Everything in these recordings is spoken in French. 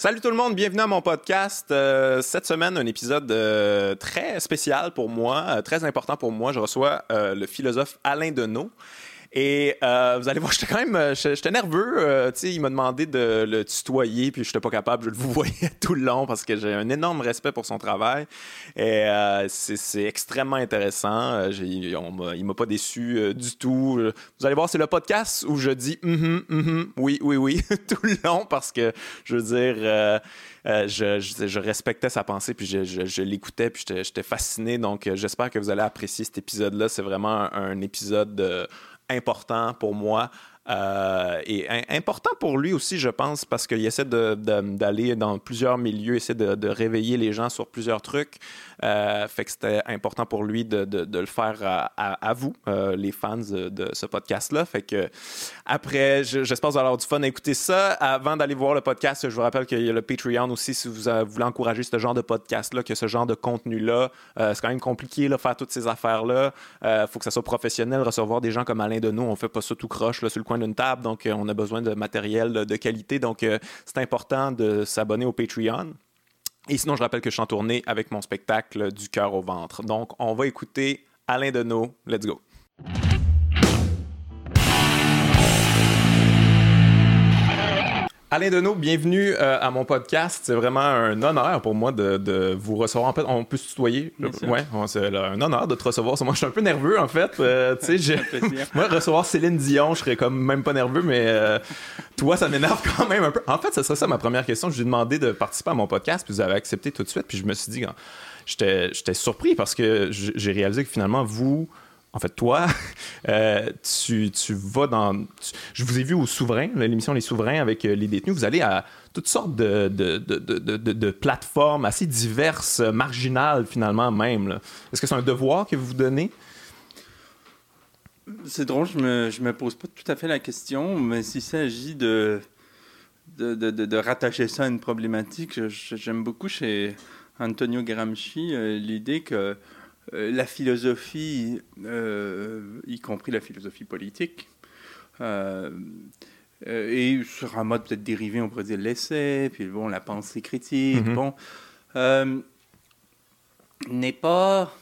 Salut tout le monde, bienvenue à mon podcast. Euh, cette semaine, un épisode euh, très spécial pour moi, euh, très important pour moi. Je reçois le philosophe Alain Deneau. Et euh, vous allez voir, j'étais quand même, euh, j'étais nerveux. Euh, il m'a demandé de le tutoyer, puis je n'étais pas capable. Je le voyais tout le long parce que j'ai un énorme respect pour son travail. Et c'est extrêmement intéressant. il il m'a pas déçu du tout. Vous allez voir, c'est le podcast où je dis mm -hmm, oui, oui, oui, tout le long parce que je veux dire. je, respectais sa pensée, puis je, l'écoutais, puis j'étais fasciné. Donc, j'espère que vous allez apprécier cet épisode-là. C'est vraiment un épisode important pour moi euh, et important pour lui aussi, je pense, parce qu'il essaie d'aller dans plusieurs milieux, essaie de, réveiller les gens sur plusieurs trucs. Euh, fait que c'était important pour lui de, le faire à, vous, euh, les fans de, ce podcast-là. Fait que après, j'espère que vous allez avoir du fun à écouter ça. Avant d'aller voir le podcast, je vous rappelle qu'il y a le Patreon aussi si vous voulez encourager ce genre de podcast-là, que ce genre de contenu-là. c'est quand même compliqué de faire toutes ces affaires-là. Il faut que ça soit professionnel, recevoir des gens comme Alain Deneau. On fait pas ça tout croche là, sur le coin d'une table, donc euh, on a besoin de matériel de qualité. Donc, euh, c'est important de s'abonner au Patreon. Et sinon, je rappelle que je suis en tournée avec mon spectacle Du cœur au ventre. Donc, on va écouter Alain Deneau. Let's go. Alain Deneau, bienvenue euh, à mon podcast. C'est vraiment un honneur pour moi de, vous recevoir. En fait, on peut se tutoyer. Ouais, c'est un honneur de te recevoir. Moi, je suis un peu nerveux, en fait. Euh, moi, recevoir Céline Dion, je serais comme même pas nerveux, mais euh, toi, ça m'énerve quand même un peu. En fait, ce serait ça ma première question. Je lui ai demandé de participer à mon podcast, puis vous avez accepté tout de suite. Puis je me suis dit, j'étais surpris parce que j'ai réalisé que finalement, vous en fait, toi, euh, tu, vas dans. je vous ai vu au Souverain, l'émission Les Souverains avec euh, les détenus. Vous allez à toutes sortes de, de, plateformes assez diverses, marginales finalement même. Est-ce que c'est un devoir que vous vous donnez? C'est drôle, je me, je me pose pas tout à fait la question, mais s'il s'agit de, de, rattacher ça à une problématique, j'aime beaucoup chez Antonio Gramsci euh, l'idée que euh, la philosophie, euh, y compris la philosophie politique, euh, et sur un mode peut-être dérivé, on pourrait dire l'essai, puis bon, la pensée critique, mhm. bon, n'est pas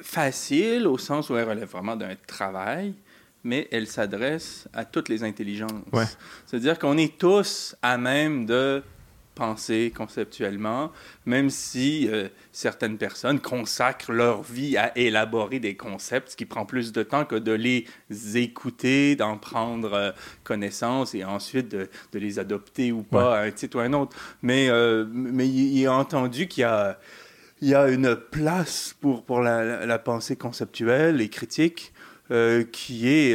facile au sens où elle relève vraiment d'un travail, mais elle s'adresse à toutes les intelligences. C'est-à-dire qu'on est tous à même de penser conceptuellement, même si euh, certaines personnes consacrent leur vie à élaborer des concepts, ce qui prend plus de temps que de les écouter, d'en prendre euh, connaissance et ensuite de, de, les adopter ou pas à un titre ou à un autre. Mais, euh, mais il est entendu qu'il y a, il y a une place pour, pour la, la pensée conceptuelle et critique qui est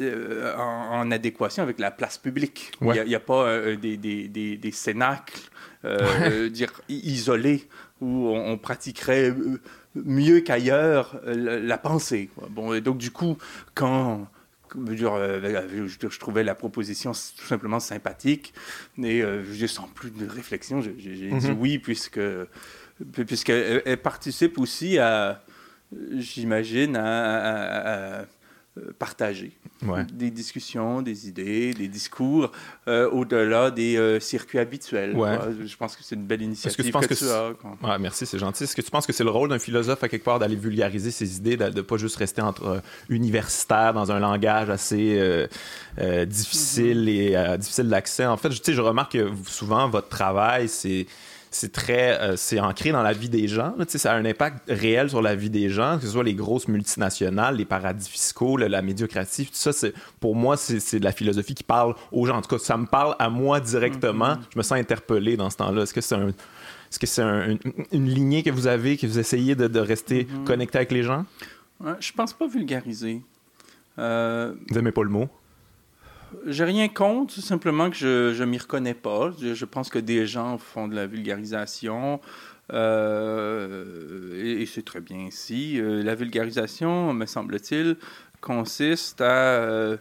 euh, en, adéquation avec la place publique. Il n'y a, pas euh, des, des, des, cénacles euh, dire, isolés où on, pratiquerait mieux qu'ailleurs la, pensée. Bon, donc du coup, quand je, trouvais la proposition tout simplement sympathique et je sans plus de réflexion, j'ai dit mm-hmm. oui puisque puisqu'elle participe aussi à, j'imagine, à partager. Des discussions, des idées, des discours euh, au-delà des euh, circuits habituels. Je pense que c'est une belle initiative que, tu, penses que, tu as. merci, c'est gentil. Est-ce que tu penses que c'est le rôle d'un philosophe à quelque part d'aller vulgariser ses idées, de ne pas juste rester entre universitaires dans un langage assez difficile mm-hmm. et difficile d'accès? En fait, je, je remarque que souvent, votre travail, c'est c'est très euh, c'est ancré dans la vie des gens ça a un impact réel sur la vie des gens que ce soit les grosses multinationales les paradis fiscaux la médiocratie tout ça c'est pour moi c'est de la philosophie qui parle aux gens. En tout cas ça me parle à moi directement. Mm-hmm. je me sens interpellé dans ce temps-là. Est-ce que c'est un est-ce que c'est une lignée que vous avez que vous essayez de, rester mm-hmm. connecté avec les gens? Je pense pas vulgariser. Euh... vous n'aimez pas le mot? J'ai rien contre, simplement que je ne m'y reconnais pas. Je, pense que des gens font de la vulgarisation. Euh, et, c'est très bien ici. Euh, la vulgarisation, me semble-t-il, consiste à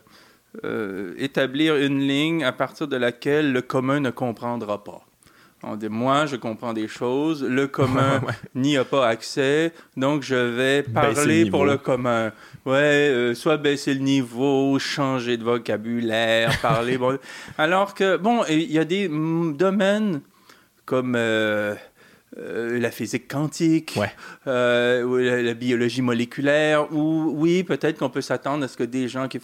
euh, établir une ligne à partir de laquelle le commun ne comprendra pas. On dit, moi, je comprends des choses, le commun n'y a pas accès, donc je vais parler pour le commun. Ouais, euh, soit baisser le niveau, changer de vocabulaire, parler. bon. Alors que, bon, il y a des domaines comme euh, euh, la physique quantique, ou la, biologie moléculaire, ou oui, peut-être qu'on peut s'attendre à ce que des gens qui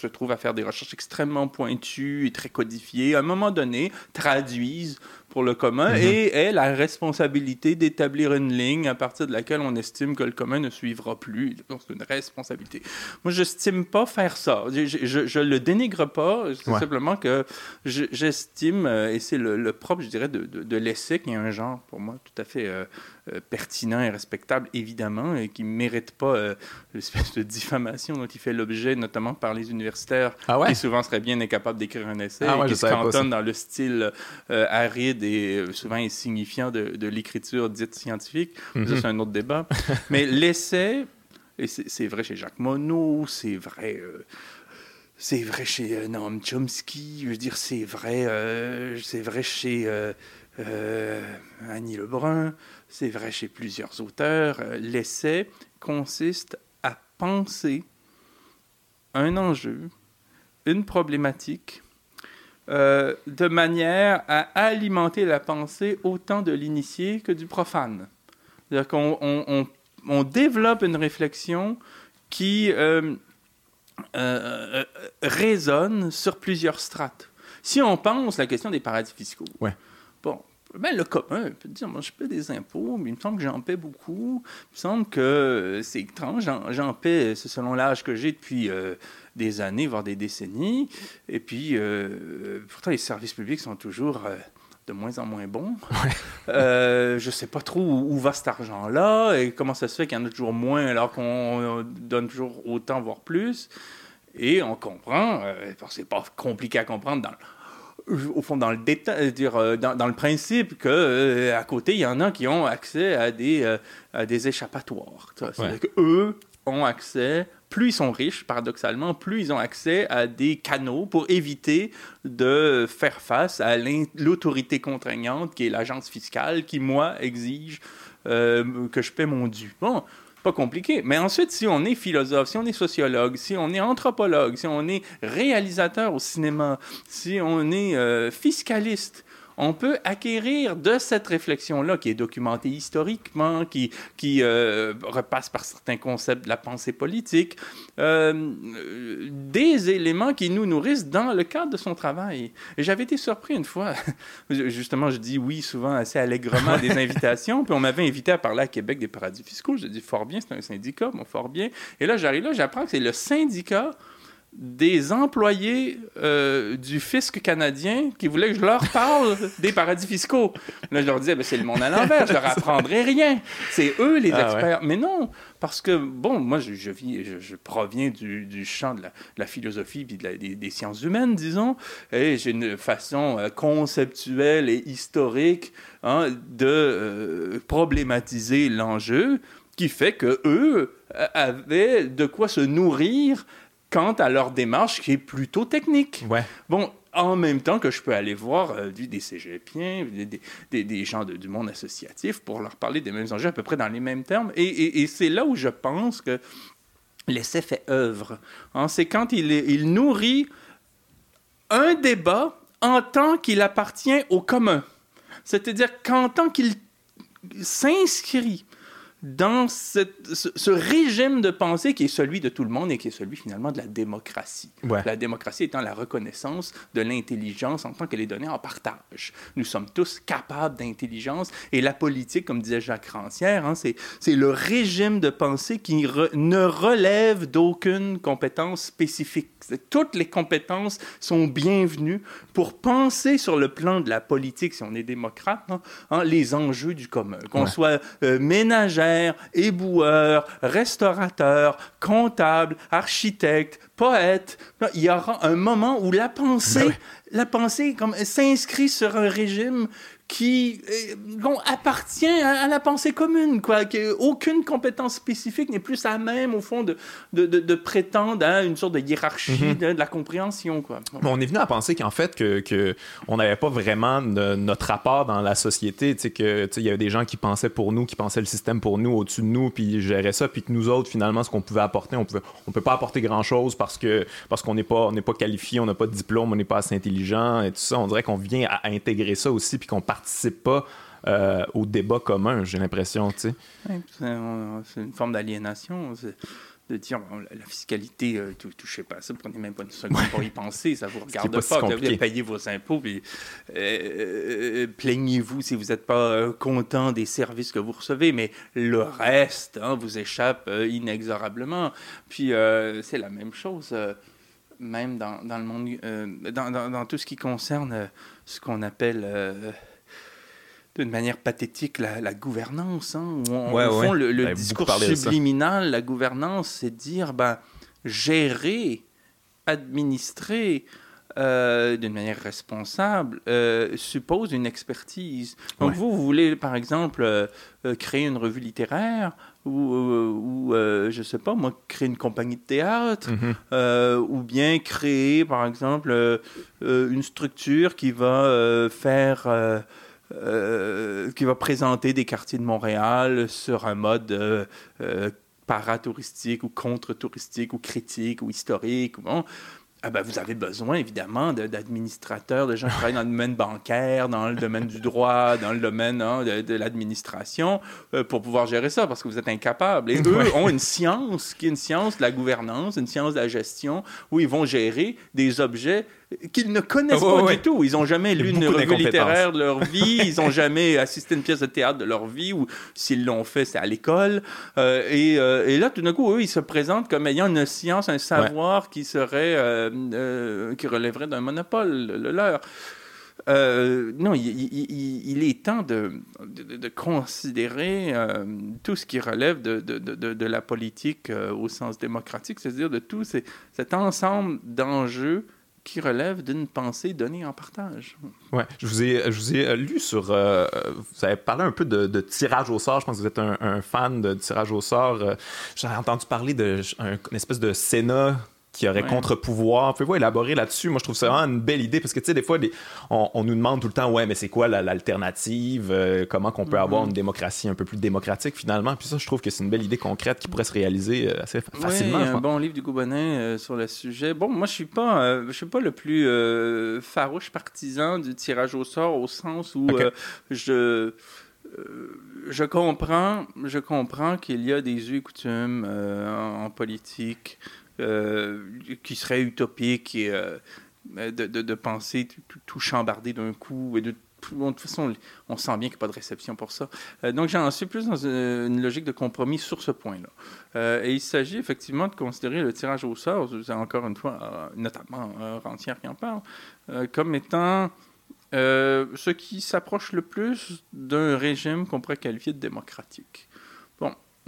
se trouvent à faire des recherches extrêmement pointues et très codifiées, à un moment donné, traduisent pour le commun mm-hmm. et aient la responsabilité d'établir une ligne à partir de laquelle on estime que le commun ne suivra plus. C'est une responsabilité. Moi, je n'estime pas faire ça. Je ne le dénigre pas, c'est simplement que j'estime, euh, et c'est le, propre, je dirais, de, de, l'essai, qui est un genre, pour moi, tout à fait euh, pertinent et respectable, évidemment, et qui ne mérite pas euh, l'espèce de diffamation dont il fait l'objet, notamment par les universitaires, ah qui souvent seraient bien incapables d'écrire un essai, ah et qui se cantonnent dans le style euh, aride et souvent insignifiant de, de l'écriture dite scientifique. Ça, mhm. c'est un autre débat. Mais l'essai, et c'est vrai chez Jacques Monod, c'est vrai c'est vrai chez Noam Chomsky, je veux dire, c'est vrai, c'est vrai chez Annie Lebrun, c'est vrai chez plusieurs auteurs, euh, l'essai consiste à penser un enjeu, une problématique, euh, de manière à alimenter la pensée autant de l'initié que du profane. C'est-à-dire qu'on on, développe une réflexion qui euh, résonne sur plusieurs strates. Si on pense la question des paradis fiscaux. Ben, le copain peut dire, moi, je paie des impôts, mais il me semble que j'en paie beaucoup. Il me semble que c'est étrange, j'en paie, c'est selon l'âge que j'ai depuis euh, des années, voire des décennies. Et puis, euh, pourtant, les services publics sont toujours euh, de moins en moins bons. je ne sais pas trop où, va cet argent-là et comment ça se fait qu'il y en a toujours moins alors qu'on donne toujours autant, voire plus. Et on comprend, c'est pas compliqué à comprendre dans au fond, dans le détail, euh, dire, euh, dans, dans, le principe que euh, à côté, il y en a qui ont accès à des, à des échappatoires. C'est-à-dire qu'eux ont accès, plus ils sont riches, paradoxalement, plus ils ont accès à des canaux pour éviter de faire face à l'autorité contraignante qui est l'agence fiscale qui, moi, exige que je paie mon dû. Bon, pas compliqué. Mais ensuite, si on est philosophe, si on est sociologue, si on est anthropologue, si on est réalisateur au cinéma, si on est euh, fiscaliste, on peut acquérir de cette réflexion-là, qui est documentée historiquement, qui, qui euh, repasse par certains concepts de la pensée politique, euh, des éléments qui nous nourrissent dans le cadre de son travail. Et j'avais été surpris une fois, justement, je dis oui souvent assez allègrement à des invitations, puis on m'avait invité à parler à Québec des paradis fiscaux. Je dis fort bien, c'est un syndicat, bon, fort bien. Et là, j'arrive là, j'apprends que c'est le syndicat des employés euh, du fisc canadien qui voulaient que je leur parle des paradis fiscaux. Là, je leur disais, ben, c'est le monde à l'envers, je leur apprendrai rien. C'est eux les ah experts. Mais non, parce que, bon, moi, je, je, vis, je, proviens du, du, champ de la, philosophie et des, sciences humaines, disons, et j'ai une façon euh, conceptuelle et historique hein, de euh, problématiser l'enjeu qui fait que eux avaient de quoi se nourrir quant à leur démarche qui est plutôt technique. Ouais. Bon, en même temps que je peux aller voir euh, des cégepiens, des, des, des gens du monde associatif pour leur parler des mêmes enjeux à peu près dans les mêmes termes. Et, et, c'est là où je pense que l'essai fait œuvre. Hein, c'est quand il, il nourrit un débat en tant qu'il appartient au commun. C'est-à-dire qu'en tant qu'il s'inscrit dans ce, régime de pensée qui est celui de tout le monde et qui est celui finalement de la démocratie. La démocratie étant la reconnaissance de l'intelligence en tant qu'elle est donnée en partage. Nous sommes tous capables d'intelligence et la politique, comme disait Jacques Rancière, hein, c'est le régime de pensée qui ne relève d'aucune compétence spécifique. Toutes les compétences sont bienvenues pour penser sur le plan de la politique, si on est démocrate, hein, hein, les enjeux du commun. Qu'on soit euh, ménagère, éboueur, restaurateur, comptable, architecte, poète. Il y aura un moment où la pensée, ben la pensée comme s'inscrit sur un régime qui euh, appartient à, la pensée commune, quoi. Aucune compétence spécifique n'est plus à même, au fond, de, de, de, prétendre à une sorte de hiérarchie mhm. de, la compréhension, quoi. on est venu à penser qu'en fait, que, que on n'avait pas vraiment notre rapport dans la société, tu sais, il y avait des gens qui pensaient pour nous, qui pensaient le système pour nous, au-dessus de nous, puis géraient ça, puis que nous autres, finalement, ce qu'on pouvait apporter, on pouvait, on peut pas apporter grand-chose parce que parce qu'on n'est pas, on pas qualifié, on n'a pas de diplôme, on n'est pas assez intelligent et tout ça. On dirait qu'on vient à, intégrer ça aussi, puis qu'on participe pas euh, au débat commun, j'ai l'impression, tu sais. c'est une forme d'aliénation de dire la fiscalité, euh, touchez pas à ça, prenez même pas une seconde pour y penser, ça vous regarde pas, vous devez payer vos impôts, puis euh, euh, plaignez-vous si vous n'êtes pas content des services que vous recevez, mais le reste hein, vous échappe inexorablement. Puis c'est la même chose même dans, dans le monde, dans, dans, dans, tout ce qui concerne ce qu'on appelle d'une manière pathétique la, gouvernance. Hein, au fond, le, discours subliminal, la gouvernance, c'est dire ben, gérer, administrer euh, d'une manière responsable euh, suppose une expertise. Donc vous, vous voulez par exemple euh, créer une revue littéraire ou, ou je sais pas moi, créer une compagnie de théâtre mm-hmm. ou bien créer par exemple une structure qui va faire qui va présenter des quartiers de Montréal sur un mode euh, euh, paratouristique ou contre-touristique ou critique ou historique. Ou bon ah ben, vous avez besoin évidemment d'administrateurs, de, gens qui travaillent dans le domaine bancaire, dans le domaine du droit, dans le domaine hein, de, l'administration, euh, pour pouvoir gérer ça, parce que vous êtes incapable. Et eux ont une science qui est une science de la gouvernance, une science de la gestion, où ils vont gérer des objets qu'ils ne connaissent pas du tout. Ils n'ont jamais lu une revue littéraire de leur vie, ils n'ont jamais assisté à une pièce de théâtre de leur vie, ou s'ils l'ont fait, c'est à l'école. Euh, et, euh, et, là, tout d'un coup, eux, ils se présentent comme ayant une science, un savoir qui serait, euh, qui relèverait d'un monopole, le leur. non, il, est temps de, de, considérer tout ce qui relève de, de la politique au sens démocratique, c'est-à-dire de tout cet ensemble d'enjeux qui relève d'une pensée donnée en partage. Ouais, je vous ai, je vous ai euh, lu sur. Euh, vous avez parlé un peu de, tirage au sort. Je pense que vous êtes un, fan de tirage au sort. Euh, j'ai entendu parler d'une espèce de Sénat qui aurait contre-pouvoir. Pouvez-vous élaborer là-dessus? Moi, je trouve ça vraiment une belle idée parce que, tu sais, des fois, on, nous demande tout le temps, ouais, mais c'est quoi l'alternative? Euh, comment qu'on peut mm-hmm. avoir une démocratie un peu plus démocratique finalement? Puis ça, je trouve que c'est une belle idée concrète qui pourrait se réaliser euh, assez facilement. Oui, un bon livre du Goubonin euh, sur le sujet. Bon, moi, je suis pas, je suis pas le plus farouche partisan du tirage au sort au sens où je je comprends, je comprends qu'il y a des us et coutumes en, politique qui serait utopique et euh, de, penser tout, chambarder d'un coup et de toute façon, on sent bien qu'il n'y a pas de réception pour ça. Euh, donc, j'en suis plus dans une, logique de compromis sur ce point-là. et il s'agit effectivement de considérer le tirage au sort, encore une fois, notamment Rentière qui en parle, comme étant ce qui s'approche le plus d'un régime qu'on pourrait qualifier de démocratique.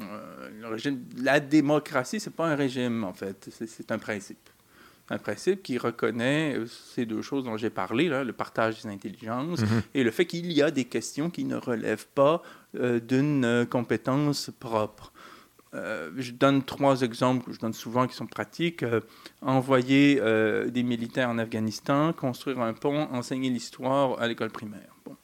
Euh, la démocratie, c'est pas un régime, en fait. C'est un principe. Un principe qui reconnaît euh, ces deux choses dont j'ai parlé, là, le partage des intelligences mm-hmm. et le fait qu'il y a des questions qui ne relèvent pas euh, d'une compétence propre. je donne trois exemples que je donne souvent qui sont pratiques. envoyer des militaires en Afghanistan, construire un pont, enseigner l'histoire à l'école primaire. Bon.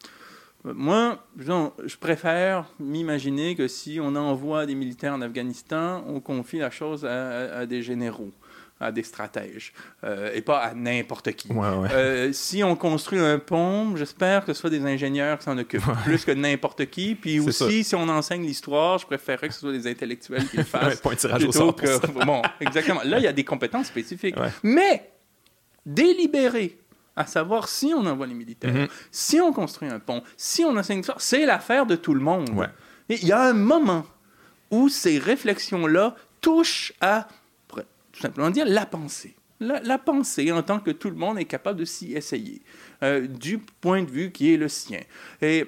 Moi, je préfère m'imaginer que si on envoie des militaires en Afghanistan, on confie la chose à, des généraux à des stratèges euh, et pas à n'importe qui. Euh, si on construit un pont, j'espère que ce soit des ingénieurs qui s'en occupent plus que n'importe qui. Puis aussi, si on enseigne l'histoire, je préférerais que ce soit des intellectuels qui le fassent. pas un tirage au sort. bon, exactement. Là, il y a des compétences spécifiques. Mais délibérer à savoir si on envoie les militaires, mhm. si on construit un pont, si on enseigne ça, c'est l'affaire de tout le monde. Et il y a un moment où ces réflexions-là touchent à, tout simplement dire, la pensée. La, pensée en tant que tout le monde est capable de s'y essayer, euh, du point de vue qui est le sien. Et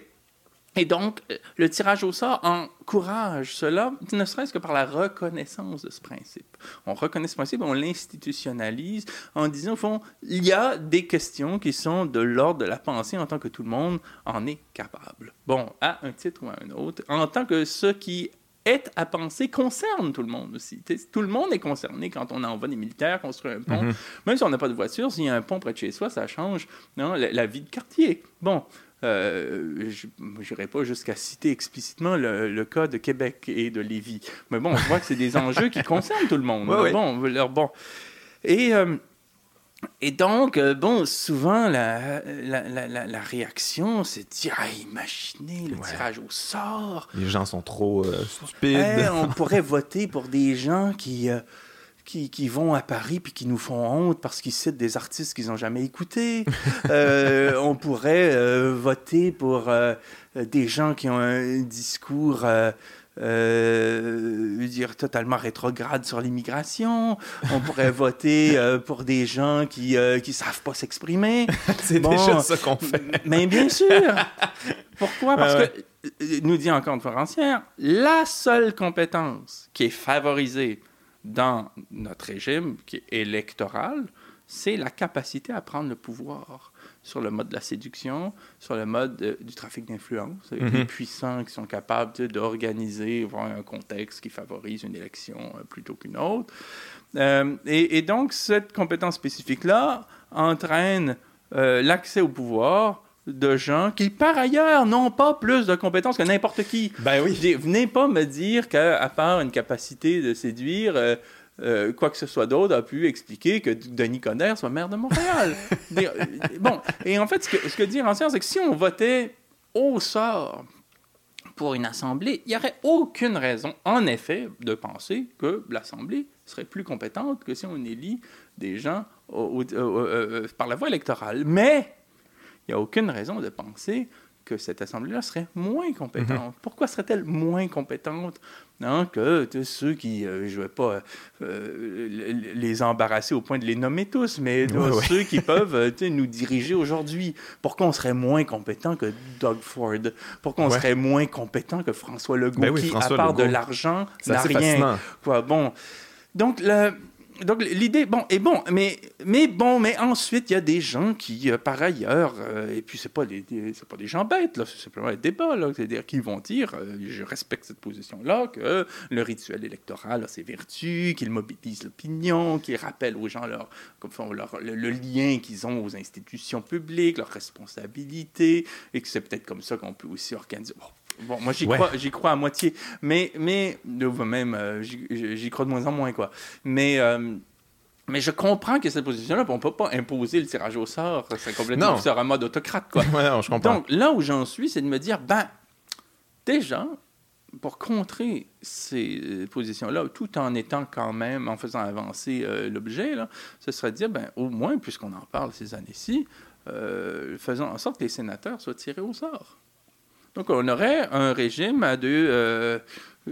Et donc, le tirage au sort encourage cela, ne serait-ce que par la reconnaissance de ce principe. On reconnaît ce principe, on l'institutionnalise en disant, au fond, il y a des questions qui sont de l'ordre de la pensée en tant que tout le monde en est capable. Bon, à un titre ou à un autre, en tant que ce qui est à penser concerne tout le monde aussi. tout le monde est concerné quand on envoie des militaires construire un pont. Mhm. Même si on n'a pas de voiture, s'il y a un pont près de chez soi, ça change non, la vie de quartier. Bon, euh, je n'irai pas jusqu'à citer explicitement le, cas de Québec et de Lévis. Mais bon, on voit que c'est des enjeux qui concernent tout le monde. bon, leur, bon. Et, euh, et donc, euh, bon, souvent, la, la, la, réaction, c'est de dire ah, imaginez le tirage au sort. Les gens sont trop stupides. on pourrait voter pour des gens qui qui, vont à Paris puis qui nous font honte parce qu'ils citent des artistes qu'ils n'ont jamais écoutés. Euh, on pourrait euh, voter pour euh, des gens qui ont un discours dire totalement rétrograde sur l'immigration. On pourrait voter pour des gens qui ne savent pas s'exprimer. C'est déjà ça qu'on fait. Mais bien sûr. Pourquoi? Parce que, nous dit encore une fois la seule compétence qui est favorisée dans notre régime qui est électoral, c'est la capacité à prendre le pouvoir sur le mode de la séduction, sur le mode du trafic d'influence, avec des mhm. puissants qui sont capables d'organiser un contexte qui favorise une élection euh, plutôt qu'une autre. Euh, et, donc, cette compétence spécifique-là entraîne euh, l'accès au pouvoir de gens qui, par ailleurs, n'ont pas plus de compétences que n'importe qui. Ben oui. Venez pas me dire qu'à part une capacité de séduire, euh, euh, quoi que ce soit d'autre a pu expliquer que Denis Coderre soit maire de Montréal. Euh, bon, et en fait, ce que, ce que dit Rancière, c'est que si on votait au sort pour une assemblée, il n'y aurait aucune raison, en effet, de penser que l'assemblée serait plus compétente que si on élit des gens par la voie électorale. Mais il n'y a aucune raison de penser que cette assemblée-là serait moins compétente. Mhm. Pourquoi serait-elle moins compétente non, que ceux qui, euh, je ne vais pas euh, les embarrasser au point de les nommer tous, mais ceux qui peuvent euh, nous diriger aujourd'hui? Pourquoi on serait moins compétent que Doug Ford? Pourquoi on serait moins compétent que François Legault, ben qui, à part de l'argent, n'a rien? Quoi, bon, donc, le, donc l'idée, bon, est bon, mais, mais bon, mais ensuite, il y a des gens qui, euh, par ailleurs, euh, et puis c'est pas des, c'est pas des gens bêtes, là, c'est simplement un débat, là, c'est-à-dire qu'ils vont dire, euh, je respecte cette position-là, que le rituel électoral a ses vertus, qu'il mobilise l'opinion, qu'il rappelle aux gens leur, comme, leur, le, lien qu'ils ont aux institutions publiques, leurs responsabilités, et que c'est peut-être comme ça qu'on peut aussi organiser. Bon, moi, j'y crois, j'y crois à moitié. Mais, mais même, euh, j'y crois de moins en moins, quoi. Mais, euh, mais je comprends que cette position-là, on ne peut pas imposer le tirage au sort. C'est complètement un mode autocrate, quoi. non, je comprends. Donc, là où j'en suis, c'est de me dire, ben, déjà, pour contrer ces positions-là, tout en étant quand même, en faisant avancer euh, l'objet, ce serait de dire, ben, au moins, puisqu'on en parle ces années-ci, faisons en sorte que les sénateurs soient tirés au sort. Donc, on aurait un régime à deux, euh,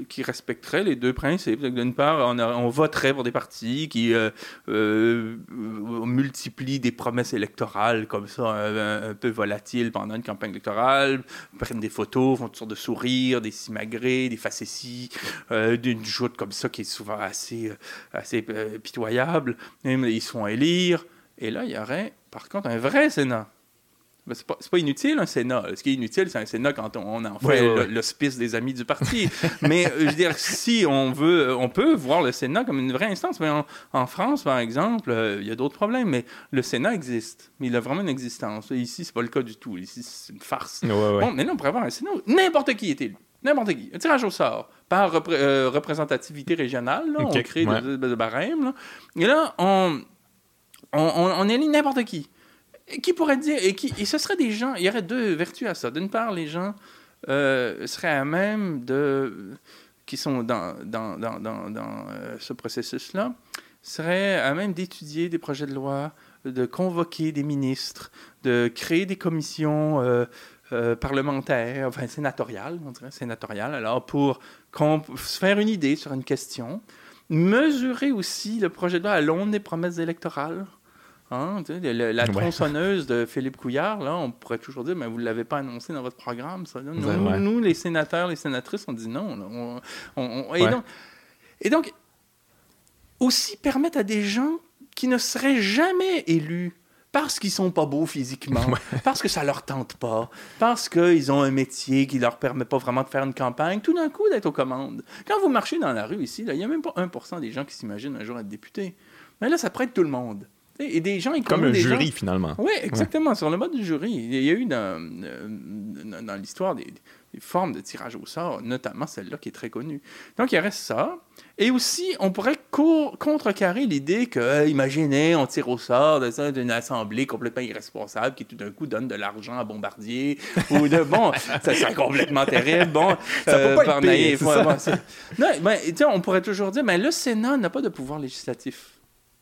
qui respecterait les deux principes. D'une part, on, voterait pour des partis qui euh, euh, multiplient des promesses électorales comme ça, un, peu volatiles pendant une campagne électorale, prennent des photos, font toutes sortes de sourires, des simagrées, des facéties, d'une joute comme ça qui est souvent assez, assez pitoyable. ils se font élire. Et là, il y aurait, par contre, un vrai Sénat ben, c'est pas, pas, inutile un Sénat. Ce qui est inutile, c'est un Sénat quand on, en fait l'hospice des amis du parti. mais euh, je veux dire, si on veut, on peut voir le Sénat comme une vraie instance. Mais en, France, par exemple, euh, il y a d'autres problèmes. Mais le Sénat existe. Mais il a vraiment une existence. Ici, c'est pas le cas du tout. Ici, c'est une farce. Bon, mais là, on pourrait avoir un Sénat n'importe qui est élu. N'importe qui. Un tirage au sort. Par euh, représentativité régionale. Là, On crée des barèmes. Et là, on, on, on élit n'importe qui qui pourrait dire, et, qui, et ce serait des gens, il y aurait deux vertus à ça. D'une part, les gens euh, seraient à même de, qui sont dans, dans, dans, dans euh, ce processus-là, seraient à même d'étudier des projets de loi, de convoquer des ministres, de créer des commissions euh, parlementaires, enfin sénatoriales, on dirait sénatoriales, alors pour se faire une idée sur une question, mesurer aussi le projet de loi à l'aune des promesses électorales Hein, la tronçonneuse de Philippe Couillard, là, on pourrait toujours dire, mais vous ne l'avez pas annoncé dans votre programme. Ça. Nous, les sénateurs, les sénatrices, on dit non. et, donc, aussi permettre à des gens qui ne seraient jamais élus parce qu'ils sont pas beaux physiquement, parce que ça leur tente pas, parce qu'ils ont un métier qui leur permet pas vraiment de faire une campagne, tout d'un coup d'être aux commandes. Quand vous marchez dans la rue ici, il y a même pas 1% des gens qui s'imaginent un jour être député. Mais là, ça prête tout le monde. Et des gens, Comme un jury, finalement. Oui, exactement, sur le mode du jury. Il y a eu dans, euh, dans l'histoire des, formes de tirage au sort, notamment celle-là qui est très connue. Donc, il reste ça. Et aussi, on pourrait contrecarrer l'idée que, euh, imaginez, on tire au sort d'une assemblée complètement irresponsable qui tout d'un coup donne de l'argent à Bombardier, ou de, bon, ça serait complètement terrible, bon, ça peut pas euh, être pire, non, ben, on pourrait toujours dire, mais le Sénat n'a pas de pouvoir législatif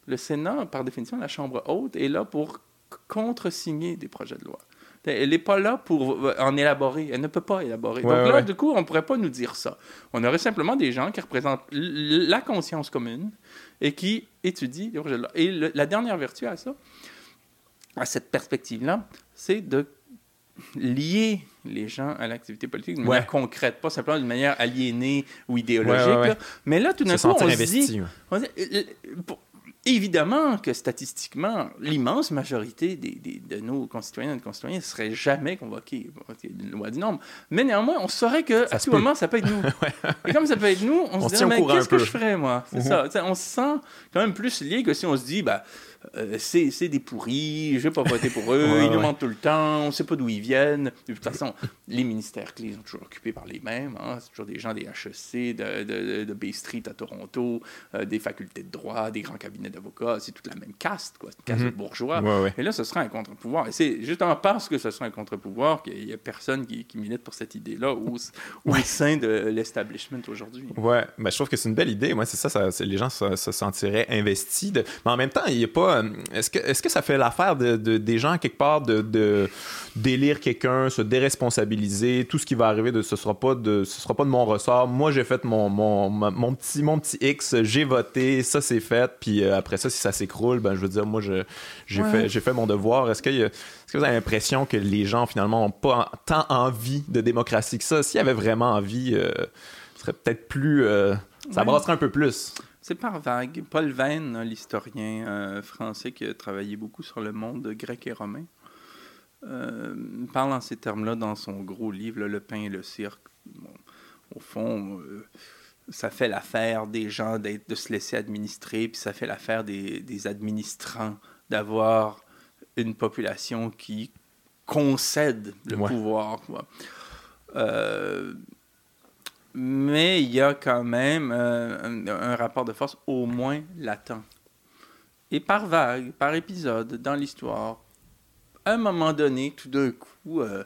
le Sénat, par définition, la Chambre haute, est là pour contresigner des projets de loi. Elle n'est pas là pour en élaborer. Elle ne peut pas élaborer. Donc là, du coup, on ne pourrait pas nous dire ça. On aurait simplement des gens qui représentent la conscience commune et qui étudient les projets de loi. Et la dernière vertu à ça, à cette perspective-là, c'est de lier les gens à l'activité politique de manière concrète, pas simplement d'une manière aliénée ou idéologique. Mais là, tout d'un coup, on se, dit, on se dit, Évidemment que statistiquement, l'immense majorité des, de nos concitoyens et de concitoyens ne seraient jamais convoqués. une loi du nombre. Mais néanmoins, on saurait que à tout moment, ça peut être nous. et comme ça peut être nous, on, se dit, mais qu'est-ce que je ferais, moi? C'est mhm. ça. On se sent quand même plus lié que si on se dit, bah, euh, c'est des pourris, je vais pas voter pour eux, ils nous mentent tout le temps, on sait pas d'où ils viennent. De toute façon, les ministères clés sont toujours occupés par les mêmes. Hein. C'est toujours des gens des HEC, de, de, de Bay Street à Toronto, euh, des facultés de droit, des grands cabinets d'avocats. C'est toute la même caste, quoi. une caste de mhm. bourgeois. Et là, ce sera un contre-pouvoir. Et c'est justement parce que ce sera un contre-pouvoir qu'il n'y a personne qui, milite pour cette idée-là au, au sein de l'establishment aujourd'hui. Ouais, ben, je trouve que c'est une belle idée. Moi, c'est ça, ça les gens se, se sentiraient investis. De... Mais en même temps, il n'y a pas est-ce que, est-ce que ça fait l'affaire de, des gens, quelque part, de, de délire quelqu'un, se déresponsabiliser, tout ce qui va arriver, de, ce sera pas de, ce sera pas de mon ressort. Moi, j'ai fait mon, mon, mon, petit, mon petit X, j'ai voté, ça c'est fait, puis euh, après ça, si ça s'écroule, ben, je veux dire, moi, j'ai, fait, j'ai fait mon devoir. Est-ce que, est-ce que vous avez l'impression que les gens, finalement, n'ont pas tant envie de démocratie que ça? S'il y avait vraiment envie, euh, ce serait peut-être plus... ça brasserait un peu plus. C'est par vague. Paul Venn, l'historien euh, français qui a travaillé beaucoup sur le monde grec et romain, euh, parle en ces termes-là dans son gros livre, Le pain et le cirque. au fond, euh, ça fait l'affaire des gens de se laisser administrer, puis ça fait l'affaire des, administrants d'avoir une population qui concède le pouvoir. Quoi mais il y a quand même euh, un, rapport de force au moins latent. Et par vague, par épisode dans l'histoire, à un moment donné, tout d'un coup, euh,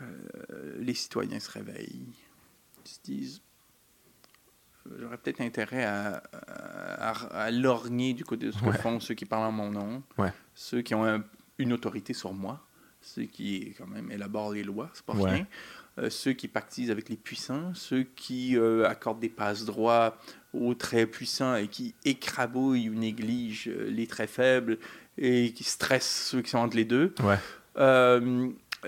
euh, les citoyens se réveillent. Ils se disent j'aurais peut-être intérêt à, à, lorgner du côté de ce que font ceux qui parlent en mon nom, ceux qui ont une autorité sur moi, ceux qui quand même élaborent les lois, c'est pas rien. Euh, ceux qui pactisent avec les puissants, ceux qui euh, accordent des passes droits aux très puissants et qui écrabouillent ou négligent euh, les très faibles et qui stressent ceux qui sont entre les deux.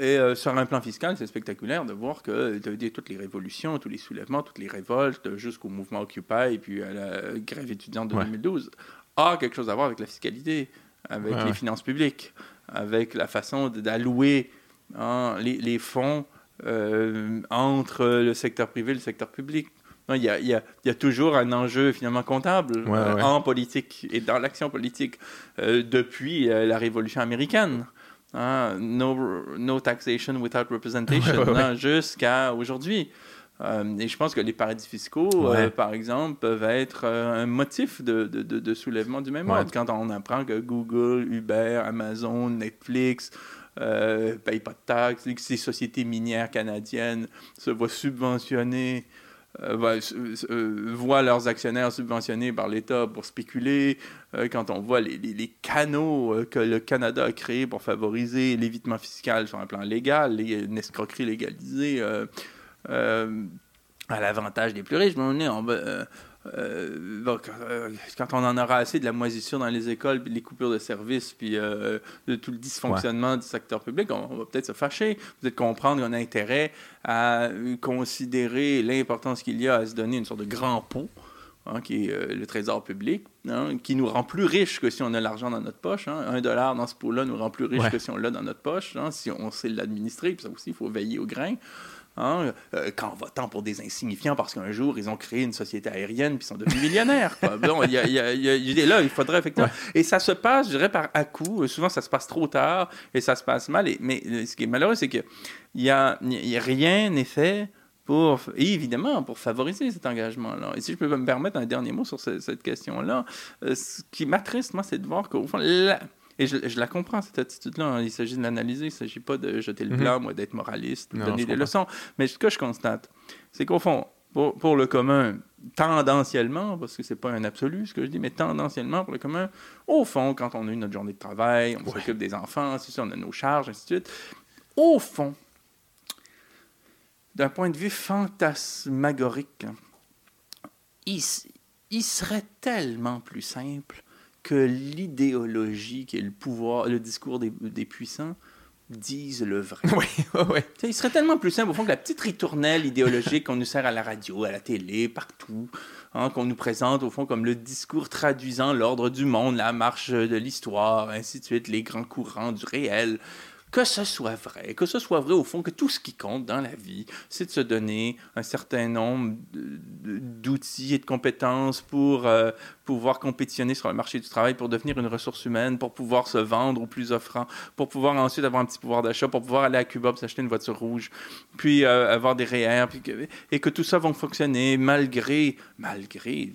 et sur un plan fiscal, c'est spectaculaire de voir que de, toutes les révolutions, tous les soulèvements, toutes les révoltes, jusqu'au mouvement Occupy et puis à la grève étudiante de 2012, a quelque chose à voir avec la fiscalité, avec les finances publiques, avec la façon d'allouer hein, les, les fonds euh, entre le secteur privé et le secteur public. Il y, a, il, y a, toujours un enjeu finalement comptable euh, en politique et dans l'action politique euh, depuis la Révolution américaine. Hein, no, no, taxation without representation, hein, jusqu'à aujourd'hui. et je pense que les paradis fiscaux, par exemple, peuvent être un motif de, de, de, soulèvement du même ordre. Quand on apprend que Google, Uber, Amazon, Netflix, euh, payent pas de taxes, ces sociétés minières canadiennes se voient subventionner, euh, euh, voient leurs actionnaires subventionnés par l'État pour spéculer, quand on voit les, canaux que le Canada a créés pour favoriser l'évitement fiscal sur un plan légal, les, une escroquerie légalisée à l'avantage des plus riches, on est en euh, euh, quand on en aura assez de la moisissure dans les écoles, puis les coupures de services, puis euh, de tout le dysfonctionnement du secteur public, on, va peut-être se fâcher, peut-être comprendre qu'on a intérêt à considérer l'importance qu'il y a à se donner une sorte de grand pot. Hein, qui est le trésor public, hein, qui nous rend plus riches que si on a l'argent dans notre poche. Hein. Un dollar dans ce pot-là nous rend plus riches que si on l'a dans notre poche, si on sait l'administrer. Puis ça aussi, il faut veiller au grain. Hein, euh, quand votant pour des insignifiants parce qu'un jour, ils ont créé une société aérienne puis sont devenus millionnaires. Bon, y a, y a, là, il faudrait effectivement. Et ça se passe, je dirais, par à coup. Souvent, ça se passe trop tard et ça se passe mal. Et, mais euh, ce qui est malheureux, c'est qu'il n'y a, y a rien n'est fait pour, évidemment, pour favoriser cet engagement-là. Et si je peux me permettre un dernier mot sur cette, question-là, euh, ce qui m'attriste, moi, c'est de voir qu'au fond, et je, la comprends, cette attitude-là. Il s'agit de l'analyser. Il ne s'agit pas de jeter le mhm. blanc, moi, d'être moraliste, de donner des leçons. Mais ce que je constate, c'est qu'au fond, pour, le commun, tendanciellement, parce que c'est pas un absolu ce que je dis, mais tendanciellement pour le commun, au fond, quand on a eu notre journée de travail, on s'occupe des enfants, on a nos charges, ainsi de suite. Au fond, d'un point de vue fantasmagorique, il, il serait tellement plus simple que l'idéologie, qui est le pouvoir, le discours des, des puissants, disent le vrai. Oui, oui. Il serait tellement plus simple, au fond, que la petite ritournelle idéologique qu'on nous sert à la radio, à la télé, partout, hein, qu'on nous présente, au fond, comme le discours traduisant l'ordre du monde, la marche de l'histoire, ainsi de suite, les grands courants du réel que ce soit vrai, que ce soit vrai au fond, que tout ce qui compte dans la vie, c'est de se donner un certain nombre d'outils et de compétences pour euh, pouvoir compétitionner sur le marché du travail, pour devenir une ressource humaine, pour pouvoir se vendre au plus offrant, pour pouvoir ensuite avoir un petit pouvoir d'achat, pour pouvoir aller à Cuba pour s'acheter une voiture rouge, puis euh, avoir des REER, et que tout ça va fonctionner malgré, malgré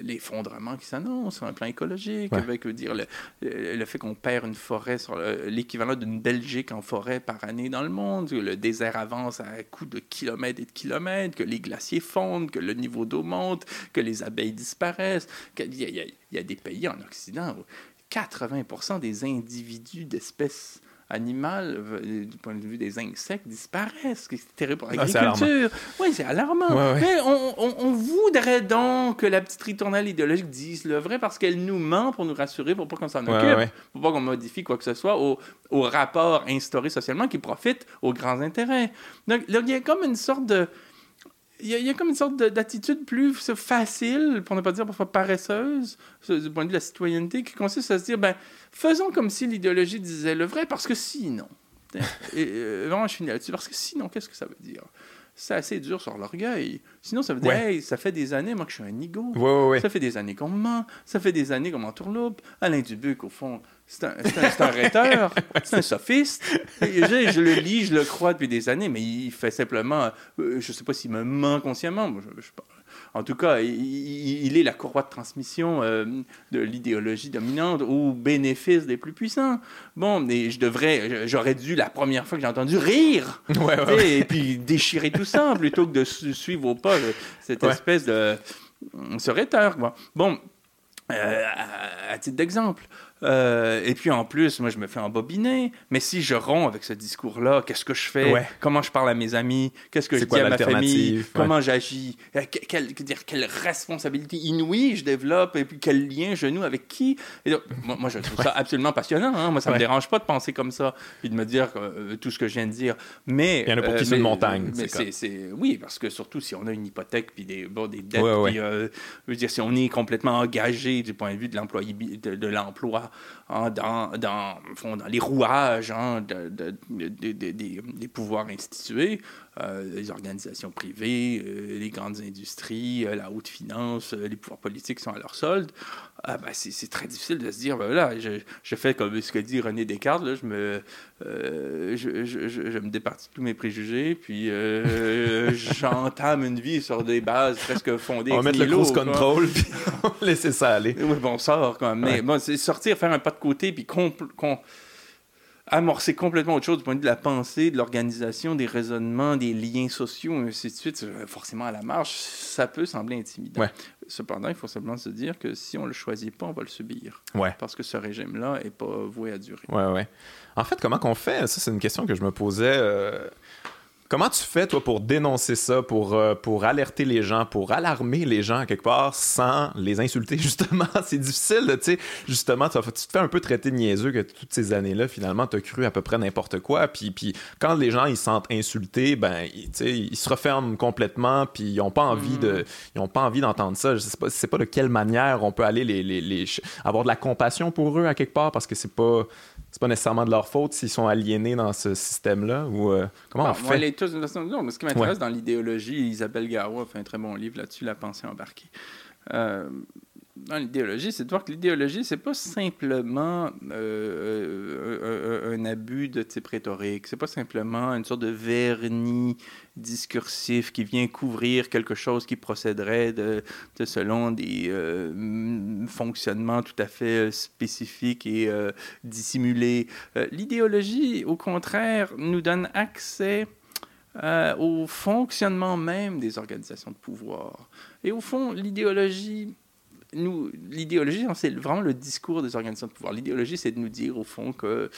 l'effondrement qui s'annonce sur un plan écologique, avec dire, le, le fait qu'on perd une forêt sur l'équivalent d'une Belgique en forêt par année dans le monde, que le désert avance à coups de kilomètres et de kilomètres, que les glaciers fondent, que le niveau d'eau monte, que les abeilles disparaissent. Il y, il y a des pays en Occident où 80% des individus d'espèces animal, euh, du point de vue des insectes, disparaissent. C'est terrible pour l'agriculture. oui, c'est alarmant. Mais on, voudrait donc que la petite ritournelle idéologique dise le vrai parce qu'elle nous ment pour nous rassurer, pour pas qu'on s'en occupe, pour pas qu'on modifie quoi que ce soit au, au rapport instauré socialement qui profite aux grands intérêts. Donc, il y a comme une sorte de il y, a comme une sorte d'attitude plus facile, pour ne pas dire parfois paresseuse, du point de vue de la citoyenneté, qui consiste à se dire, ben, faisons comme si l'idéologie disait le vrai, parce que sinon, et, euh, vraiment, je finis là-dessus, parce que sinon, qu'est-ce que ça veut dire? c'est assez dur sur l'orgueil. Sinon, ça veut dire, hey, ça fait des années, moi, que je suis un ego. ça fait des années qu'on me ment. Ça fait des années qu'on m'entourloupe. Alain Dubuc, au fond, c'est un, un, rhéteur, c'est un sophiste. Je, je, le lis, je le crois depuis des années, mais il fait simplement, euh, je ne sais pas s'il me ment consciemment. en tout cas, il, est la courroie de transmission euh, de l'idéologie dominante au bénéfice des plus puissants. Bon, mais je devrais, j'aurais dû, la première fois que j'ai entendu, rire. Et puis déchirer tout ça plutôt que de suivre au pas cette espèce de. ce rhéteur. Bon, euh, à, titre d'exemple, euh, et puis en plus, moi, je me fais embobiner. Mais si je romps avec ce discours-là, qu'est-ce que je fais? Comment je parle à mes amis? Qu'est-ce que je dis à ma famille? Comment j'agis? Euh, quelle, quelle, responsabilité inouïe je développe? Et puis quel lien je noue avec qui? Moi, je trouve ça absolument passionnant. Hein. Moi, ça me dérange pas de penser comme ça puis de me dire euh, tout ce que je viens de dire. Mais il y en a pour qui c'est une montagne. c'est, oui, parce que surtout si on a une hypothèque puis des, bon, des dettes, puis, je veux dire si on est complètement engagé du point de vue de de l'emploi Hein, dans, dans, dans, les rouages hein, de, des pouvoirs institués, euh, les organisations privées, euh, les grandes industries, euh, la haute finance, les pouvoirs politiques sont à leur solde. Ah, ben, c'est très difficile de se dire, ben, voilà, je, je, fais comme ce que dit René Descartes, là, je, me, je, je, je, me départis de tous mes préjugés, puis j'entame une vie sur des bases presque fondées. On va mettre le cruise control, puis laisser ça aller. Oui, bon, on sort quand même. Mais bon, c'est sortir, faire un pas de côté, puis qu'on amorcer complètement autre chose du point de vue de la pensée, de l'organisation, des raisonnements, des liens sociaux, et ainsi de suite, forcément à la marge, ça peut sembler intimidant. Cependant, il faut simplement se dire que si on ne le choisit pas, on va le subir. Ouais. Parce que ce régime-là n'est pas voué à durer. Ouais, ouais. En fait, comment qu'on fait? Ça, c'est une question que je me posais. Euh, Comment tu fais, toi, pour dénoncer ça, pour, euh, pour alerter les gens, pour alarmer les gens quelque part sans les insulter, justement? C'est difficile, tu sais. Justement, tu, te fais un peu traiter de niaiseux que toutes ces années-là, finalement, tu as cru à peu près n'importe quoi. Puis, puis quand les gens, ils se sentent insultés, ben, ils, ils se referment complètement, puis ils n'ont pas envie de... Mm. Ils ont pas envie d'entendre ça. Je sais pas, sais pas de quelle manière on peut aller les, les, les, avoir de la compassion pour eux à quelque part, parce que c'est pas c'est pas nécessairement de leur faute s'ils sont aliénés dans ce système-là ou euh, comment on fait? les tous, non, mais ce qui m'intéresse dans l'idéologie Isabelle Garoua a fait un très bon livre là-dessus la pensée embarquée. Euh, dans l'idéologie, c'est de voir que l'idéologie, c'est pas simplement euh, euh, un, abus de type rhétorique, c'est pas simplement une sorte de vernis discursif qui vient couvrir quelque chose qui procéderait de, selon des euh, fonctionnements tout à fait spécifiques et dissimulés. l'idéologie, au contraire, nous donne accès au fonctionnement même des organisations de pouvoir. Et au fond, l'idéologie nous, l'idéologie, c'est vraiment le discours des organisations de pouvoir. L'idéologie, c'est de nous dire, au fond, que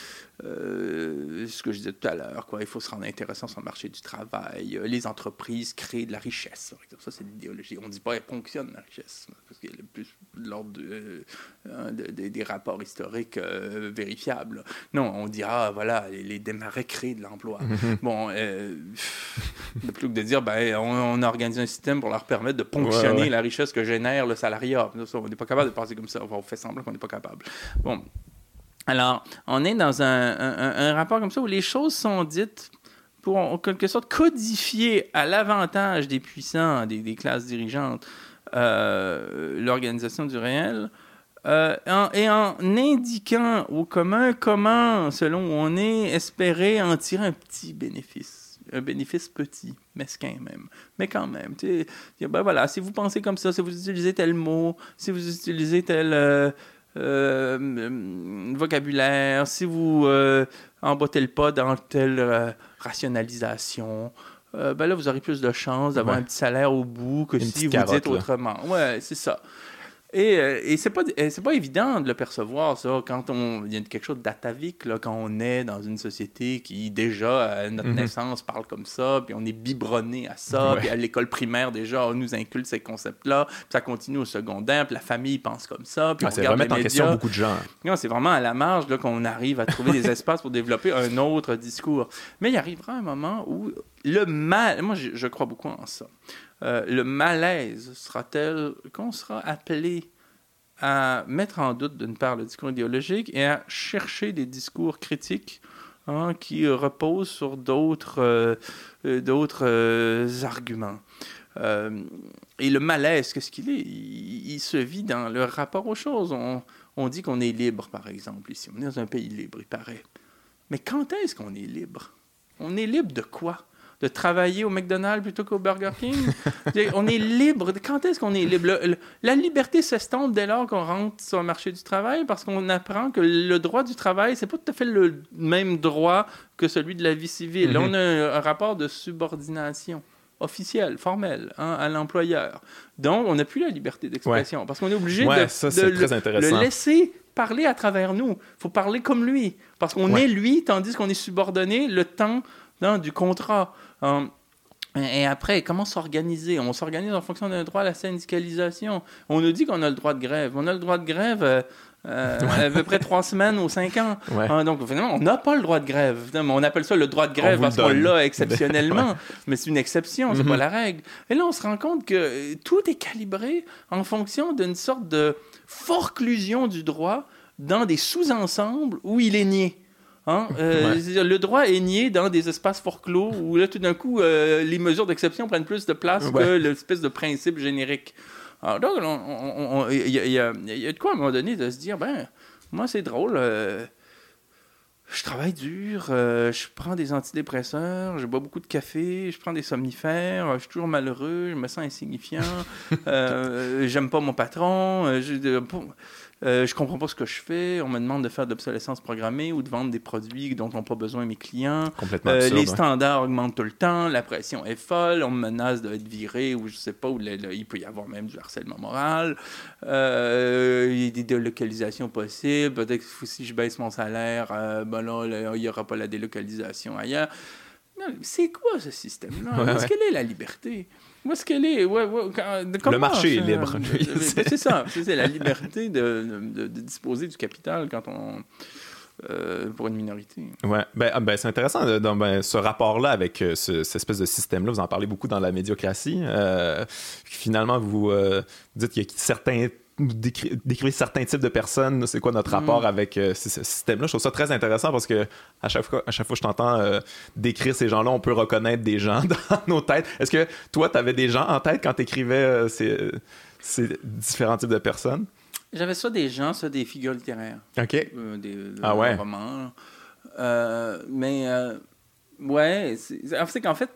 euh, ce que je disais tout à l'heure, quoi, il faut se rendre intéressant sur le marché du travail, euh, les entreprises créent de la richesse. Ça, c'est l'idéologie. On ne dit pas qu'elle fonctionne la richesse, parce qu'il y a plus l'ordre de, euh, des rapports historiques vérifiables. Non, on dira, voilà, les, démarrais créent de l'emploi. bon, plutôt que de dire, ben, on, a organisé un système pour leur permettre de ponctionner la richesse que génère le salariat. On n'est pas capable de penser comme ça. on fait semblant qu'on n'est pas capable. Bon, alors, on est dans un, rapport comme ça où les choses sont dites pour, en quelque sorte, codifier à l'avantage des puissants, des, classes dirigeantes, euh, l'organisation du réel, euh, et en indiquant au commun comment, selon où on est, espérer en tirer un petit bénéfice. Un bénéfice petit, mesquin même, mais quand même. Ben voilà, si vous pensez comme ça, si vous utilisez tel mot, si vous utilisez tel... Euh, euh, vocabulaire, si vous euh, emboîtez le pas dans telle euh, rationalisation, ben là, vous aurez plus de chances d'avoir un petit salaire au bout que si vous dites autrement. Ouais, c'est ça. Et, euh, et c'est pas, c'est pas évident de le percevoir, ça, quand on. Il y a quelque chose d'atavique, là, quand on est dans une société qui, déjà, à notre mhm. naissance, parle comme ça, puis on est biberonné à ça, puis à l'école primaire, déjà, on nous inculque ces concepts-là, puis ça continue au secondaire, puis la famille pense comme ça, puis on regarde remettre en question beaucoup de gens. Non, c'est vraiment à la marge là, qu'on arrive à trouver des espaces pour développer un autre discours. Mais il arrivera un moment où le mal. Moi, je, je crois beaucoup en ça. Euh, le malaise sera tel qu'on sera appelé à mettre en doute d'une part le discours idéologique et à chercher des discours critiques hein, qui reposent sur d'autres euh, euh, d'autres arguments? et le malaise, qu'est-ce qu'il est, il, se vit dans le rapport aux choses. On, on dit qu'on est libre, par exemple, ici. On est dans un pays libre, il paraît. Mais quand est-ce qu'on est libre? On est libre de quoi? De travailler au McDonald's plutôt qu'au Burger King? on est libre. Quand est-ce qu'on est libre? la liberté s'estompe dès lors qu'on rentre sur le marché du travail parce qu'on apprend que le droit du travail, c'est pas tout à fait le même droit que celui de la vie civile. Là, on a un, rapport de subordination officiel, formel, hein, à l'employeur. Donc, on n'a plus la liberté d'expression parce qu'on est obligé de, le, laisser parler à travers nous. Il faut parler comme lui parce qu'on est lui tandis qu'on est subordonné le temps du contrat. Hum, et après, comment s'organiser? On s'organise en fonction d'un droit à la syndicalisation. On nous dit qu'on a le droit de grève. On a le droit de grève euh, euh, à peu près trois semaines ou cinq ans. Hum, donc, finalement, on n'a pas le droit de grève. On appelle ça le droit de grève parce qu'on l'a exceptionnellement. Mais c'est une exception, c'est pas mhm. la règle. Et là, on se rend compte que tout est calibré en fonction d'une sorte de forclusion du droit dans des sous-ensembles où il est nié. Hein? Euh, le droit est nié dans des espaces fort clos où là, tout d'un coup, euh, les mesures d'exception prennent plus de place que l'espèce de principe générique. Alors donc, il y, a de quoi à un moment donné de se dire, ben, moi, c'est drôle. Euh, je travaille dur, je prends des antidépresseurs, je bois beaucoup de café, je prends des somnifères, je suis toujours malheureux, je me sens insignifiant, j'aime pas mon patron. Je, euh, je comprends pas ce que je fais. On me demande de faire de l'obsolescence programmée ou de vendre des produits dont n'ont pas besoin mes clients. Complètement euh, les standards augmentent tout le temps. La pression est folle. On me menace d'être viré ou je sais pas. Où il peut y avoir même du harcèlement moral. Euh, il y a des délocalisations possibles. Peut-être que si je baisse mon salaire, ben là, il n'y aura pas la délocalisation ailleurs. c'est quoi ce système-là? Qu'elle est la liberté? Où est-ce qu'elle est? Ouais, le marché est libre. c'est ça. C'est la liberté de, de, disposer du capital quand on. Euh, pour une minorité. Ouais, ben, ah, ben c'est intéressant dans ben, ce rapport-là avec euh, ce, cette espèce de système-là. Vous en parlez beaucoup dans la médiocratie. Euh, finalement, vous dites qu'il y a certains décrivez certains types de personnes, c'est quoi notre mm. rapport avec euh, ce, système-là? Je trouve ça très intéressant parce que à chaque fois, à chaque fois que je t'entends euh, décrire ces gens-là, on peut reconnaître des gens dans nos têtes. Est-ce que toi, tu avais des gens en tête quand tu écrivais euh, ces, différents types de personnes? J'avais soit des gens, soit des figures littéraires. OK. des, ah ouais? romans. mais, ouais, c'est qu'en fait,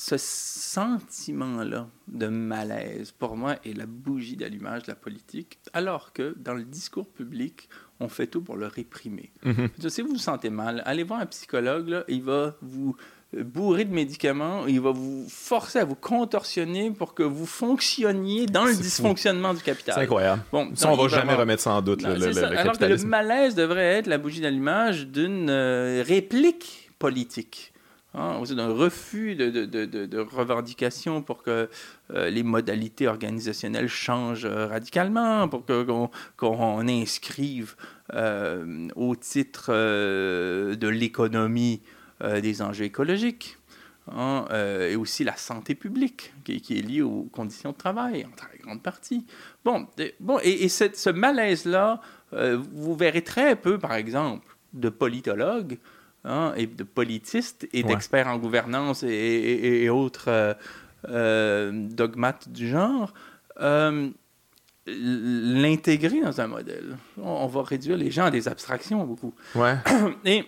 ce sentiment-là de malaise, pour moi, est la bougie d'allumage de la politique, alors que dans le discours public, on fait tout pour le réprimer. Mm-hmm. Si vous vous sentez mal, allez voir un psychologue, là, il va vous bourrer de médicaments, il va vous forcer à vous contorsionner pour que vous fonctionniez dans le dysfonctionnement du capital. C'est incroyable. Bon, ça, on va jamais remettre ça en doute. le, le, alors que le malaise devrait être la bougie d'allumage d'une euh, réplique politique. Hein, d'un refus de, de, revendications pour que euh, les modalités organisationnelles changent euh, radicalement, pour qu'on inscrive euh, au titre de l'économie des enjeux écologiques. Hein, et aussi la santé publique, qui, est liée aux conditions de travail, en très grande partie. Bon, bon et, et ce malaise-là, vous verrez très peu, par exemple, de politologues Hein, et de politistes et d'experts en gouvernance et, autres euh, euh, dogmates du genre, euh, l'intégrer dans un modèle. On, va réduire les gens à des abstractions beaucoup. Ouais. Et,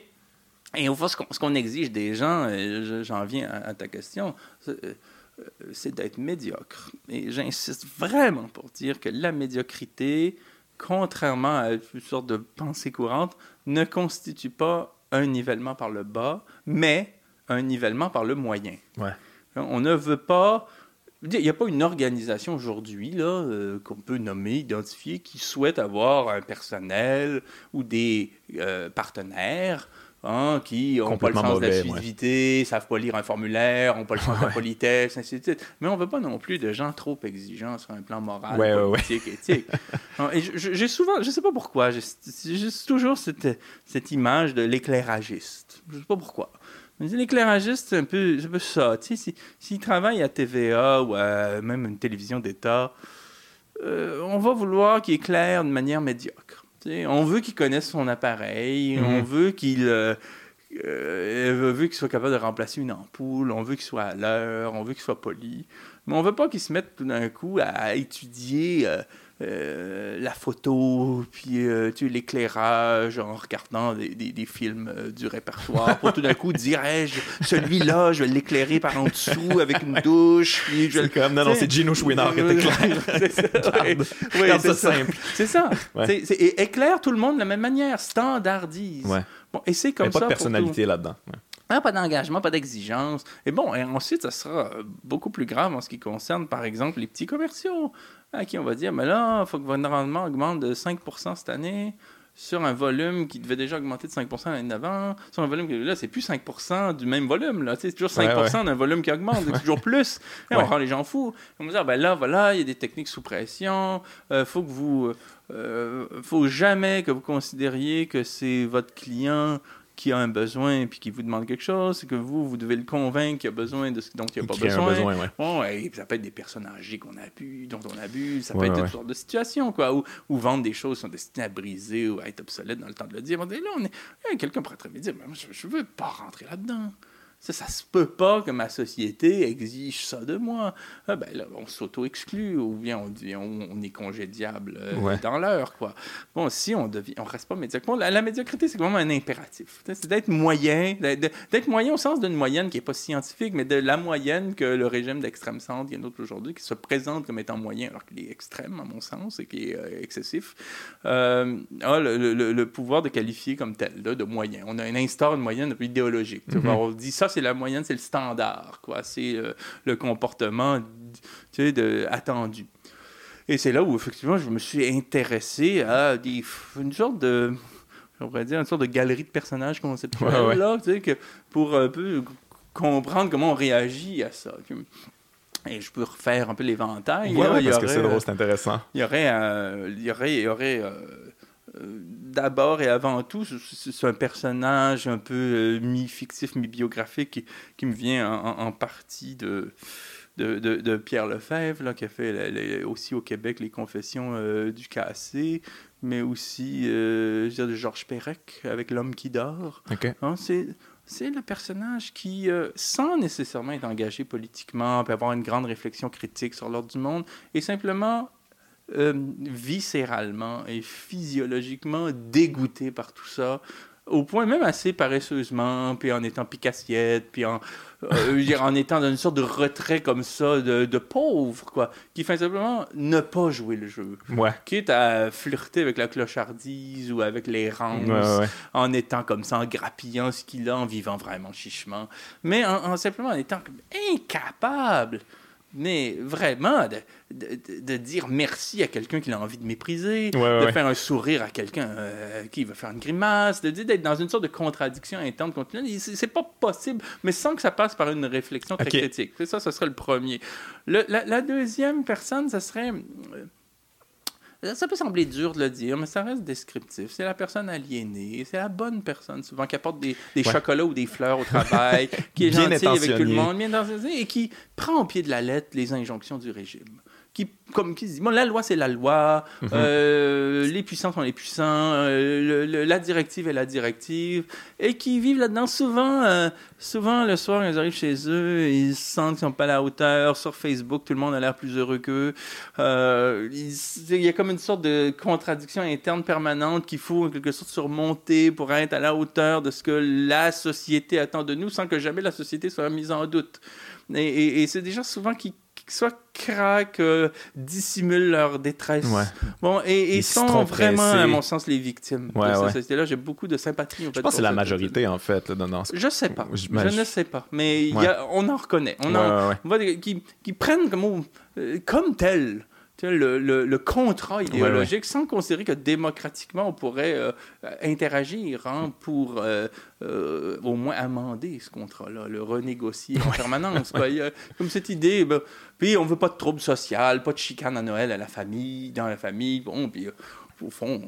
et au fond, ce qu'on exige des gens, j'en viens à, ta question, c'est d'être médiocre. Et j'insiste vraiment pour dire que la médiocrité, contrairement à une sorte de pensée courante, ne constitue pas un nivellement par le bas, mais un nivellement par le moyen. On ne veut pas... Il n'y a pas une organisation aujourd'hui là euh, qu'on peut nommer, identifier, qui souhaite avoir un personnel ou des euh, partenaires Hein, qui n'ont pas le sens de la fluidité, ne savent pas lire un formulaire, n'ont pas le sens de la politesse, ainsi de suite. Mais on ne veut pas non plus de gens trop exigeants sur un plan moral, politique, éthique. Et j'ai souvent, je ne sais pas pourquoi, j'ai toujours cette, cette image de l'éclairagiste. Je ne sais pas pourquoi. L'éclairagiste, c'est un, peu, un peu ça. S'il si, travaille à TVA ou à même une télévision d'État, euh, on va vouloir qu'il éclaire de manière médiocre on veut qu'il connaisse son appareil, on mhm. veut qu'il euh, euh, veut qu'il soit capable de remplacer une ampoule, on veut qu'il soit à l'heure, on veut qu'il soit poli. Mais on veut pas qu'il se mette tout d'un coup à étudier euh, euh, la photo, puis euh, tu l'éclairage en regardant des, des, films euh, du répertoire pour tout d'un coup dire celui-là, je vais l'éclairer par en dessous avec une douche. Puis je... comme, non, non, c'est Gino Chouinard qui éclaire. c'est ça. simple. C'est ça. et éclaire tout le monde de la même manière, standardise. Bon, et c'est comme ça. Pas de personnalité là-dedans. Ah, pas d'engagement, pas d'exigence. Et bon, et ensuite, ça sera beaucoup plus grave en ce qui concerne, par exemple, les petits commerciaux à qui on va dire, mais là, il faut que votre rendement augmente de 5% cette année sur un volume qui devait déjà augmenter de 5% l'année d'avant, sur un volume qui, là, c'est plus 5% du même volume, là, c'est toujours 5 d'un volume qui augmente, c'est toujours plus. Et on rend les gens fous. On va dire, ben là, voilà, il y a des techniques sous pression, euh, faut que vous, euh, faut jamais que vous considériez que c'est votre client qui a un besoin et puis qui vous demande quelque chose, c'est que vous, vous devez le convaincre qu'il a besoin de ce dont il n'a pas besoin. besoin ouais. Bon, et ça peut être des personnes âgées qu'on a dont on abuse, ça peut être toutes sortes de situations, quoi, ou, vendre des choses qui sont destinées à briser ou à être obsolètes dans le temps de le dire. là, on est, quelqu'un pourrait très bien dire, mais je ne veux pas rentrer là-dedans. Ça, ça se peut pas que ma société exige ça de moi. Ah, ben là, on s'auto-exclut ou bien on, dit, on, est congédiable euh, dans l'heure, quoi. Bon, si on devient, on reste pas médiocre. la, médiocrité, c'est vraiment un impératif. C'est d'être moyen, d'être moyen au sens d'une moyenne qui est pas scientifique, mais de la moyenne que le régime d'extrême centre, il y en a d'autres aujourd'hui, qui se présente comme étant moyen, alors qu'il est extrême, à mon sens, et qui est euh, excessif, euh, a le, pouvoir de qualifier comme tel, de moyen. On a un instant de moyenne idéologique. Mm On dit ça, c'est la moyenne, c'est le standard, quoi. C'est euh, le comportement tu sais, de, attendu. Et c'est là où, effectivement, je me suis intéressé à des, une sorte de, pourrait dire, une sorte de galerie de personnages conceptuels, là, tu sais, que pour un peu comprendre comment on réagit à ça. Et je peux refaire un peu l'éventail. Oui, parce que c'est drôle, c'est intéressant. Il y aurait, il y aurait, il y aurait d'abord et avant tout, c'est un personnage un peu mi-fictif, mi-biographique qui, me vient en partie de, de, Pierre Lefebvre, là, qui a fait aussi au Québec les confessions euh, du cassé, mais aussi euh, de Georges Perec avec L'homme qui dort. Hein, c'est c'est le personnage qui, euh, sans nécessairement être engagé politiquement, peut avoir une grande réflexion critique sur l'ordre du monde, et simplement viscéralement et physiologiquement dégoûté par tout ça, au point même assez paresseusement, puis en étant picassiette, puis en, euh, en étant dans une sorte de retrait comme ça, de, de, pauvre, quoi, qui fait simplement ne pas jouer le jeu. Ouais. Quitte à flirter avec la clochardise ou avec les rangs, en étant comme ça, en grappillant ce qu'il a, en vivant vraiment chichement, mais en simplement en étant incapable mais vraiment, de, de, de, dire merci à quelqu'un qui a envie de mépriser, de faire un sourire à quelqu'un euh, qui va faire une grimace, de dire d'être dans une sorte de contradiction interne continue. C'est pas possible, mais sans que ça passe par une réflexion très critique. C'est ça, ce serait le premier. Le, la, la, deuxième personne, ce serait. Euh, ça peut sembler dur de le dire, mais ça reste descriptif. C'est la personne aliénée, c'est la bonne personne, souvent qui apporte des, des chocolats ou des fleurs au travail, qui est gentille avec tout le monde, bien et qui prend au pied de la lettre les injonctions du régime qui, comme qui dit, bon, la loi, c'est la loi, mhm. euh, les puissants sont les puissants, euh, la directive est la directive, et qui vivent là-dedans souvent, euh, souvent le soir, ils arrivent chez eux, ils sentent qu'ils sont pas à la hauteur, sur Facebook, tout le monde a l'air plus heureux qu'eux. il y a comme une sorte de contradiction interne permanente qu'il faut en quelque sorte surmonter pour être à la hauteur de ce que la société attend de nous, sans que jamais la société soit mise en doute. Et, et c'est des gens souvent qui soit craquent, euh, dissimulent leur détresse. Bon, et, et sont vraiment, à mon sens, les victimes ouais, de cette là J'ai beaucoup de sympathie. Je pense que c'est la majorité, en fait. Là, dans, Je sais pas. Je, ne sais pas. Mais y a, on en reconnaît. On, en, qui, qui prennent comme, euh, comme tel le, le, contrat idéologique sans considérer que démocratiquement on pourrait euh, interagir hein, pour euh, euh, au moins amender ce contrat-là, le renégocier en permanence. comme cette idée, ben, puis on veut pas de troubles social, pas de chicane à Noël à la famille, dans la famille, bon, puis au fond,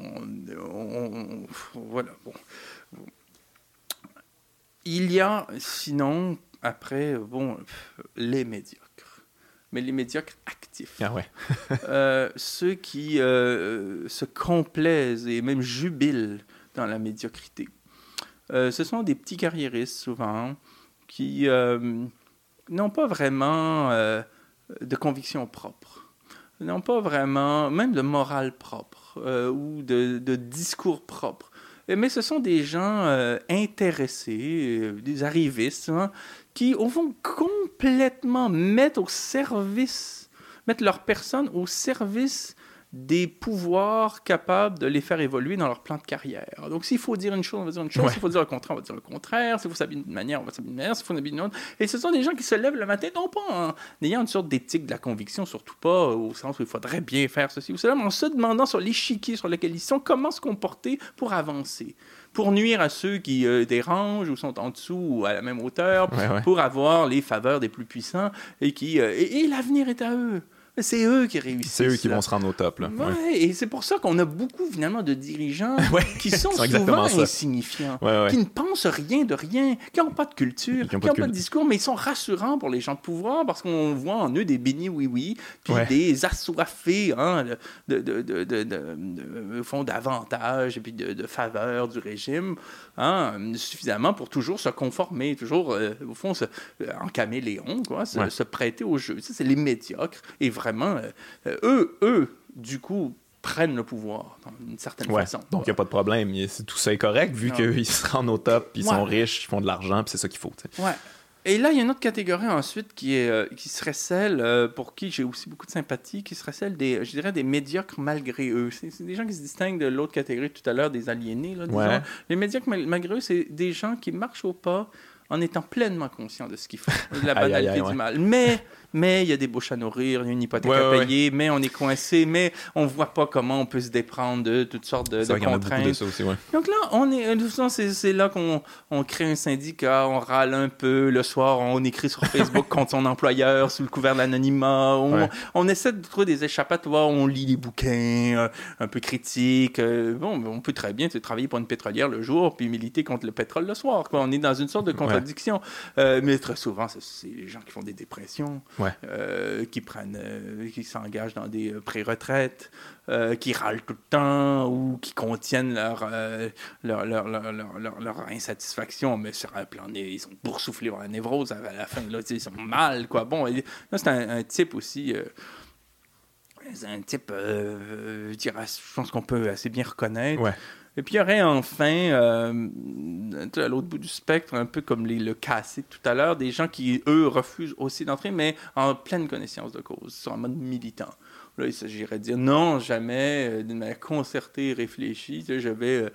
voilà, bon. Il y a sinon, après, bon, les médias mais les médiocres actifs. Ah ouais. euh, ceux qui euh, se complaisent et même jubilent dans la médiocrité. Euh, ce sont des petits carriéristes souvent qui n'ont pas vraiment de conviction propre, n'ont pas vraiment même de morale propre ou de, de, discours propre. Mais ce sont des gens intéressés, des arrivistes, hein, qui, au fond, complètement mettre au service, mettre leur personne au service des pouvoirs capables de les faire évoluer dans leur plan de carrière. Donc, s'il faut dire une chose, on va dire une chose. S'il faut dire le contraire, on va dire le contraire. S'il faut s'habiller d'une manière, on va s'habiller d'une manière. S'il faut s'habiller d'une autre. Et ce sont des gens qui se lèvent le matin, non pas en ayant une sorte d'éthique de la conviction, surtout pas au sens où il faudrait bien faire ceci ou cela, mais en se demandant sur l'échiquier sur lequel ils sont, comment se comporter pour avancer pour nuire à ceux qui euh, dérangent ou sont en dessous ou à la même hauteur, pour avoir les faveurs des plus puissants et qui euh, et l'avenir est à eux. C'est eux qui réussissent. C'est eux qui vont se rendre au top. Là. Ouais, Et c'est pour ça qu'on a beaucoup finalement de dirigeants qui sont souvent insignifiants, qui ne pensent rien de rien, qui n'ont pas de culture, qui n'ont pas, de discours, mais ils sont rassurants pour les gens de pouvoir parce qu'on voit en eux des bénis oui-oui, puis des assoiffés hein, de, de, de, de, fond d'avantages et puis de, faveurs du régime, hein, suffisamment pour toujours se conformer, toujours, euh, au fond, se, en caméléon, quoi, se, se prêter au jeu. Ça, c'est les médiocres. Et vraiment, euh, euh, eux, eux, du coup, prennent le pouvoir d'une certaine façon. Donc, il n'y a pas de problème. Tout ça est correct vu qu'ils se rendent au top, puis ils sont riches, ils font de l'argent, puis c'est ça qu'il faut. Ouais. Et là, il y a une autre catégorie ensuite qui, est, euh, qui serait celle, pour qui j'ai aussi beaucoup de sympathie, qui serait celle des, je dirais, des médiocres malgré eux. C'est des gens qui se distinguent de l'autre catégorie tout à l'heure, des aliénés. Là, Les médiocres malgré eux, c'est des gens qui marchent au pas en étant pleinement conscients de ce qu'ils font, de la banalité du mal. Mais mais il y a des bouches à nourrir, il y a une hypothèque à payer, mais on est coincé, mais on voit pas comment on peut se déprendre de toutes sortes de, de contraintes. De ça aussi, Donc là, on est, c'est là qu'on on crée un syndicat, on râle un peu le soir, on écrit sur Facebook contre son employeur sous le couvert de l'anonymat, on, on, essaie de trouver des échappatoires, on lit des bouquins euh, un peu critiques. Euh, bon, on peut très bien travailler pour une pétrolière le jour puis militer contre le pétrole le soir. Quoi. On est dans une sorte de contradiction. Euh, mais très souvent, c'est les gens qui font des dépressions, qui prennent, qui s'engagent dans des pré-retraites, qui râlent tout le temps ou qui contiennent leur, leur, leur, insatisfaction, mais sur un plan, ils sont boursouflés par la névrose à la fin. Là, ils sont mal. Quoi. Bon, c'est un, type aussi c'est un type, euh, je, dirais, je pense qu'on peut assez bien reconnaître. Et puis il y aurait enfin, euh, à l'autre bout du spectre, un peu comme les, le cassé tout à l'heure, des gens qui, eux, refusent aussi d'entrer, mais en pleine connaissance de cause, sont en mode militant. Là, il s'agirait de dire non, jamais, euh, d'une manière concertée, réfléchie, je vais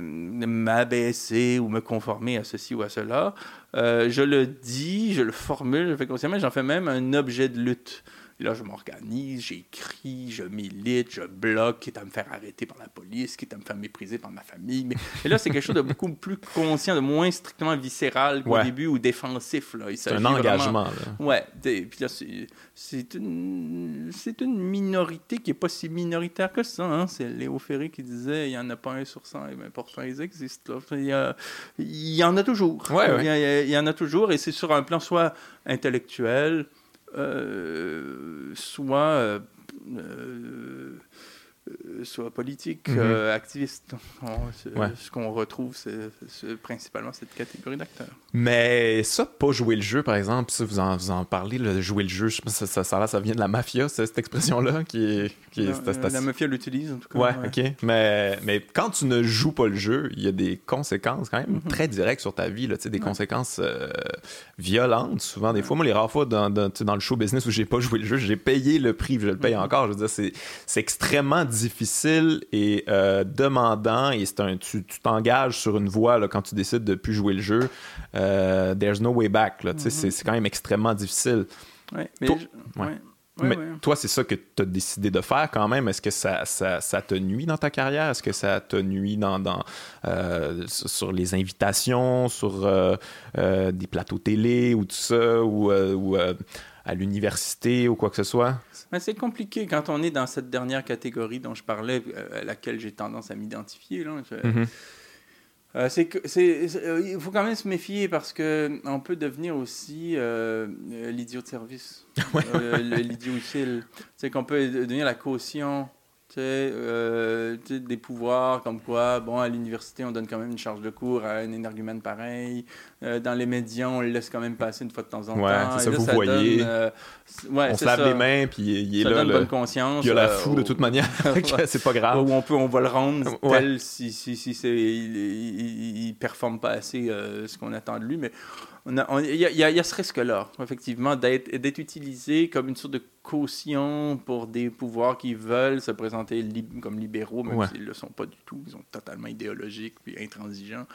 m'abaisser ou me conformer à ceci ou à cela. je le dis, je le formule, je fais consciemment, j'en fais même un objet de lutte là, je m'organise, j'écris, je milite, je bloque, quitte à me faire arrêter par la police, quitte à me faire mépriser par ma famille. Mais et là, c'est quelque chose de beaucoup plus conscient, de moins strictement viscéral qu'au début ou défensif. C'est un engagement. Puis là, c'est une, une minorité qui n'est pas si minoritaire que ça. Hein. C'est Léo Ferré qui disait il n'y en a pas un sur 100, et bien pourtant ils existent. Il, y a, il, y en a toujours. Ouais, il, y en a toujours, et c'est sur un plan soit intellectuel, soit euh, euh, euh, soit politique, mhm. euh, activiste. Ce qu'on retrouve, c'est principalement cette catégorie d'acteurs. Mais ça, pas jouer le jeu, par exemple, ça, vous, en, vous en parlez, le jouer le jeu, je pense que ça, ça, ça, vient de la mafia, cette expression-là, qui. Qui est la mafia l'utilise, en tout cas. Ouais, OK. Mais, mais quand tu ne joues pas le jeu, il y a des conséquences quand même mhm. très directes sur ta vie, là, des conséquences euh, violentes, souvent. Des fois, moi, les rares fois dans, dans, dans le show business où j'ai pas joué le jeu, j'ai payé le prix, je le paye mhm. encore. Je veux dire, c'est extrêmement difficile et euh, demandant et c'est un, tu t'engages sur une voie là, quand tu décides de plus jouer le jeu. Euh, there's no way back. Là, mm C'est quand même extrêmement difficile. Ouais, mais toi, mais toi, c'est ça que tu as décidé de faire quand même. Est-ce que ça, ça, ça, te nuit dans ta carrière? Est-ce que ça te nuit dans, dans euh, sur les invitations, sur des plateaux télé ou tout ça, ou, ou à l'université ou quoi que ce soit? c'est compliqué quand on est dans cette dernière catégorie dont je parlais, euh, à laquelle j'ai tendance à m'identifier. Mm-hmm. Euh, c'est euh, il faut quand même se méfier parce que on peut devenir aussi l'idiot de service, l'idiot utile. C'est qu'on peut devenir la caution euh, des pouvoirs comme quoi, bon, à l'université, on donne quand même une charge de cours à un énergumène pareil. Euh, dans les médias, on le laisse quand même passer une fois de temps en temps. ça, vous voyez. Euh, on se lave les mains, puis il est ça là. Donne bonne conscience. Il y a la foule de toute manière. c'est pas grave. On, peut, on va le rendre tel si, si, si il, il, il, performe pas assez ce qu'on attend de lui. Mais il y, y, a ce risque-là, effectivement, d'être utilisé comme une sorte de caution pour des pouvoirs qui veulent se présenter comme libéraux, même s'ils ne le sont pas du tout. Ils sont totalement idéologiques puis intransigeants.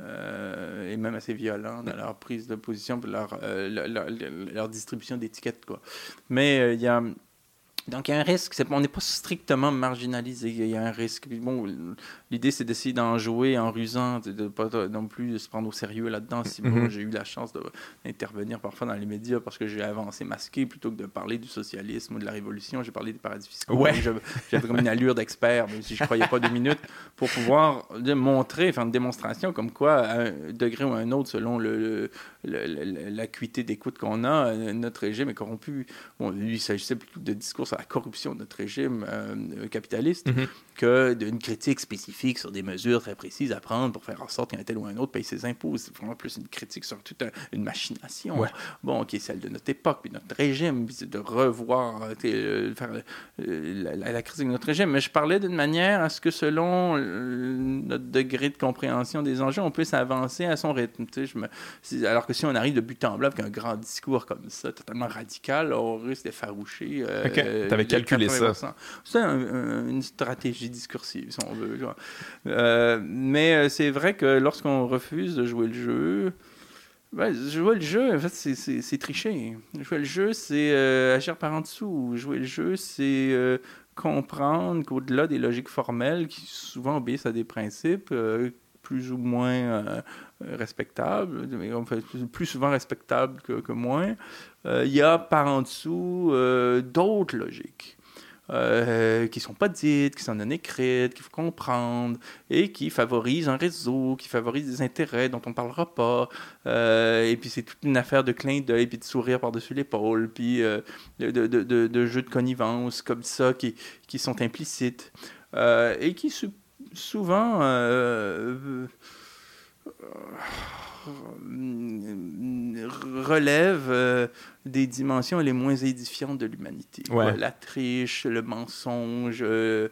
Euh, et même assez violents dans leur prise de position, leur, euh, leur, leur, distribution d'étiquettes. Quoi. Mais euh, il y a donc, il y a un risque. on n'est pas strictement marginalisé. Il y a un risque. Bon, l'idée, c'est d'essayer d'en jouer en rusant, de ne pas non plus se prendre au sérieux là-dedans. Si mm-hmm. j'ai eu la chance d'intervenir parfois dans les médias parce que j'ai avancé masqué plutôt que de parler du socialisme ou de la révolution, j'ai parlé des paradis fiscaux. Ouais. J'avais comme une allure d'expert, même si je ne croyais pas deux minutes, pour pouvoir montrer, faire une démonstration comme quoi, à un degré ou à un autre, selon le, l'acuité d'écoute qu'on a, notre régime est corrompu. Bon, lui, il s'agissait plutôt de discours sur la corruption de notre régime euh, capitaliste mm-hmm. que d'une critique spécifique sur des mesures très précises à prendre pour faire en sorte qu'un tel ou un autre paye ses impôts. C'est vraiment plus une critique sur toute une machination, bon, qui est celle de notre époque, puis notre régime, puis de revoir, euh, faire euh, la, critique de notre régime. Mais je parlais d'une manière à ce que selon notre degré de compréhension des enjeux, on puisse avancer à son rythme. Je me... Alors que si on arrive de but en blanc avec un grand discours comme ça, totalement radical, on risque d'effaroucher tu avais calculé ça. C'est une stratégie discursive, si on veut. Euh, mais euh, c'est vrai que lorsqu'on refuse de jouer le jeu, Ben, jouer le jeu, en fait, c'est tricher. Jouer le jeu, c'est euh, agir par en dessous. Jouer le jeu, c'est euh, comprendre qu'au-delà des logiques formelles qui souvent obéissent à des principes euh, plus ou moins respectables, plus souvent respectables que, que moins, il y a par en dessous d'autres logiques. Euh, qui sont pas dites, qui sont non écrites, qu'il faut comprendre, et qui favorisent un réseau, qui favorisent des intérêts dont on ne parlera pas. Euh, et puis c'est toute une affaire de clin d'œil, puis de sourire par-dessus l'épaule, puis euh, de, de, jeux de connivence comme ça qui, qui sont implicites, et qui souvent relève des dimensions les moins édifiantes de l'humanité. La triche, le mensonge, euh,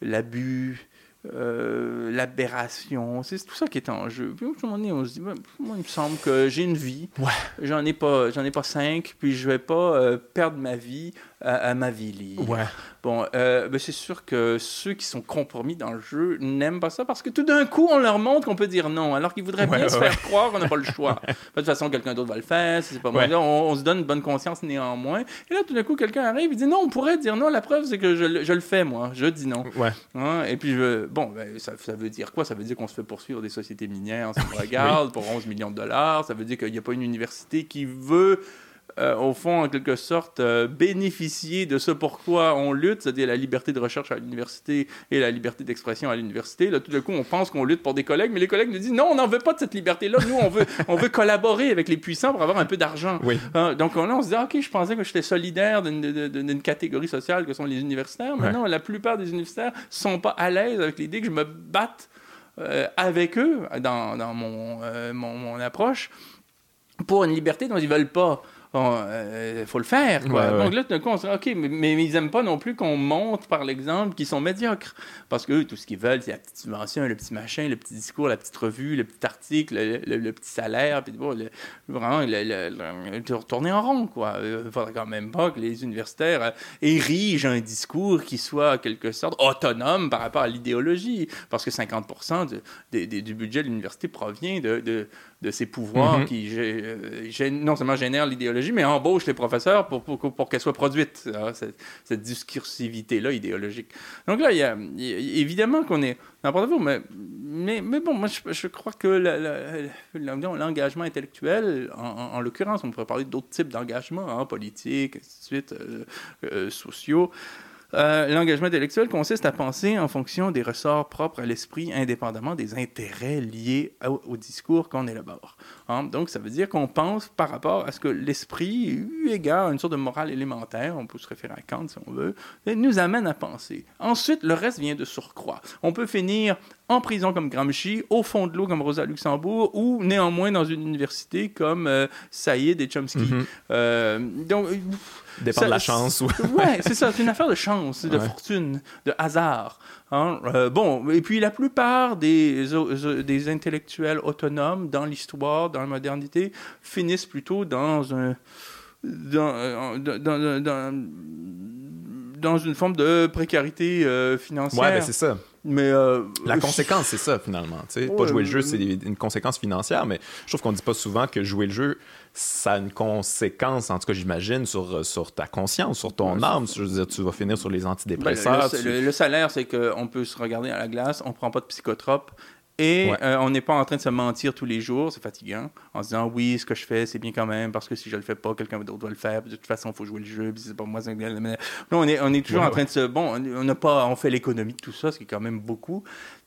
l'abus, euh, l'aberration, c'est tout ça qui est en jeu. Puis à un moment donné, on se dit, ben, moi, il me semble que j'ai une vie, ouais. j'en ai pas, j'en ai pas cinq, puis je vais pas euh, perdre ma vie à, ma vie libre. Ouais. Bon, euh, ben c'est sûr que ceux qui sont compromis dans le jeu n'aiment pas ça parce que tout d'un coup, on leur montre qu'on peut dire non, alors qu'ils voudraient bien se faire croire qu'on n'a pas le choix. de toute façon, quelqu'un d'autre va le faire, c'est pas moi. On, se donne une bonne conscience néanmoins. Et là, tout d'un coup, quelqu'un arrive, il dit non, on pourrait dire non. La preuve, c'est que je, je, le fais, moi. Je dis non. Ouais. Hein? Et puis, je, bon, ben, ça, ça, veut dire quoi? Ça veut dire qu'on se fait poursuivre des sociétés minières, on se regarde pour 11 millions de dollars. Ça veut dire qu'il n'y a pas une université qui veut euh, au fond, en quelque sorte, euh, bénéficier de ce pourquoi on lutte, c'est-à-dire la liberté de recherche à l'université et la liberté d'expression à l'université. Là, tout d'un coup, on pense qu'on lutte pour des collègues, mais les collègues nous disent non, on n'en veut pas de cette liberté-là. Nous, on veut, on veut collaborer avec les puissants pour avoir un peu d'argent. Hein, donc là, on se dit, ah, OK, je pensais que j'étais solidaire d'une catégorie sociale que sont les universitaires. Mais non, la plupart des universitaires sont pas à l'aise avec l'idée que je me batte euh, avec eux dans, dans mon, mon, mon approche pour une liberté dont ils veulent pas il euh, faut le faire. Quoi. Donc là, d'un coup, on se dit, OK, mais, ils n'aiment pas non plus qu'on montre par l'exemple qu'ils sont médiocres. Parce que tout ce qu'ils veulent, c'est la petite subvention, le petit machin, le petit discours, la petite revue, le petit article, le, petit salaire, puis bon, vraiment, le, retourner en rond. Quoi. Il ne faudrait quand même pas que les universitaires euh, érigent un discours qui soit, en quelque sorte, autonome par rapport à l'idéologie. Parce que 50% du budget de l'université provient de de ces pouvoirs mhm. qui euh, non seulement génèrent l'idéologie, mais embauchent les professeurs pour, pour, pour qu'elle soit produite, hein, cette, discursivité-là idéologique. Donc là, il y a, évidemment qu'on est n'importe où, mais, mais, mais, bon, moi, je, crois que l'engagement intellectuel, en, l'occurrence, on pourrait parler d'autres types d'engagement, hein, politiques, suite, euh, euh, sociaux, euh, l'engagement intellectuel consiste à penser en fonction des ressorts propres à l'esprit, indépendamment des intérêts liés au, discours qu'on élabore. Hein? Donc, ça veut dire qu'on pense par rapport à ce que l'esprit, eu égard à une sorte de morale élémentaire, on peut se référer à Kant si on veut, nous amène à penser. Ensuite, le reste vient de surcroît. On peut finir en prison comme Gramsci, au fond de l'eau comme Rosa Luxembourg, ou néanmoins dans une université comme euh, Saïd et Chomsky. Euh, donc, Dépend de la chance. Ou... ouais, c'est ça, c'est une affaire de chance, de fortune, de hasard. Hein. Euh, bon, et puis la plupart des, intellectuels autonomes dans l'histoire, dans la modernité, finissent plutôt dans un. dans, dans une forme de précarité euh, financière. Ouais, ben c'est ça. Mais euh, la conséquence, c'est ça finalement. pas jouer le jeu, c'est une conséquence financière, mais je trouve qu'on dit pas souvent que jouer le jeu, ça a une conséquence, en tout cas j'imagine, sur, sur ta conscience, sur ton âme. Je veux dire, tu vas finir sur les antidépresseurs. le, salaire, c'est qu'on peut se regarder à la glace, on prend pas de psychotrope, et euh, on n'est pas en train de se mentir tous les jours, c'est fatigant, en se disant oui, ce que je fais, c'est bien quand même, parce que si je le fais pas, quelqu'un d'autre doit le faire. De toute façon, il faut jouer le jeu, puis c'est pas moi. Non, on est, on est toujours en train de se. Bon, on n'a pas. On fait l'économie de tout ça, ce qui est quand même beaucoup.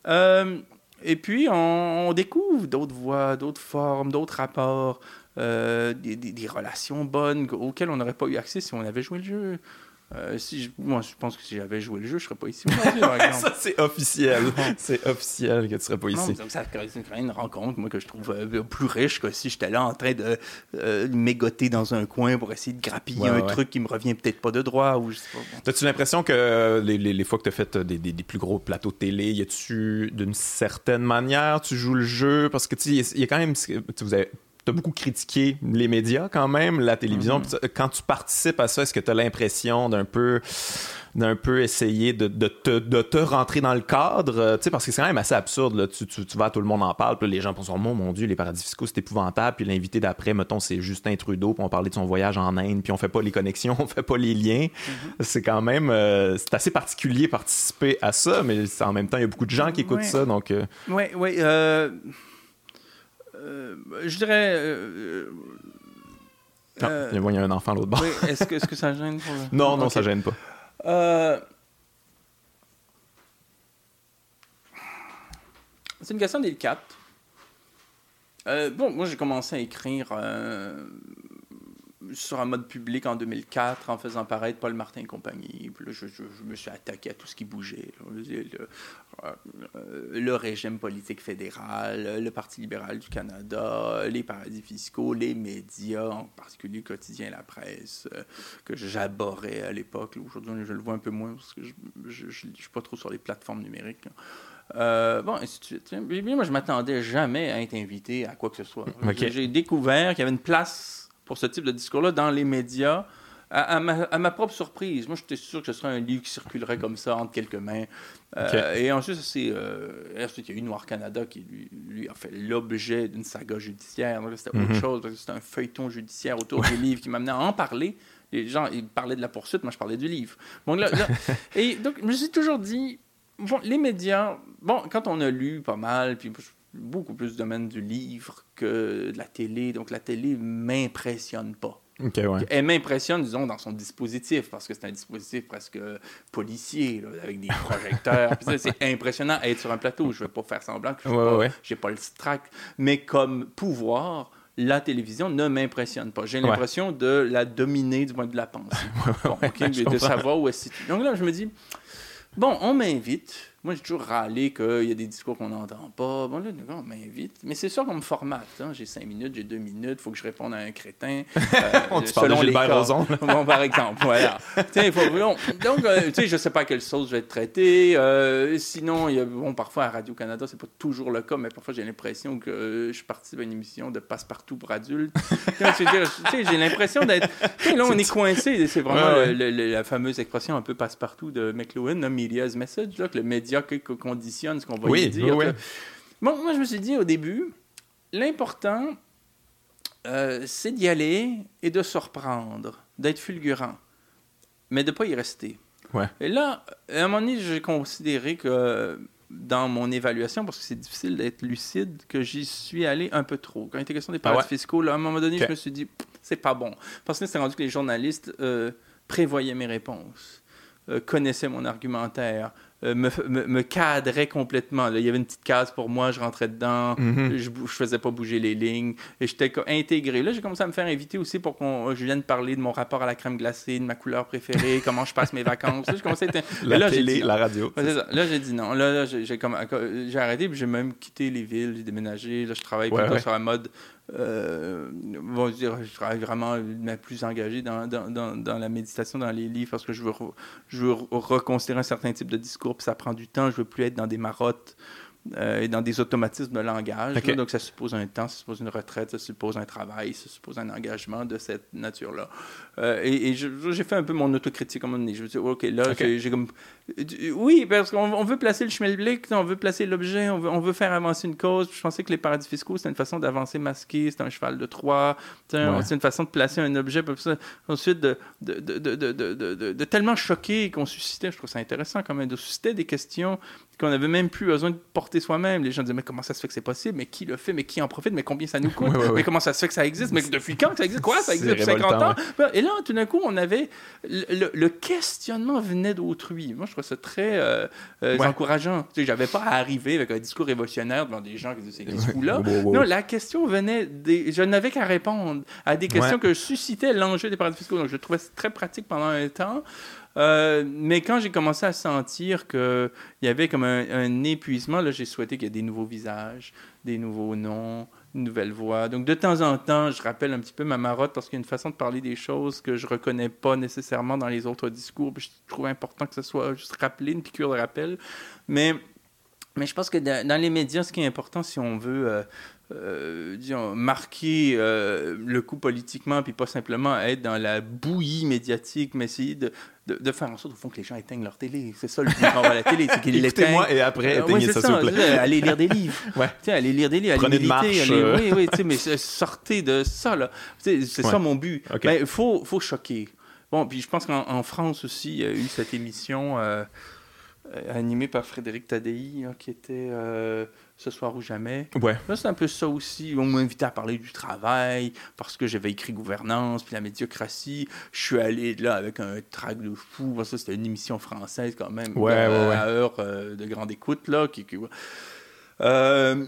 Euh, et puis, on, découvre d'autres voies, d'autres formes, d'autres rapports, euh, des, des, relations bonnes auxquelles on n'aurait pas eu accès si on avait joué le jeu. Euh, si je, moi, je pense que si j'avais joué le jeu, je serais pas ici ça, c'est officiel. c'est officiel que tu serais pas ici. Non, ça crée une rencontre, moi, que je trouve euh, plus riche que si j'étais là en train de euh, mégoter dans un coin pour essayer de grappiller un truc qui me revient peut-être pas de droit. ou pas. As-tu l'impression que les, les, fois que tu as fait des, des, plus gros plateaux de télé, y a-tu d'une certaine manière, tu joues le jeu? Parce que, tu il y a quand même. Vous avez as beaucoup critiqué les médias quand même, la télévision. Mm-hmm. Quand tu participes à ça, est-ce que tu as l'impression d'un peu d'un peu essayer de, de, te, de, te, rentrer dans le cadre, euh, tu sais, parce que c'est quand même assez absurde, là. Tu, tu, tu, vas, tout le monde en parle, puis les gens pensent, oh mon Dieu, les paradis fiscaux, c'est épouvantable, puis l'invité d'après, mettons, c'est Justin Trudeau, puis on parlait de son voyage en Inde, puis on fait pas les connexions, on fait pas les liens. Mm-hmm. C'est quand même, euh, c'est assez particulier participer à ça, mais en même temps, il y a beaucoup de gens qui écoutent ouais. ça, donc... Euh... Oui, oui, euh... Euh, je dirais. Euh, ah, il y a un enfant à l'autre bord. Oui, est-ce que, est que, ça gêne pour... Non, non, okay. ça gêne pas. Euh... C'est une question délicate. bon, moi, j'ai commencé à écrire sur un mode public en 2004 en faisant paraître Paul Martin et compagnie. Puis là, je, je, je, me suis attaqué à tout ce qui bougeait. Le, le, le, régime politique fédéral, le Parti libéral du Canada, les paradis fiscaux, les médias, en particulier le quotidien La Presse, que j'aborais à l'époque. Aujourd'hui, je le vois un peu moins parce que je ne suis pas trop sur les plateformes numériques. Euh, bon, ainsi de suite. Moi, je m'attendais jamais à être invité à quoi que ce soit. Okay. J'ai découvert qu'il y avait une place pour ce type de discours-là dans les médias, à, à, ma, à, ma, propre surprise. Moi, j'étais sûr que ce serait un livre qui circulerait comme ça entre quelques mains. Euh, okay. Et ensuite, c'est, euh, ensuite, il y a eu Noir Canada qui, lui, lui a fait l'objet d'une saga judiciaire. C'était mm -hmm. autre chose, parce que c'était un feuilleton judiciaire autour du livre qui m'amenait à en parler. Les gens, ils parlaient de la poursuite, moi, je parlais du livre. Bon, là, là et donc, je me suis toujours dit, bon, les médias, bon, quand on a lu pas mal, puis beaucoup plus du domaine du livre que de la télé. Donc, la télé m'impressionne pas. Okay, ouais. Elle m'impressionne, disons, dans son dispositif, parce que c'est un dispositif presque policier, là, avec des projecteurs. c'est impressionnant à être sur un plateau. Je ne vais pas faire semblant que je n'ai ouais, pas, ouais. pas, le tract. Mais comme pouvoir, la télévision ne m'impressionne pas. J'ai l'impression de la dominer du point de la pensée. bon, okay, de savoir où est-ce Donc là, je me dis, bon, on m'invite. Moi, j'ai toujours râlé qu'il y a des discours qu'on n'entend pas. Bon, là, on m'invite. Mais c'est sûr qu'on me formate. Hein. J'ai cinq minutes, j'ai deux minutes, il faut que je réponde à un crétin. Euh, tu selon les cas. Rozon, bon, par exemple, voilà. Faut, donc, donc euh, tu sais, je ne sais pas à quelle sauce je vais être traité. Euh, sinon, il y a, bon, parfois à Radio-Canada, c'est pas toujours le cas, mais parfois j'ai l'impression que je participe à une émission de passe-partout pour adultes. j'ai l'impression d'être... Là, on est coincé. C'est vraiment ouais, ouais. Le, le, la fameuse expression un peu passe-partout de McLuhan, Media's Message, là, que le média conditionne ce qu'on va oui, y dire. Oui. Bon, moi, je me suis dit au début, l'important, euh, c'est d'y aller et de se reprendre, d'être fulgurant, mais de ne pas y rester. Ouais. Et là, à un moment donné, j'ai considéré que dans mon évaluation, parce que c'est difficile d'être lucide, que j'y suis allé un peu trop. Quand il était question des paradis ah ouais? fiscaux, là, à un moment donné, okay. je me suis dit, c'est pas bon. Parce que c'est rendu que les journalistes euh, prévoyaient mes réponses, euh, connaissaient mon argumentaire, me, me, me, cadrait complètement. Là. Il y avait une petite case pour moi, je rentrais dedans, Mhm. mm -hmm. je ne faisais pas bouger les lignes, et j'étais intégré. Là, j'ai commencé à me faire inviter aussi pour que je vienne parler de mon rapport à la crème glacée, de ma couleur préférée, comment je passe mes vacances. Là, commencé à être... La là, télé, dit, la radio. Ouais, ça. Là, j'ai dit non. Là, là j'ai comme... arrêté, puis j'ai même quitté les villes, j'ai déménagé. Là, je travaille ouais, plutôt ouais. sur un mode... Euh, bon, je, dire, je travaille vraiment plus engagé dans, dans, dans, dans, la méditation, dans les livres, parce que je veux, re, je veux reconsidérer un certain type de discours, puis ça prend du temps. Je veux plus être dans des marottes euh, et dans des automatismes de langage. Okay. Là, donc, ça suppose un temps, ça suppose une retraite, ça suppose un travail, ça suppose un engagement de cette nature-là. Euh, et, et j'ai fait un peu mon autocritique à un moment donné. Je me suis dit, OK, là, okay. j'ai comme. Oui, parce qu'on veut placer le schmelblick, on veut placer l'objet, on veut, on veut faire avancer une cause. Je pensais que les paradis fiscaux, c'était une façon d'avancer masqué, c'était un cheval de Troie. C'est ouais. une façon de placer un objet. Ensuite, de, de, de, de, de tellement choquer qu'on suscitait, je trouve ça intéressant quand même, de susciter des questions qu'on n'avait même plus besoin de porter soi-même. Les gens disaient, mais comment ça se fait que c'est possible? Mais qui le fait? Mais qui en profite? Mais combien ça nous coûte? ouais, ouais, mais comment ça se fait que ça existe? Mais depuis quand que ça existe? Quoi? Ça existe depuis 50 ans? Et là, tout d'un coup, on avait... Le, le questionnement venait d'autrui. Moi, je trouve ça très euh, euh, encourageant. Tu sais, j'avais pas à arriver avec un discours révolutionnaire devant des gens qui disaient, c'est ce coup-là. non, la question venait des... Je n'avais qu'à répondre à des questions que suscitait l'enjeu des paradis fiscaux. Donc, je trouvais très pratique pendant un temps. Euh, mais quand j'ai commencé à sentir qu'il y avait comme un, un épuisement, là, j'ai souhaité qu'il y ait des nouveaux visages, des nouveaux noms, une nouvelle voix. Donc, de temps en temps, je rappelle un petit peu ma marotte parce qu'il y a une façon de parler des choses que je reconnais pas nécessairement dans les autres discours. Puis je trouve important que ce soit juste rappelé, une piqûre de rappel. Mais, mais je pense que dans les médias, ce qui est important, si on veut... Euh, euh, disons, marquer euh, le coup politiquement, puis pas simplement être dans la bouillie médiatique, mais essayer de, de, faire en sorte au fond que les gens éteignent leur télé. C'est ça le but à la télé, c'est qu'ils l'éteignent. moi et après euh, éteignez ça, s'il vous plaît. Allez lire des livres. ouais. Tiens, allez lire des livres. Prenez de marche. Oui, oui, mais sortez de ça, là. C'est ça mon but. Mais il faut, faut choquer. Bon, puis je pense qu'en France aussi, il y a eu cette émission animée par Frédéric Tadei, hein, qui était ce soir ou jamais. Ouais. Là, c'est un peu ça aussi. On m'a invité à parler du travail parce que j'avais écrit gouvernance puis la médiocratie. Je suis allé là avec un trac de fou. Ça, c'était une émission française quand même. Ouais, ouais, ouais. À heure euh, de grande écoute, là. Qui, euh,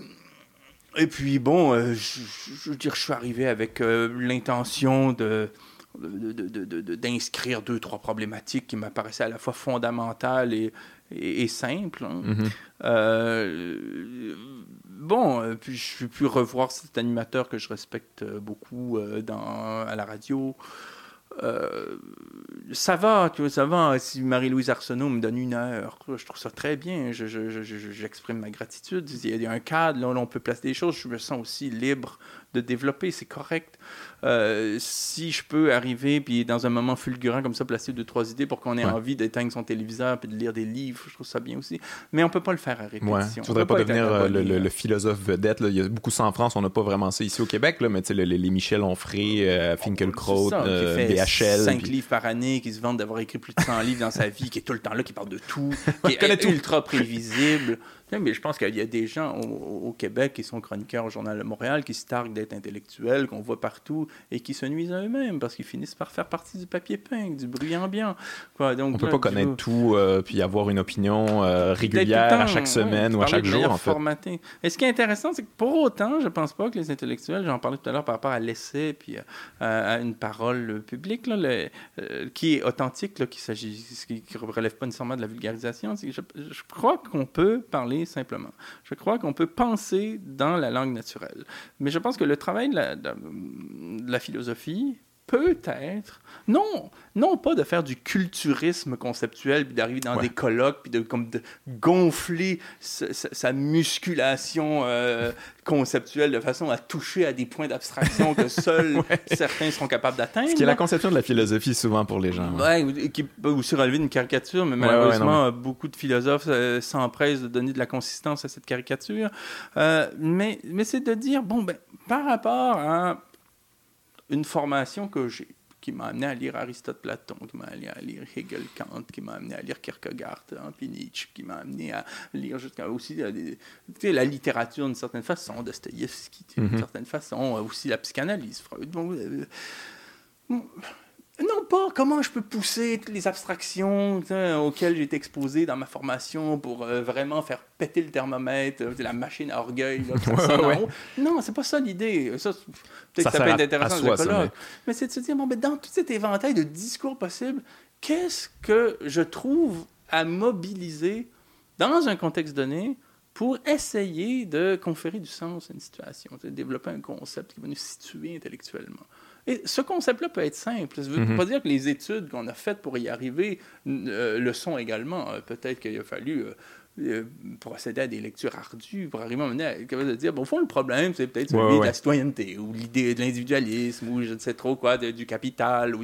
et puis, bon, euh, je, veux dire, je suis arrivé avec l'intention de d'inscrire deux, trois problématiques qui m'apparaissaient à la fois fondamentales et, et, simple. Hein. Mm-hmm. Euh, bon, euh, puis je pu revoir cet animateur que je respecte euh, beaucoup dans, à la radio. ça va, tu vois, ça va. Si Marie-Louise Arsenault me donne une heure, je trouve ça très bien. J'exprime ma gratitude. Il y a un cadre, là, où on peut placer des choses. Je me sens aussi libre de développer, c'est correct. Euh, si je peux arriver, puis dans un moment fulgurant comme ça, placer deux, trois idées pour qu'on ait envie d'éteindre son téléviseur puis de lire des livres, je trouve ça bien aussi. Mais on peut pas le faire à répétition. Ouais. Tu voudrais pas, devenir euh, le, philosophe vedette. Là. Il y a beaucoup ça en France, on n'a pas vraiment ça ici au Québec, là, mais tu sais, les, Michel Onfray, euh, Finkelkraut, BHL. 5 livres par année, qui se vendent d'avoir écrit plus de 100 livres dans sa vie, qui est tout le temps là, qui parle de tout, qui est ultra prévisible mais je pense qu'il y a des gens au, Québec qui sont chroniqueurs au Journal de Montréal, qui se targuent d'être intellectuels, qu'on voit partout, et qui se nuisent à eux-mêmes parce qu'ils finissent par faire partie du papier peint, du bruit ambiant. Quoi. Donc, On peut pas connaître tout, euh, puis avoir une opinion euh, régulière à chaque semaine ou à chaque jour, en fait. Formaté. Et ce qui est intéressant, c'est que pour autant, je pense pas que les intellectuels, j'en parlais tout à l'heure par rapport à l'essai, puis euh, à une parole publique, là, qui est authentique, là, qui ne relève pas nécessairement de la vulgarisation, je, je crois qu'on peut parler simplement. Je crois qu'on peut penser dans la langue naturelle. Mais je pense que le travail de la, philosophie peut-être, non, non pas de faire du culturisme conceptuel, puis d'arriver dans des colloques, puis de, comme de gonfler sa, musculation euh, conceptuelle de façon à toucher à des points d'abstraction que seuls certains seront capables d'atteindre. Ce qui est la conception de la philosophie souvent pour les gens. Oui, qui peut aussi relever d'une caricature, mais malheureusement, beaucoup de philosophes euh, s'empressent de donner de la consistance à cette caricature. Euh, mais mais c'est de dire, bon, ben, par rapport à une formation que j'ai, qui m'a amené à lire Aristote Platon, qui m'a amené à lire Hegel Kant, qui m'a amené à lire Kierkegaard, hein, puis Nietzsche, qui m'a amené à lire jusqu'à aussi euh, la littérature d'une certaine façon, Dostoïevski d'une mm certaine façon, euh, aussi la psychanalyse, Freud. Bon, euh, non pas comment je peux pousser toutes les abstractions auxquelles j'ai été exposé dans ma formation pour euh, vraiment faire péter le thermomètre, euh, la machine à orgueil. Non, c'est pas ça l'idée. Ça, peut-être ça, peut être intéressant soi, mais, c'est de se dire, bon, mais dans tout cet éventail de discours possibles, qu'est-ce que je trouve à mobiliser dans un contexte donné pour essayer de conférer du sens à une situation, de développer un concept qui va nous situer intellectuellement? Et ce concept-là peut être simple. Ça ne veut mhm. pas dire que les études qu'on a faites pour y arriver euh, le sont également. Euh, peut-être qu'il a fallu euh, euh, procéder à des lectures ardues pour arriver à mener à de dire, bon, au fond, le problème, c'est peut-être celui de la citoyenneté ou l'idée de l'individualisme ou je ne sais trop quoi, du capital. Ou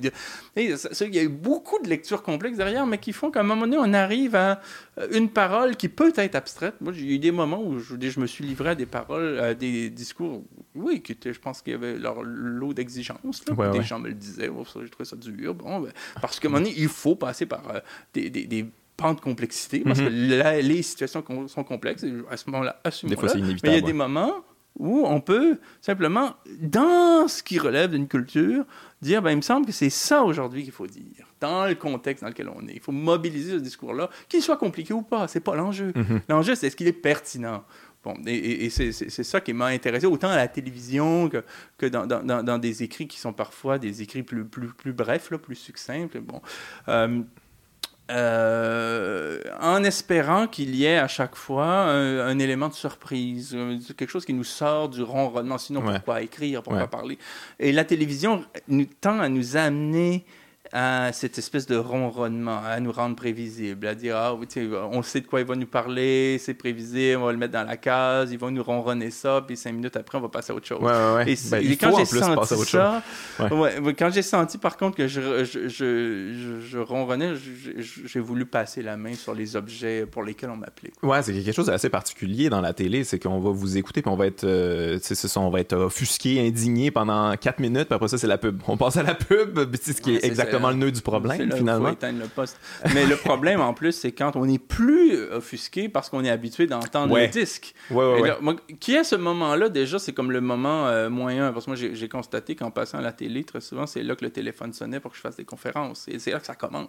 Et ça, il y a eu beaucoup de lectures complexes derrière, mais qui font qu'à un moment donné, on arrive à euh, une parole qui peut être abstraite. Moi, j'ai eu des moments où je, je, me suis livré à des paroles, à des discours, oui, qui étaient, je pense qu'il y avait leur lot d'exigence. des gens me le disaient, oh, j'ai trouvé ça dur. Bon, ben, parce qu'à un moment donné, il faut passer par euh, des, des, des de complexité, parce que mhm. les situations sont complexes, et à ce moment-là, assumons-le. Mais il y a des moments où on peut simplement, dans ce qui relève d'une culture, dire, ben, il me semble que c'est ça aujourd'hui qu'il faut dire, dans le contexte dans lequel on est. Il faut mobiliser ce discours-là, qu'il soit compliqué ou pas, c'est pas l'enjeu. Mhm. L'enjeu, c'est est-ce qu'il est pertinent? Bon, et, c'est ça qui m'a intéressé, autant à la télévision que, que dans, dans, dans, des écrits qui sont parfois des écrits plus, plus, plus brefs, là, plus succincts. Bon. Euh, euh, en espérant qu'il y ait à chaque fois un, élément de surprise, euh, quelque chose qui nous sort du ronronnement. Sinon, pourquoi écrire, pourquoi parler? Et la télévision nous, tend à nous amener à cette espèce de ronronnement, à nous rendre prévisibles, à dire ah oui, on sait de quoi il va nous parler, c'est prévisible, on va le mettre dans la case, ils vont nous ronronner ça, puis cinq minutes après on va passer à autre chose. Ouais, ouais, ouais. Et, Ben, quand j'ai senti ça, ouais, quand j'ai par contre que je, je, je, je, je ronronnais, j'ai voulu passer la main sur les objets pour lesquels on m'appelait. Ouais, c'est quelque chose d'assez particulier dans la télé, c'est qu'on va vous écouter puis on va être, euh, ça, on va être offusqué, indigné pendant 4 minutes, puis après ça c'est la pub. On passe à la pub, c'est ce qui est c'est exactement le nœud du problème finalement. faut éteindre le poste. Mais le problème en plus, c'est quand on n'est plus offusqué parce qu'on est habitué d'entendre Ouais. le disque. Ouais, là, moi, qui est ce moment-là, déjà, c'est comme le moment euh, un. Parce que moi, j'ai constaté qu'en passant à la télé, très souvent, c'est là que le téléphone sonnait pour que je fasse des conférences. Et c'est là que ça commence.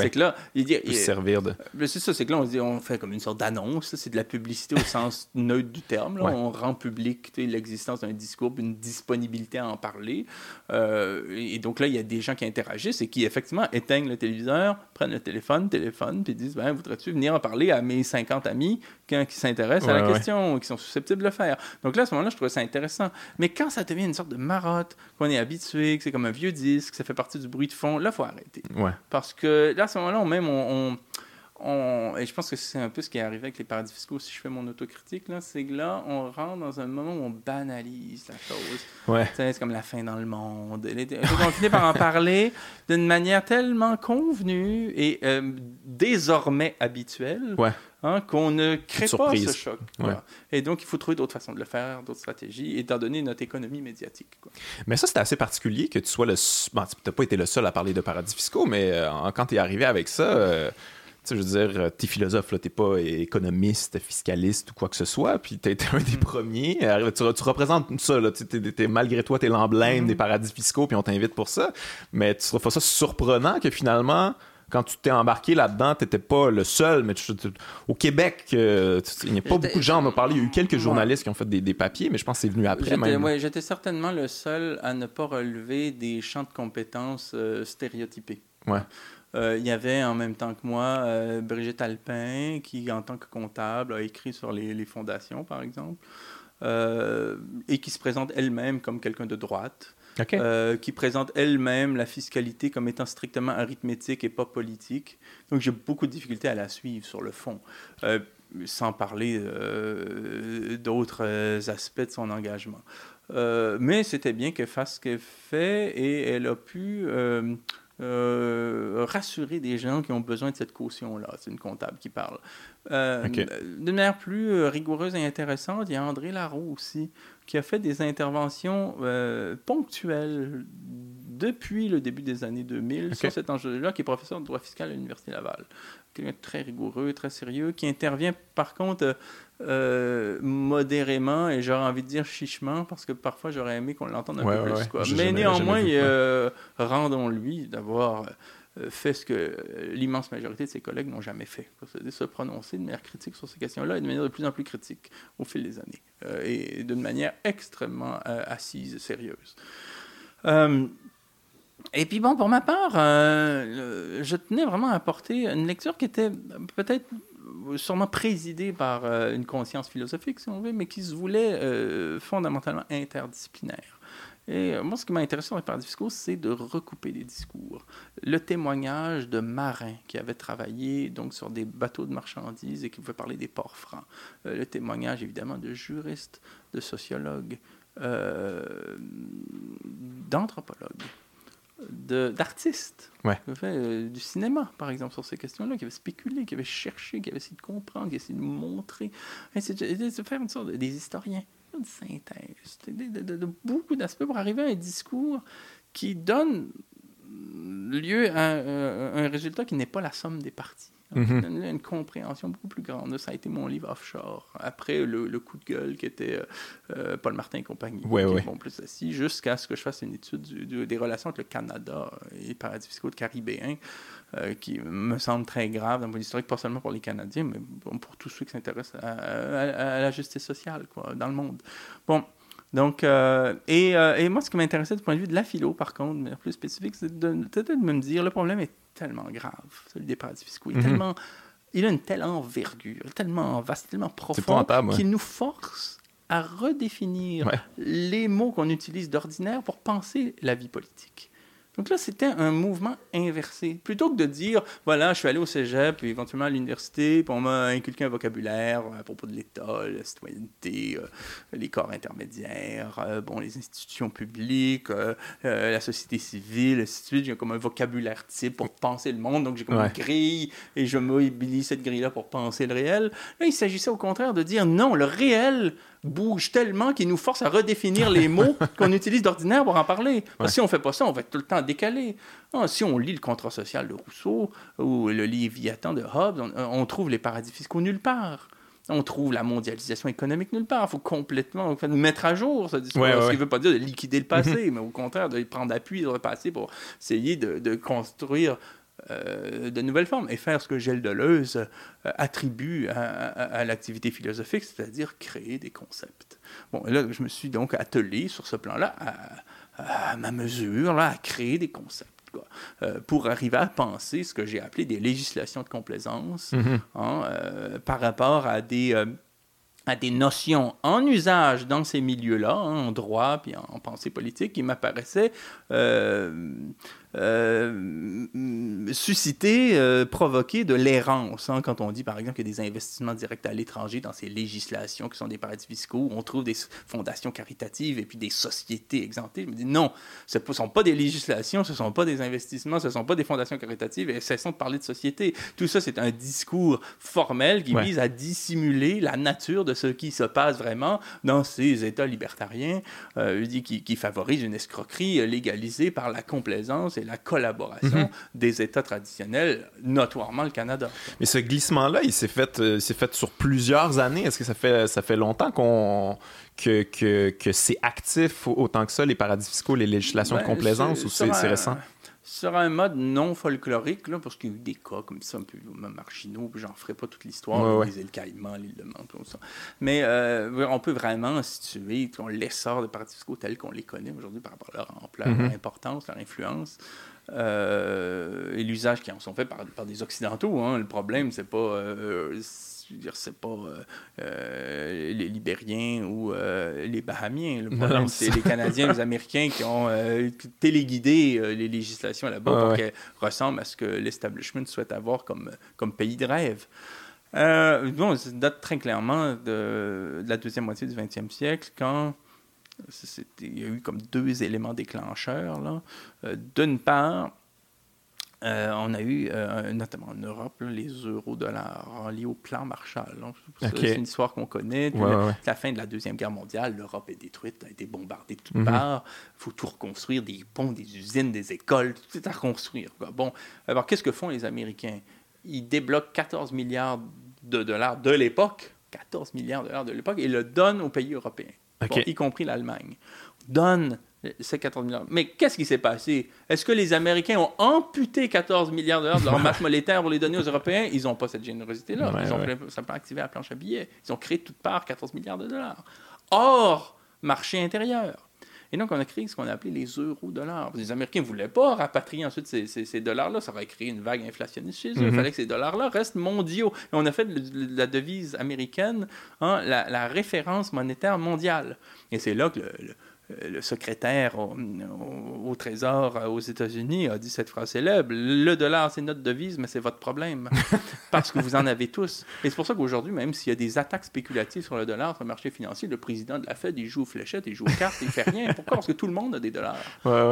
C'est que là, il dit. Il- se servir de. c'est ça, c'est que là, on, se dit, on fait comme une sorte d'annonce. C'est de la publicité au sens neutre du terme. là. On rend public l'existence d'un discours, une disponibilité à en parler. Euh, et donc là, il y a des gens qui interagissent et qui, effectivement, éteignent le téléviseur, prennent le téléphone, téléphone, puis disent ben, Voudrais-tu venir en parler à mes 50 amis qui, qui s'intéressent à la ouais. question, qui sont susceptibles de le faire? Donc là, à ce moment-là, je trouvais ça intéressant. Mais quand ça devient une sorte de marotte, qu'on est habitué, que c'est comme un vieux disque, que ça fait partie du bruit de fond, là, il faut arrêter. Ouais. Parce que là, à ce moment-là, on même on, on- on- et je pense que c'est un peu ce qui est arrivé avec les paradis fiscaux, si je fais mon autocritique, là, c'est que là, on rentre dans un moment où on banalise la chose. Ouais. C'est comme la fin dans le monde. Les- on finit par en parler d'une manière tellement convenue et euh, désormais habituelle Ouais. hein, qu'on ne crée pas ce choc. Et donc, il faut trouver d'autres façons de le faire, d'autres stratégies, étant donné notre économie médiatique. quoi. Mais ça, c'est assez particulier que tu sois le. Bon, tu n'as pas été le seul à parler de paradis fiscaux, mais euh, quand tu es arrivé avec ça, euh, je veux dire, tu es philosophe, tu n'es pas économiste, fiscaliste ou quoi que ce soit, puis tu été un des premiers. Euh, Tu, tu représentes ça, là, t'es- t'es- malgré toi, tu es l'emblème des paradis fiscaux, puis on t'invite pour ça. Mais tu trouves ça surprenant que finalement. Quand tu t'es embarqué là-dedans, tu n'étais pas le seul, mais tu- tu- au Québec, euh, tu- il n'y a pas J'étais- beaucoup de gens en ont parlé. Il y a eu quelques Ouais. journalistes qui ont fait des, des papiers, mais je pense que c'est venu après J'étais même. ouais, j'étais certainement le seul à ne pas relever des champs de compétences euh, stéréotypés. Ouais. Euh, Il y avait en même temps que moi euh, Brigitte Alpin, qui en tant que comptable a écrit sur les, les fondations, par exemple, euh, et qui se présente elle-même comme quelqu'un de droite. Euh, qui présente elle-même la fiscalité comme étant strictement arithmétique et pas politique. Donc j'ai beaucoup de difficultés à la suivre sur le fond, Euh, sans parler euh, d'autres aspects de son engagement. Mais c'était bien qu'elle fasse ce qu'elle fait et elle a pu euh, rassurer des gens qui ont besoin de cette caution-là. C'est une comptable qui parle. Euh. D'une manière plus euh, rigoureuse et intéressante, il y a André Larreau aussi, qui a fait des interventions euh, ponctuelles depuis le début des années 2000 Ok. sur cet enjeu-là, qui est professeur de droit fiscal à l'Université Laval. Quelqu'un de très rigoureux, très sérieux, qui intervient par contre euh, modérément et j'aurais envie de dire chichement, parce que parfois j'aurais aimé qu'on l'entende un Ouais, peu ouais, plus. quoi. Mais jamais- néanmoins, euh, rendons-lui d'avoir euh, fait ce que l'immense majorité de ses collègues n'ont jamais fait, c'est-à-dire se prononcer de manière critique sur ces questions-là et de manière de plus en plus critique au fil des années, euh, et d'une manière extrêmement assise et sérieuse. Et puis bon, pour ma part, euh, je tenais vraiment à apporter une lecture qui était peut-être sûrement présidée par euh, une conscience philosophique, si on veut, mais qui se voulait euh, fondamentalement interdisciplinaire. Et euh, moi, ce qui m'a intéressé dans les paradis fiscaux, c'est de recouper les discours. Le témoignage de marins qui avaient travaillé donc sur des bateaux de marchandises et qui pouvaient parler des ports francs. Le témoignage, évidemment, de juristes, de sociologues, d'anthropologues, d'artistes, Ouais. euh, du cinéma, par exemple, sur ces questions-là, qui avaient spéculé, qui avaient cherché, qui avaient essayé de comprendre, qui avaient essayé de montrer, de, faire une sorte de, des historiens, une synthèse, de, de- de- de beaucoup d'aspects pour arriver à un discours qui donne lieu à un, un résultat qui n'est pas la somme des parties. Donne lieu à une compréhension beaucoup plus grande. Ça a été mon livre Offshore. Après le, le coup de gueule qui était euh, euh, Paul Martin et compagnie. Ouais, qui ouais. plus assis, jusqu'à ce que je fasse une étude du- du- des relations entre le Canada et les paradis fiscaux caribéens, euh, qui me semble très grave d'un point de vue historique, pas seulement pour les Canadiens, mais bon, pour tous ceux qui s'intéressent à, à- à la justice sociale quoi, dans le monde. Bon, donc, euh, et, et moi, ce qui m'intéressait du point de vue de la philo, par contre, manière plus spécifique, c'est de, de me dire, le problème est tellement grave, celui des paradis fiscaux. Il, est Mhm. tellement, il a une telle envergure, tellement vaste, tellement profond, ouais. qu'il nous force à redéfinir Ouais. les mots qu'on utilise d'ordinaire pour penser la vie politique. Donc là, c'était un mouvement inversé. Plutôt que de dire, voilà, je suis allé au cégep, puis éventuellement à l'université, puis on m'a inculqué un vocabulaire à propos de l'État, la citoyenneté, euh, les corps intermédiaires, euh, bon, les institutions publiques, euh, la société civile, ainsi de suite. J'ai comme un vocabulaire type pour penser le monde, donc j'ai comme une grille, et je mobilise cette grille-là pour penser le réel. Là, il s'agissait au contraire de dire, non, le réel bouge tellement qu'il nous force à redéfinir les mots qu'on utilise d'ordinaire pour en parler. Parce que si on fait pas ça, on va être tout le temps décalé. Ah, si on lit le contrat social de Rousseau ou le Léviathan de Hobbes, on, trouve les paradis fiscaux nulle part. On trouve la mondialisation économique nulle part. Il faut complètement mettre à jour ce discours. ce qui ne veut pas dire de liquider le passé, mais au contraire, de prendre appui sur le passé pour essayer de construire euh, de nouvelles formes et faire ce que Gilles Deleuze euh, attribue à, l'activité philosophique, c'est-à-dire créer des concepts. Bon, là, je me suis donc attelé sur ce plan-là, à, ma mesure, là, à créer des concepts. Euh, pour arriver à penser ce que j'ai appelé des législations de complaisance mm-hmm. hein, par rapport à des, à des notions en usage dans ces milieux-là, hein, en droit puis en, pensée politique, qui m'apparaissaient euh, susciter, euh, provoquer de l'errance. Hein, quand on dit, par exemple, qu'il y a des investissements directs à l'étranger dans ces législations qui sont des paradis fiscaux, on trouve des fondations caritatives et puis des sociétés exemptées. Je me dis, non, ce ne sont pas des législations, ce ne sont pas des investissements, ce ne sont pas des fondations caritatives et cessons de parler de société. Tout ça, c'est un discours formel qui vise à dissimuler la nature de ce qui se passe vraiment dans ces États libertariens euh, qui, qui favorisent une escroquerie légalisée par la complaisance c'est la collaboration mhm. des États traditionnels, notoirement le Canada. Mais ce glissement-là, il s'est fait, euh, fait sur plusieurs années. Est-ce que ça fait, ça fait longtemps qu'on que, que, que c'est actif autant que ça, les paradis fiscaux, les législations de complaisance, ou c'est récent? Sur un mode non folklorique, là, parce qu'il y a eu des cas comme ça, un peu marginaux, j'en ferai pas toute l'histoire, les îles Caïmans, l'île de Mante, tout ça. Mais euh, on peut vraiment situer l'essor des partis fiscaux tels qu'on les connaît aujourd'hui par rapport à leur ampleur, leur mm-hmm. importance, leur influence. Euh, et l'usage qui en sont faits par, par des Occidentaux. Hein. Le problème, c'est pas. Euh, c'est pas euh, euh, les Libériens ou euh, les Bahamiens. Le problème, c'est les Canadiens, les Américains qui ont téléguidé les législations là-bas pour qu'elles ressemblent à ce que l'establishment souhaite avoir comme, comme pays de rêve. bon, ça date très clairement de, de, la deuxième moitié du 20e siècle, quand il y a eu comme deux éléments déclencheurs. D'une part, euh, on a eu, euh, notamment en Europe, les euro-dollars liés au plan Marshall. C'est une histoire qu'on connaît. La fin de la Deuxième Guerre mondiale, l'Europe est détruite, a été bombardée de toutes mhm. parts. Il faut tout reconstruire, des ponts, des usines, des écoles, tout est à reconstruire. Bon, alors qu'est-ce que font les Américains? Ils débloquent 14 milliards de dollars de l'époque, 14 milliards de dollars de l'époque, et le donnent aux pays européens, y compris l'Allemagne. Donne c'est 14 milliards. Mais qu'est-ce qui s'est passé? Est-ce que les Américains ont amputé 14 milliards de dollars de leur masse monétaire pour les donner aux Européens? Ils n'ont pas cette générosité-là. ils ont simplement activé la planche à billets. Ils ont créé de toutes parts 14 milliards de dollars. Or, marché intérieur. Et donc, on a créé ce qu'on a appelé les euro-dollars. Les Américains ne voulaient pas rapatrier ensuite ces, dollars-là. Ça aurait créé une vague inflationniste chez eux. Il mm-hmm. fallait que ces dollars-là restent mondiaux. Et on a fait de la devise américaine hein, la, référence monétaire mondiale. Et c'est là que le euh, le secrétaire au, Trésor euh, aux États-Unis a dit cette phrase célèbre Le dollar, c'est notre devise, mais c'est votre problème. parce que vous en avez tous. Et c'est pour ça qu'aujourd'hui, même s'il y a des attaques spéculatives sur le dollar, sur le marché financier, le président de la Fed, il joue aux fléchettes, il joue aux cartes, il fait rien. Pourquoi? Parce que tout le monde a des dollars.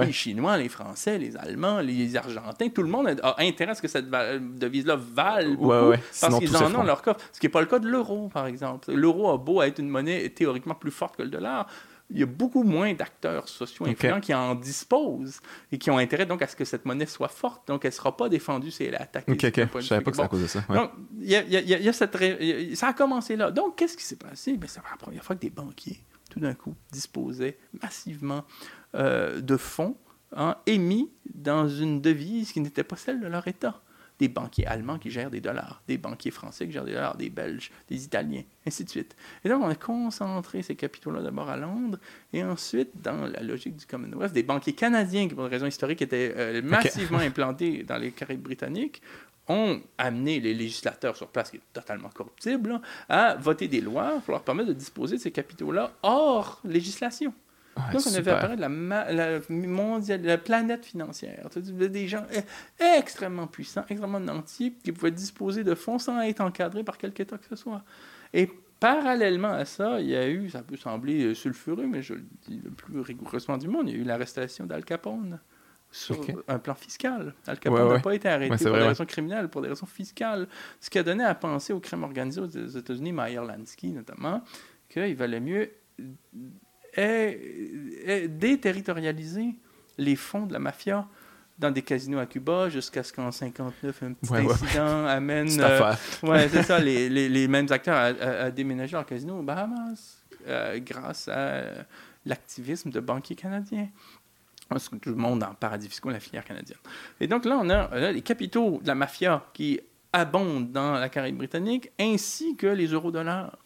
Les Chinois, les Français, les Allemands, les Argentins, tout le monde a, intérêt à ce que cette devise-là vale beaucoup. parce qu'ils en ont leur coffre. Ce qui n'est pas le cas de l'euro, par exemple. L'euro a beau être une monnaie théoriquement plus forte que le dollar il y a beaucoup moins d'acteurs sociaux influents qui en disposent et qui ont intérêt donc à ce que cette monnaie soit forte. Donc, elle ne sera pas défendue si elle est attaquée. Je ne savais pas que c'est à cause de ça. Donc, y a, y a, cette ça a commencé là. Donc, qu'est-ce qui s'est passé? Ben, c'est la première fois que des banquiers, tout d'un coup, disposaient massivement euh, de fonds hein, émis dans une devise qui n'était pas celle de leur État des banquiers allemands qui gèrent des dollars, des banquiers français qui gèrent des dollars, des Belges, des Italiens, ainsi de suite. Et donc, on a concentré ces capitaux-là d'abord à Londres, et ensuite, dans la logique du Commonwealth, des banquiers canadiens qui, pour des raisons historiques, étaient euh, massivement implantés dans les Caraïbes britanniques, ont amené les législateurs sur place, qui est totalement corruptible, à voter des lois pour leur permettre de disposer de ces capitaux-là hors législation. Donc, on avait apparaître la, la, mondiale, la planète financière. Des gens e-, extrêmement puissants, extrêmement nantis, qui pouvaient disposer de fonds sans être encadrés par quelque état que ce soit. Et parallèlement à ça, il y a eu, ça peut sembler sulfureux, mais je le dis le plus rigoureusement du monde, il y a eu l'arrestation d'Al Capone sur un plan fiscal. Al Capone n'a pas été arrêté pour des raisons criminelles, pour des raisons fiscales. Ce qui a donné à penser au crime organisé aux États-Unis, Meyer Lansky notamment, qu'il valait mieux déterritorialiser les fonds de la mafia dans des casinos à Cuba jusqu'à ce qu'en 59 un petit incident amène euh, ouais c'est ça les, les, les, mêmes acteurs à, déménager leur casino aux Bahamas euh, grâce à l'activisme de banquiers canadiens. Tout le monde en paradis fiscaux la filière canadienne. Et donc là on a les capitaux de la mafia qui abondent dans la Caraïbe britannique ainsi que les euro-dollars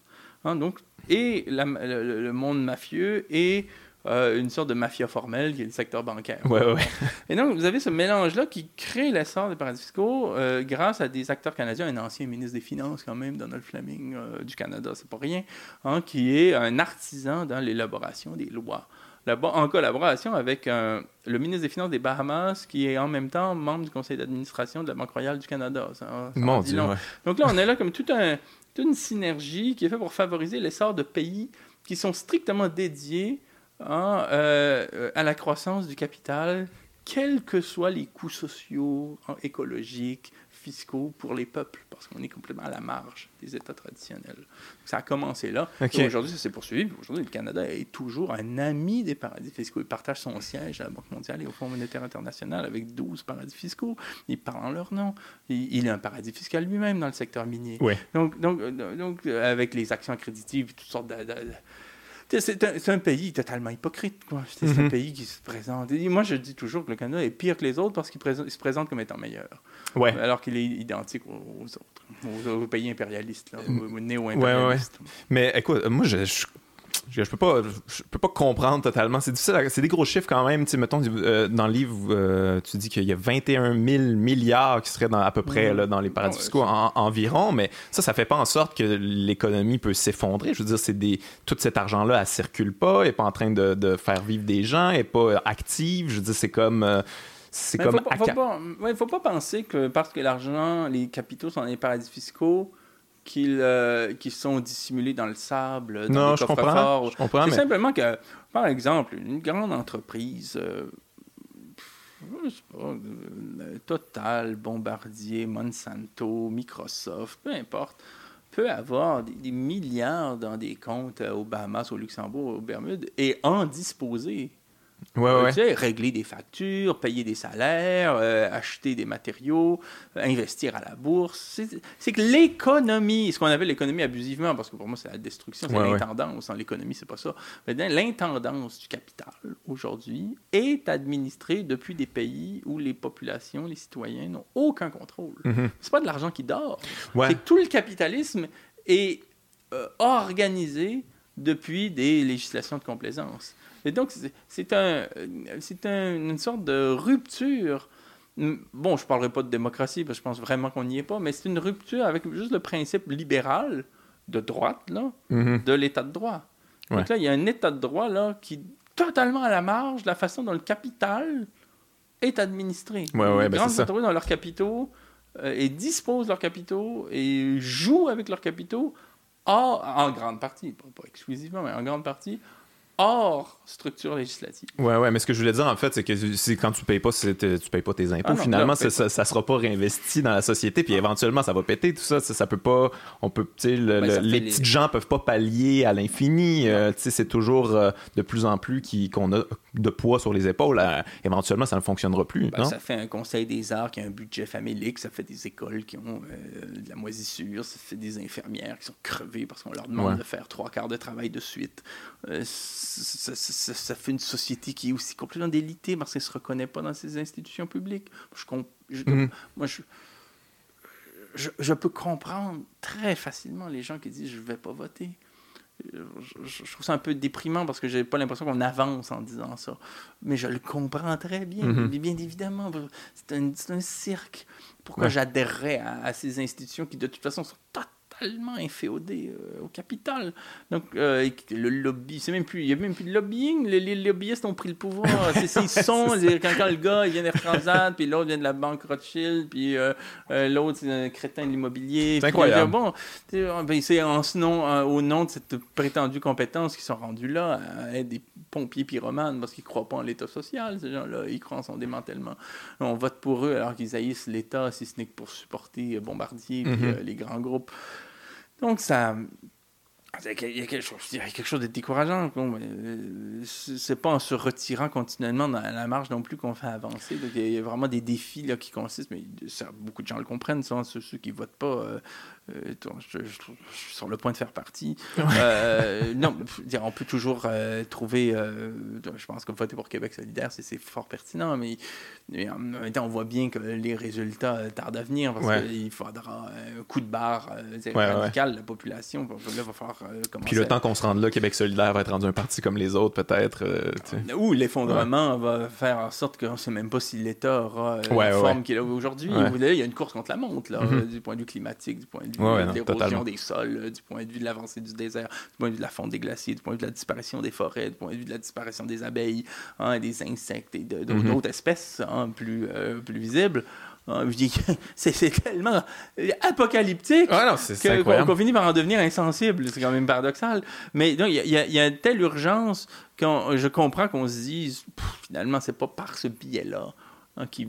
hein, donc et le, monde mafieux et euh, une sorte de mafia formelle qui est le secteur bancaire. Ouais, ouais. Et donc, vous avez ce mélange-là qui crée l'essor des paradis fiscaux euh, grâce à des acteurs canadiens, un ancien ministre des Finances quand même, Donald Fleming euh, du Canada, c'est pas rien, hein, qui est un artisan dans l'élaboration des lois. en collaboration avec le ministre des Finances des Bahamas, qui est en même temps membre du conseil d'administration de la Banque royale du Canada. Mon Dieu, Donc là, on est là comme tout un, une synergie qui est faite pour favoriser l'essor de pays qui sont strictement dédiés Hein, euh, à la croissance du capital, quels que soient les coûts sociaux, hein, écologiques, fiscaux pour les peuples, parce qu'on est complètement à la marge des États traditionnels. Ça a commencé là. Aujourd'hui, ça s'est poursuivi. Aujourd'hui, le Canada est toujours un ami des paradis fiscaux. Il partage son siège à la Banque mondiale et au Fonds monétaire international avec 12 paradis fiscaux. Il parle en leur nom. Il, est un paradis fiscal lui-même dans le secteur minier. Donc, donc, donc, avec les actions accrédititives, toutes sortes de c'est un, pays totalement hypocrite. C'est un mhm. pays qui se présente. moi, je dis toujours que le Canada est pire que les autres parce qu'il se présente comme étant meilleur. Ouais. Alors qu'il est identique aux autres, aux, pays impérialistes, aux, néo-impérialistes. Mais écoute, moi, je je, peux pas je peux pas comprendre totalement. C'est difficile c'est des gros chiffres quand même tu sais mettons euh, dans le livre euh, tu dis qu'il y a 21 000 milliards qui seraient dans, à peu près là, dans les paradis fiscaux environ mais ça ça fait pas en sorte que l'économie peut s'effondrer. Je veux dire c'est des tout cet argent là elle circule pas elle est pas en train de, de faire vivre des gens elle est pas active. Je veux dire c'est comme euh, c'est comme faut pas, faut pas, ouais, faut pas penser que parce que l'argent les capitaux sont dans les paradis fiscaux qu'ils euh, sont dissimulés dans le sable, dans non, je comprends, C'est simplement que, par exemple, une grande entreprise, euh, sais pas, euh, Total, Bombardier, Monsanto, Microsoft, peu importe, peut avoir des, des milliards dans des comptes aux Bahamas, au Luxembourg, aux Bermudes et en disposer. Ouais, ouais. Tu sais, régler des factures, payer des salaires, euh, acheter des matériaux, euh, investir à la bourse. C'est que l'économie, ce qu'on appelle l'économie abusivement, parce que pour moi c'est la destruction, c'est l'intendance. En l'économie, c'est pas ça. L'intendance du capital aujourd'hui est administrée depuis des pays où les populations, les citoyens n'ont aucun contrôle. Mm-hmm. C'est pas de l'argent qui dort. C'est que tout le capitalisme est euh, organisé depuis des législations de complaisance. Et donc, c'est un, une sorte de rupture. Bon, je ne parlerai pas de démocratie, parce que je pense vraiment qu'on n'y est pas, mais c'est une rupture avec juste le principe libéral de droite, là, mm-hmm. de l'état de droit. Donc là, il y a un état de droit, là, qui est totalement à la marge de la façon dont le capital est administré. Ouais, ouais, les ben grandes entreprises ont leurs capitaux euh, et disposent leurs capitaux et jouent avec leurs capitaux, en grande partie, pas exclusivement, mais en grande partie, hors structure législative. Ouais, ouais, mais ce que je voulais dire, en fait, c'est que c'est quand tu payes pas, tu payes pas tes impôts, ah finalement, ça, ça, sera pas réinvesti dans la société, puis éventuellement, ça va péter, tout ça. Ça, ça peut pas. On peut, ben, les petits gens peuvent pas pallier à l'infini. Euh, tu sais, c'est toujours euh, de plus en plus qu'on a de poids sur les épaules. Euh, éventuellement, ça ne fonctionnera plus. Ben, ça fait un conseil des arts qui a un budget familique, ça fait des écoles qui ont de la moisissure, ça fait des infirmières qui sont crevées parce qu'on leur demande de faire trois quarts de travail de suite ça, fait une société qui est aussi complètement délitée parce qu'elle ne se reconnaît pas dans ces institutions publiques. Je, mhm. Moi, je, je, peux comprendre très facilement les gens qui disent je ne vais pas voter. Je, trouve ça un peu déprimant parce que j'ai pas l'impression qu'on avance en disant ça. Mais je le comprends très bien, mhm. bien évidemment. C'est un, un, cirque. Pourquoi j'adhérerais à, à, ces institutions qui, de toute façon, sont totalement totalement inféodé au capital. Donc, le lobby, c'est même plus, il n'y a même plus de lobbying. Les, lobbyistes ont pris le pouvoir. c'est ils sont, quand, quand, le gars, il vient d'Air Transat, puis l'autre vient de la banque Rothschild, puis l'autre, c'est un crétin de l'immobilier. C'est incroyable. Bon, ben, c'est en, au nom de cette prétendue compétence qu'ils sont rendus là, à être des pompiers pyromanes parce qu'ils ne croient pas en l'État social, ces gens-là. Ils croient en son démantèlement. On vote pour eux alors qu'ils haïssent l'État, si ce n'est que pour supporter Bombardier et mhm. euh, les grands groupes. Donc, ça. Il y a quelque chose, de décourageant. Euh, c'est pas en se retirant continuellement dans la marge non plus qu'on fait avancer. Donc, il y a vraiment des défis là, qui consistent, mais beaucoup de gens le comprennent, ceux, qui votent pas. Euh, euh, je, suis sur le point de faire partie. Euh, non, on peut toujours euh, trouver. je pense que voter pour Québec solidaire, c'est fort pertinent, mais, en même temps, on voit bien que les résultats tardent à venir parce qu'il faudra un coup de barre radical de la population. Là, va falloir Puis le temps qu'on se rende là, Québec solidaire va être rendu un parti comme les autres, peut-être. Ou l'effondrement va faire en sorte qu'on ne sait même pas si l'État aura la forme qu'il a aujourd'hui. Il y a une course contre la montre, là, mm-hmm. du point de vue climatique, du point de vue l'érosion des sols, euh, du point de vue de l'avancée du désert, du point de vue de la fonte des glaciers, du point de vue de la disparition des forêts, du point de vue de la disparition des abeilles, hein, des insectes et mhm. d'autres espèces hein, plus, euh, plus visibles. Hein, c'est tellement apocalyptique qu'on finit par en devenir insensible. C'est quand même paradoxal. Mais il y, y, a une telle urgence que je comprends qu'on se dise finalement, c'est pas par ce biais-là Hein, qui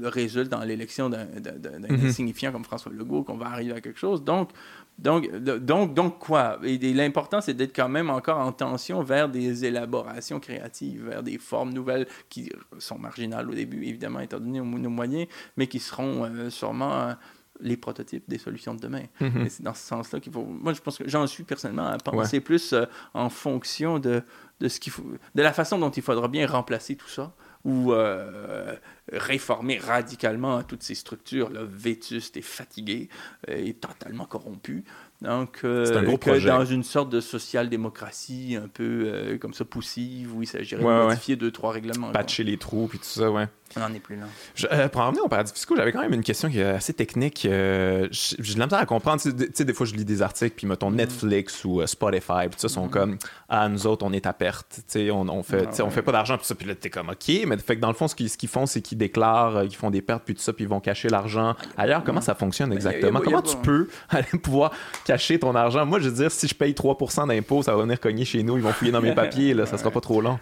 résulte dans l'élection d'un mhm. insignifiant comme François Legault qu'on va arriver à quelque chose. Donc, donc, donc, donc quoi? Et, l'important, c'est d'être quand même encore en tension vers des élaborations créatives, vers des formes nouvelles qui sont marginales au début, évidemment, étant donné nos moyens, mais qui seront euh, sûrement euh, les prototypes des solutions de demain. Mhm. c'est dans ce sens-là qu'il faut. Moi, je pense que j'en suis personnellement à penser plus euh, en fonction de, de, ce faut, de la façon dont il faudra bien remplacer tout ça ou euh, réformer radicalement toutes ces structures vétustes et fatiguées euh, et totalement corrompues. Donc, euh, un gros projet. dans une sorte de social-démocratie un peu comme ça poussive, où il s'agirait de modifier deux, trois règlements. Patcher les trous, puis tout ça, ouais. On n'en est plus là. Je, euh, pour en revenir au paradis fiscaux, j'avais quand même une question qui est assez technique. Euh, j'ai de la misère à comprendre. Tu sais, des fois, je lis des articles, puis mettons mm. Netflix ou euh, Spotify, puis ça, sont mm. comme Ah, nous autres, on est à perte. Tu sais, on, on, fait, ah, on fait pas d'argent, puis ça. Puis là, t'es comme OK. Mais fait que dans le fond, ce qu'ils, font, c'est qu'ils déclarent qu'ils font des pertes, puis tout ça, puis ils vont cacher l'argent. Ah, Ailleurs, comment ça fonctionne exactement? comment tu peux aller pouvoir cacher ton argent? Moi, je veux dire, si je paye 3 d'impôts, ça va venir cogner chez nous, ils vont fouiller dans mes papiers, là, ça sera pas trop long.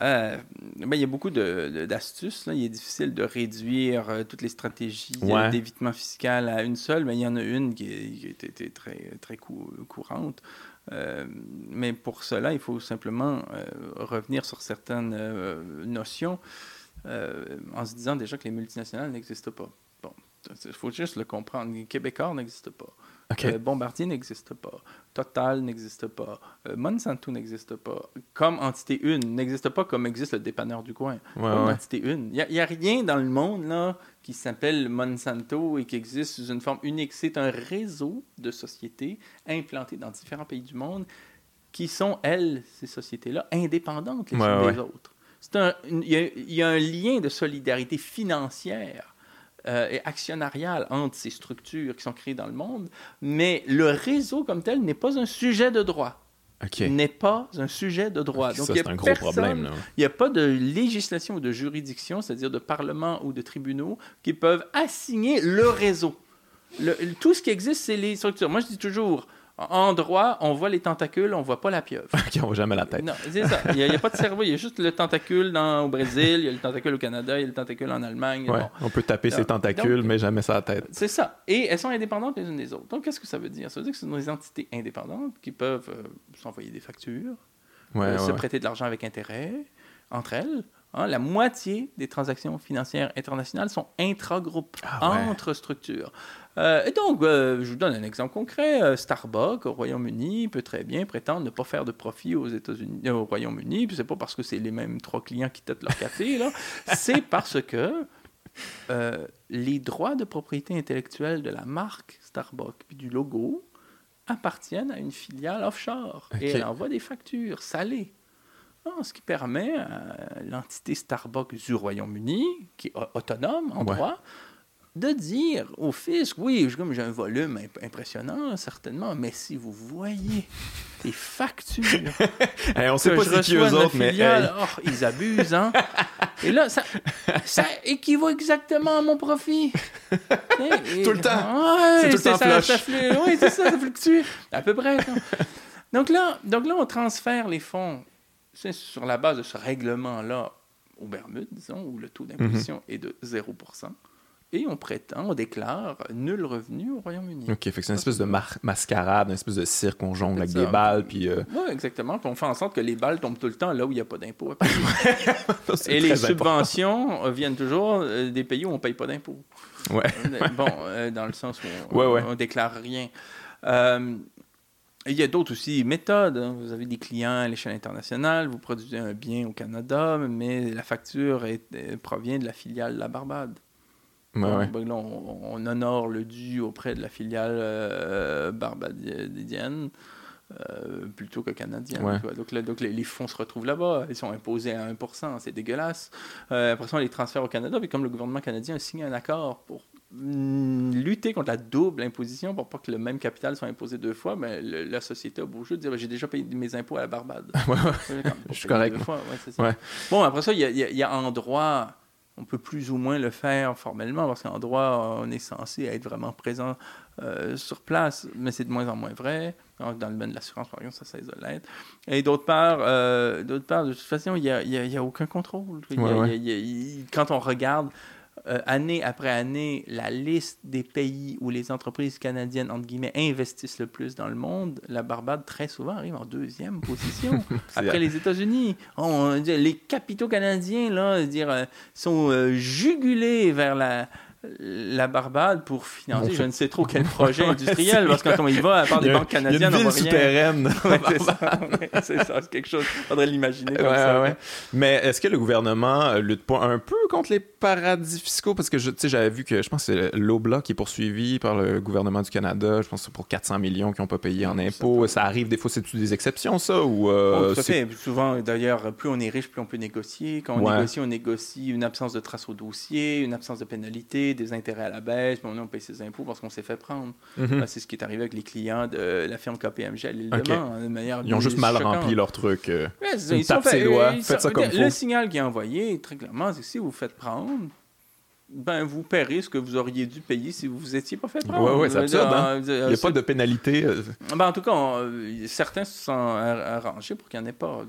Euh, ben, il y a beaucoup d'astuces. il est difficile de réduire euh, toutes les stratégies d'évitement fiscal à une seule, mais il y en a une qui, est, très, très courante. Euh, mais pour cela, il faut simplement revenir sur certaines notions en se disant déjà que les multinationales n'existent pas. Bon, il faut juste le comprendre. Les Québécois n'existent pas. Euh, Bombardier n'existe pas. Total n'existe pas. Euh, Monsanto n'existe pas. Comme entité une, n'existe pas comme existe le dépanneur du coin. comme entité une. Il n'y a, rien dans le monde là, qui s'appelle Monsanto et qui existe sous une forme unique. C'est un réseau de sociétés implantées dans différents pays du monde qui sont, elles, ces sociétés-là, indépendantes les unes des autres. Il y, y a un lien de solidarité financière euh, et actionnariale entre ces structures qui sont créées dans le monde, mais le réseau comme tel n'est pas un sujet de droit. N'est pas un sujet de droit. Donc, c'est un gros problème. Il n'y a pas de législation ou de juridiction, c'est-à-dire de parlement ou de tribunaux, qui peuvent assigner le réseau. tout ce qui existe, c'est les structures. Moi, je dis toujours, en droit, on voit les tentacules, on voit pas la pieuvre. OK, on voit jamais la tête. Non, c'est ça. Il n'y a, pas de cerveau, il y a juste le tentacule dans, au Brésil, il y a le tentacule au Canada, il y a le tentacule en Allemagne. On peut taper ses tentacules, mais jamais sa tête. C'est ça. Et elles sont indépendantes les unes des autres. Donc, qu'est-ce que ça veut dire? Ça veut dire que ce sont des entités indépendantes qui peuvent euh, s'envoyer des factures, euh, se prêter de l'argent avec intérêt entre elles. Hein. la moitié des transactions financières internationales sont intra-groupes, ah entre structures. Euh, et donc, euh, je vous donne un exemple concret. Euh, Starbucks au Royaume-Uni peut très bien prétendre ne pas faire de profit aux États-Unis, au Royaume-Uni. C'est pas parce que c'est les mêmes trois clients qui têtent leur café, là. c'est parce que les droits de propriété intellectuelle de la marque Starbucks puis du logo appartiennent à une filiale offshore et elle envoie des factures salées. Ah, ce qui permet à l'entité Starbucks du Royaume-Uni, qui est autonome en droit, de dire au fisc, oui, j'ai un volume impressionnant, certainement, mais si vous voyez les factures. hey, on sait pas c'est qui eux autres, mais. Oh, ils abusent, hein? Et là, ça, ça équivaut exactement à mon profit. tout le temps. Ouais, c'est tout le temps ça, oui, c'est ça, ça fluctue. À peu près. Donc là, donc là, on transfère les fonds c'est sur la base de ce règlement-là aux Bermudes, disons, où le taux d'imposition mhm. est de 0 et on prétend, on déclare nul revenu au Royaume-Uni. OK, fait que c'est une espèce de mascarade, une espèce de cirque, on jongle avec des balles, puis... Euh, oui, exactement, puis on fait en sorte que les balles tombent tout le temps là où il n'y a pas d'impôt. et les subventions viennent toujours euh, des pays où on ne paye pas d'impôt. Ouais. Euh, bon, dans le sens où on, ne déclare rien. Il y a d'autres aussi méthodes. Hein. Vous avez des clients à l'échelle internationale, vous produisez un bien au Canada, mais la facture provient de la filiale la Barbade. Ben on, honore le dû auprès de la filiale euh, barbadienne euh, plutôt que canadienne. Donc, donc les, fonds se retrouvent là-bas. Ils sont imposés à 1%. C'est dégueulasse. Euh, après ça, on les transfère au Canada. Puis comme le gouvernement canadien a signé un accord pour lutter contre la double imposition pour pas que le même capital soit imposé deux fois, mais ben, la société a beau jeu de dire ben, j'ai déjà payé mes impôts à la Barbade. Je suis correct. Bon, après ça, il y, y, a en droit on peut plus ou moins le faire formellement parce qu'en droit, on est censé être vraiment présent euh, sur place, mais c'est de moins en moins vrai. Dans le domaine de l'assurance, par exemple, ça cesse de l'être. Et d'autre part, euh, d'autre part, de toute façon, il n'y a, y a, aucun contrôle. quand on regarde euh, année après année la liste des pays où les entreprises canadiennes, entre guillemets, investissent le plus dans le monde, la Barbade, très souvent, arrive en deuxième position, après les États-Unis. les capitaux canadiens, là, dire, euh, sont euh, jugulés vers la, la Barbade pour financer je ne sais trop quel projet industriel, parce que quand on y va, à part des banques canadiennes, il y a une ville souterraine. c'est ça, c'est quelque chose. Faudrait l'imaginer comme ça. Mais est-ce que le gouvernement lutte pas un peu contre les paradis fiscaux? Parce que j'avais vu que je pense que c'est l'OBLA qui est poursuivi par le gouvernement du Canada, je pense que c'est pour 400 millions qui n'ont pas payé en impôts. Ça, arrive des fois, c'est des exceptions, ça? Ou, euh, fait. Souvent, d'ailleurs, plus on est riche, plus on peut négocier. Quand on négocie, on négocie une absence de trace au dossier, une absence de pénalité des intérêts à la baisse, mais on paye ses impôts parce qu'on s'est fait prendre. Mhm. C'est ce qui est arrivé avec les clients de la firme KPMG à l'île de manière Ils ont juste mal rempli leur truc. Euh, ils sont fait, doigts, faites ça comme Le signal qui est envoyé, très clairement, c'est que si vous faites prendre, ben, vous paierez ce que vous auriez dû payer si vous vous étiez pas fait prendre. Oui, oui, c'est absurde. Hein? Il n'y a pas de pénalité. Euh. Ben, en tout cas, certains se sont arrangés pour qu'il n'y en ait pas.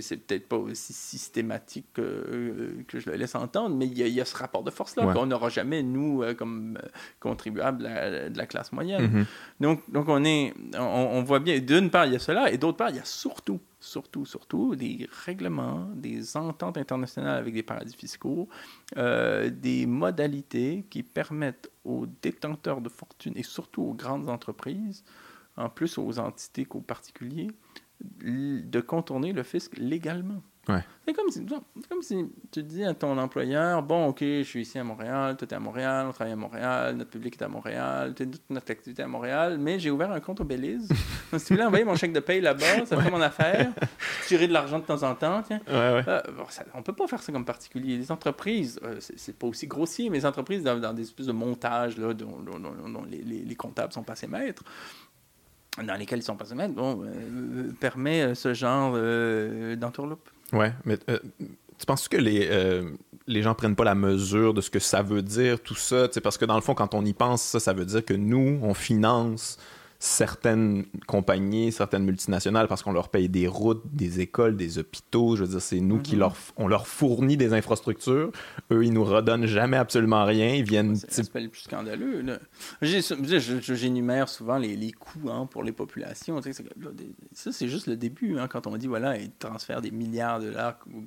C'est peut-être pas aussi systématique que, que, je le laisse entendre, mais il y, a ce rapport de force-là qu'on n'aura jamais, nous, euh, comme euh, contribuables de la, classe moyenne. Mm-hmm. donc, donc, on, est, on voit bien, d'une part, il y a cela, et d'autre part, il y a surtout surtout, surtout des règlements, des ententes internationales avec des paradis fiscaux, euh, des modalités qui permettent aux détenteurs de fortune et surtout aux grandes entreprises, en plus aux entités qu'aux particuliers, de contourner le fisc légalement. C'est comme, si, comme si tu dis à ton employeur Bon, OK, je suis ici à Montréal, tout est à Montréal, on travaille à Montréal, notre public est à Montréal, toute notre activité est à Montréal, mais j'ai ouvert un compte au Belize. si tu voulais envoyer mon chèque de paye là-bas, ça fait mon affaire, tirer de l'argent de temps en temps. Tiens. Euh, on peut pas faire ça comme particulier. Les entreprises, euh, c'est pas aussi grossier, mais les entreprises, dans, des espèces de montages là, dont, les, les, comptables sont passés maîtres, dans lesquels ils sont passés maîtres, bon, euh, permet ce genre d'entourloupe. Ouais, mais euh, tu penses que les, euh, les gens prennent pas la mesure de ce que ça veut dire, tout ça? Parce que dans le fond, quand on y pense, ça, ça veut dire que nous, on finance certaines compagnies, certaines multinationales, parce qu'on leur paye des routes, des écoles, des hôpitaux. Je veux dire, c'est nous qui mhm. leur, on leur fournit des infrastructures. Eux, ils nous redonnent jamais absolument rien. Ils viennent. C'est le plus scandaleux. J'énumère souvent les, les coûts hein, pour les populations. Ça, c'est juste le début. Hein, quand on dit, voilà, ils transfèrent des milliards de dollars. Euh,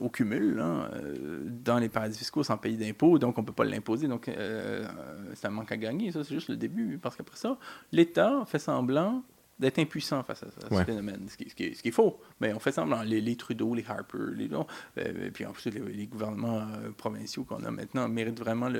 au cumul euh, dans les paradis fiscaux sans payer d'impôts, donc on ne peut pas l'imposer. Donc, euh, c'est un manque à gagner. Ça, c'est juste le début. Parce qu'après ça, l'État fait semblant d'être impuissant face à, ce phénomène, ce qui, ce, qui est, faux. Mais on fait semblant. Les, les Trudeau, les Harper, les, euh, et puis ensuite les, les gouvernements euh, provinciaux qu'on a maintenant méritent vraiment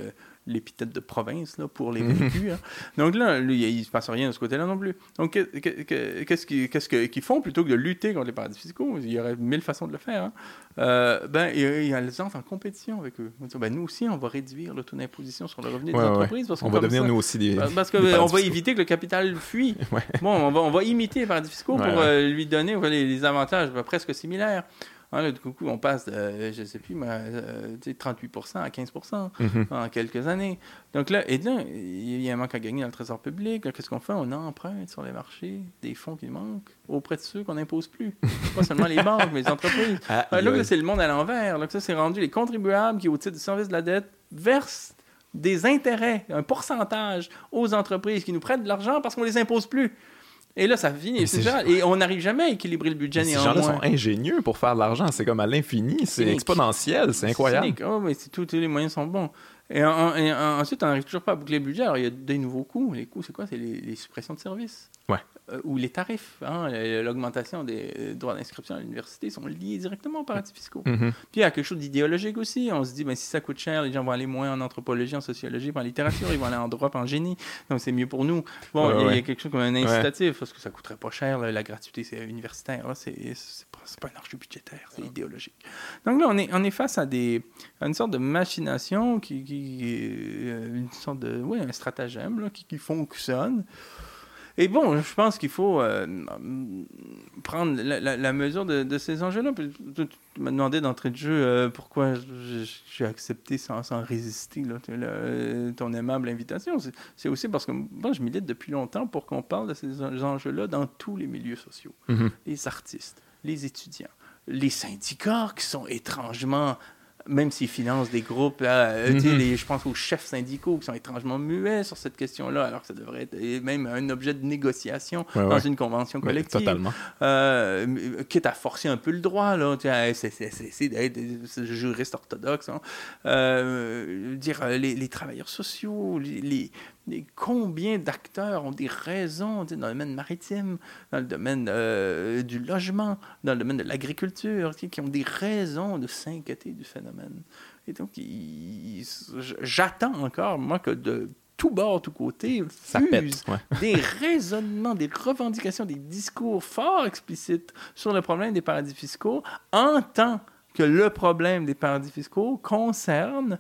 l'épithète de province là, pour les mhm. véhicules. Hein. Donc là, il ne se passe rien de ce côté-là non plus. Donc qu'est-ce qu'ils font plutôt que de lutter contre les paradis fiscaux? Il y aurait mille façons de le faire. Hein. Euh, ben, ils entrent en compétition avec eux. Ben, nous aussi, on va réduire le taux d'imposition sur le revenu des entreprises. Parce on va devenir nous aussi des. Parce qu'on va éviter que le capital fuit. Bon, on va, on va imiter les paradis fiscaux pour euh, lui donner les, avantages ben, presque similaires. Hein, du coup, on passe de, je sais plus, euh, 38% à 15% mhm. en quelques années. Donc là, et là, il y a un manque à gagner dans le trésor public. Qu'est-ce qu'on fait? On emprunte sur les marchés des fonds qui manquent auprès de ceux qu'on n'impose plus. Pas seulement les banques, mais les entreprises. Ah, là, là c'est le monde à l'envers. Là, ça, c'est rendu les contribuables qui, au titre du service de la dette, versent des intérêts, un pourcentage aux entreprises qui nous prêtent de l'argent parce qu'on les impose plus. Et là, ça finit. Et on n'arrive jamais à équilibre le budget Ces gens-là sont ingénieux pour faire de l'argent. C'est comme à l'infini. C'est exponentiel. C'est incroyable. Oh, mais tous les moyens sont bons. Et, ensuite, on n'arrive toujours pas à boucler le budget. Alors, il y a des nouveaux coûts. Les coûts, c'est quoi? C'est les, suppressions de services. Ouais. Euh, ou les tarifs. Hein, L'augmentation des droits d'inscription à l'université sont liés directement aux paradis fiscaux. Mm-hmm. Puis il y a quelque chose d'idéologique aussi. On se dit, ben, si ça coûte cher, les gens vont aller moins en anthropologie, en sociologie, en littérature, ils vont aller en droit, en génie. Donc c'est mieux pour nous. Bon, il y, a quelque chose comme un incitatif, parce que ça coûterait pas cher. la gratuité c'est universitaire, c'est pas, pas un enjeu budgétaire, c'est idéologique. Donc là, on est, on est face à, des, une sorte de machination, qui, qui euh, une sorte de, oui, un stratagème là, qui, qui fonctionne. Et bon, je pense qu'il faut euh, prendre la, mesure de, ces enjeux-là. Tu m'as demandé d'entrée de jeu euh, pourquoi j'ai accepté sans, résister ton aimable invitation. C'est aussi parce que moi, je milite depuis longtemps pour qu'on parle de ces enjeux-là dans tous les milieux sociaux. Mm-hmm. Les artistes, les étudiants, les syndicats qui sont étrangement même s'ils financent des groupes, euh, mhm. je pense aux chefs syndicaux qui sont étrangement muets sur cette question-là, alors que ça devrait être même un objet de négociation dans une convention collective. totalement. Euh, quitte à forcer un peu le droit, là, c'est d'être juriste orthodoxe. Hein. Euh, dire les, les, travailleurs sociaux, les, combien d'acteurs ont des raisons dans le domaine maritime, dans le domaine euh, du logement, dans le domaine de l'agriculture, qui ont des raisons de s'inquiéter du phénomène. Et donc, j'attends encore, moi, que de tout bord, tout côté, fusent des raisonnements, des revendications, des discours fort explicites sur le problème des paradis fiscaux, en tant que le problème des paradis fiscaux concerne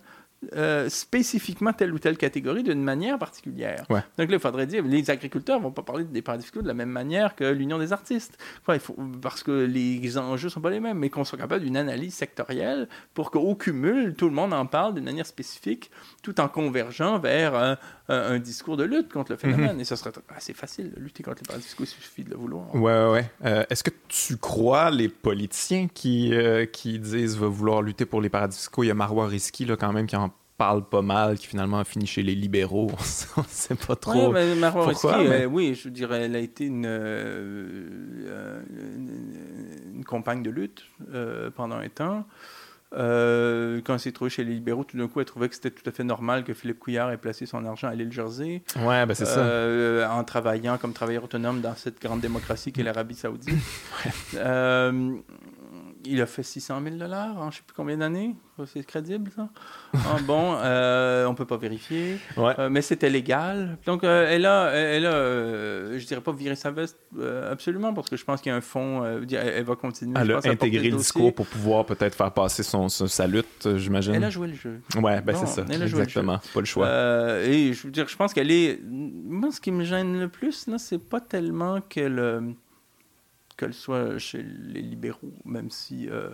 euh, spécifiquement telle ou telle catégorie d'une manière particulière. Donc là, il faudrait dire, les agriculteurs ne vont pas parler des paradis fiscaux de la même manière que l'Union des artistes. il faut, parce que les enjeux ne sont pas les mêmes, mais qu'on soit capable d'une analyse sectorielle pour qu'au cumul, tout le monde en parle d'une manière spécifique, tout en convergeant vers un, discours de lutte contre le mhm. phénomène. Et ce serait assez facile de lutter contre les paradis fiscaux, il suffit de le vouloir. Ouais, ouais. Euh, est-ce que tu crois les politiciens qui, euh, qui disent vouloir lutter pour les paradis fiscaux? Il y a Marois Risky, là, quand même, qui en parle pas mal, qui finalement a fini chez les libéraux. On ne sait pas trop mais pourquoi. Euh, oui, je dirais, elle a été une, euh, une, compagne de lutte euh, pendant un temps. quand elle s'est trouvée chez les libéraux, tout d'un coup, elle trouvait que c'était tout à fait normal que Philippe Couillard ait placé son argent à l'île Jersey. Ouais, ben c'est ça. En travaillant comme travailleur autonome dans cette grande démocratie qu'est l'Arabie Saoudite il a fait 600 000 dollars en je ne sais plus combien d'années. C'est crédible, ça? Ah, bon, euh, on ne peut pas vérifier. Euh, mais c'était légal. Donc, euh, elle a, elle a je dirais pas virer sa veste absolument, parce que je pense qu'il y a un fond. Elle, va continuer. Elle a intégré le discours pour pouvoir peut-être faire passer son, sa lutte, j'imagine. Elle a joué le jeu. Ouais, ben c'est ça. Exactement. Pas le choix. et je veux dire, je pense qu'elle est. Moi, ce qui me gêne le plus, là, c'est pas tellement qu'elle qu'elle soit chez les libéraux, même si. Euh,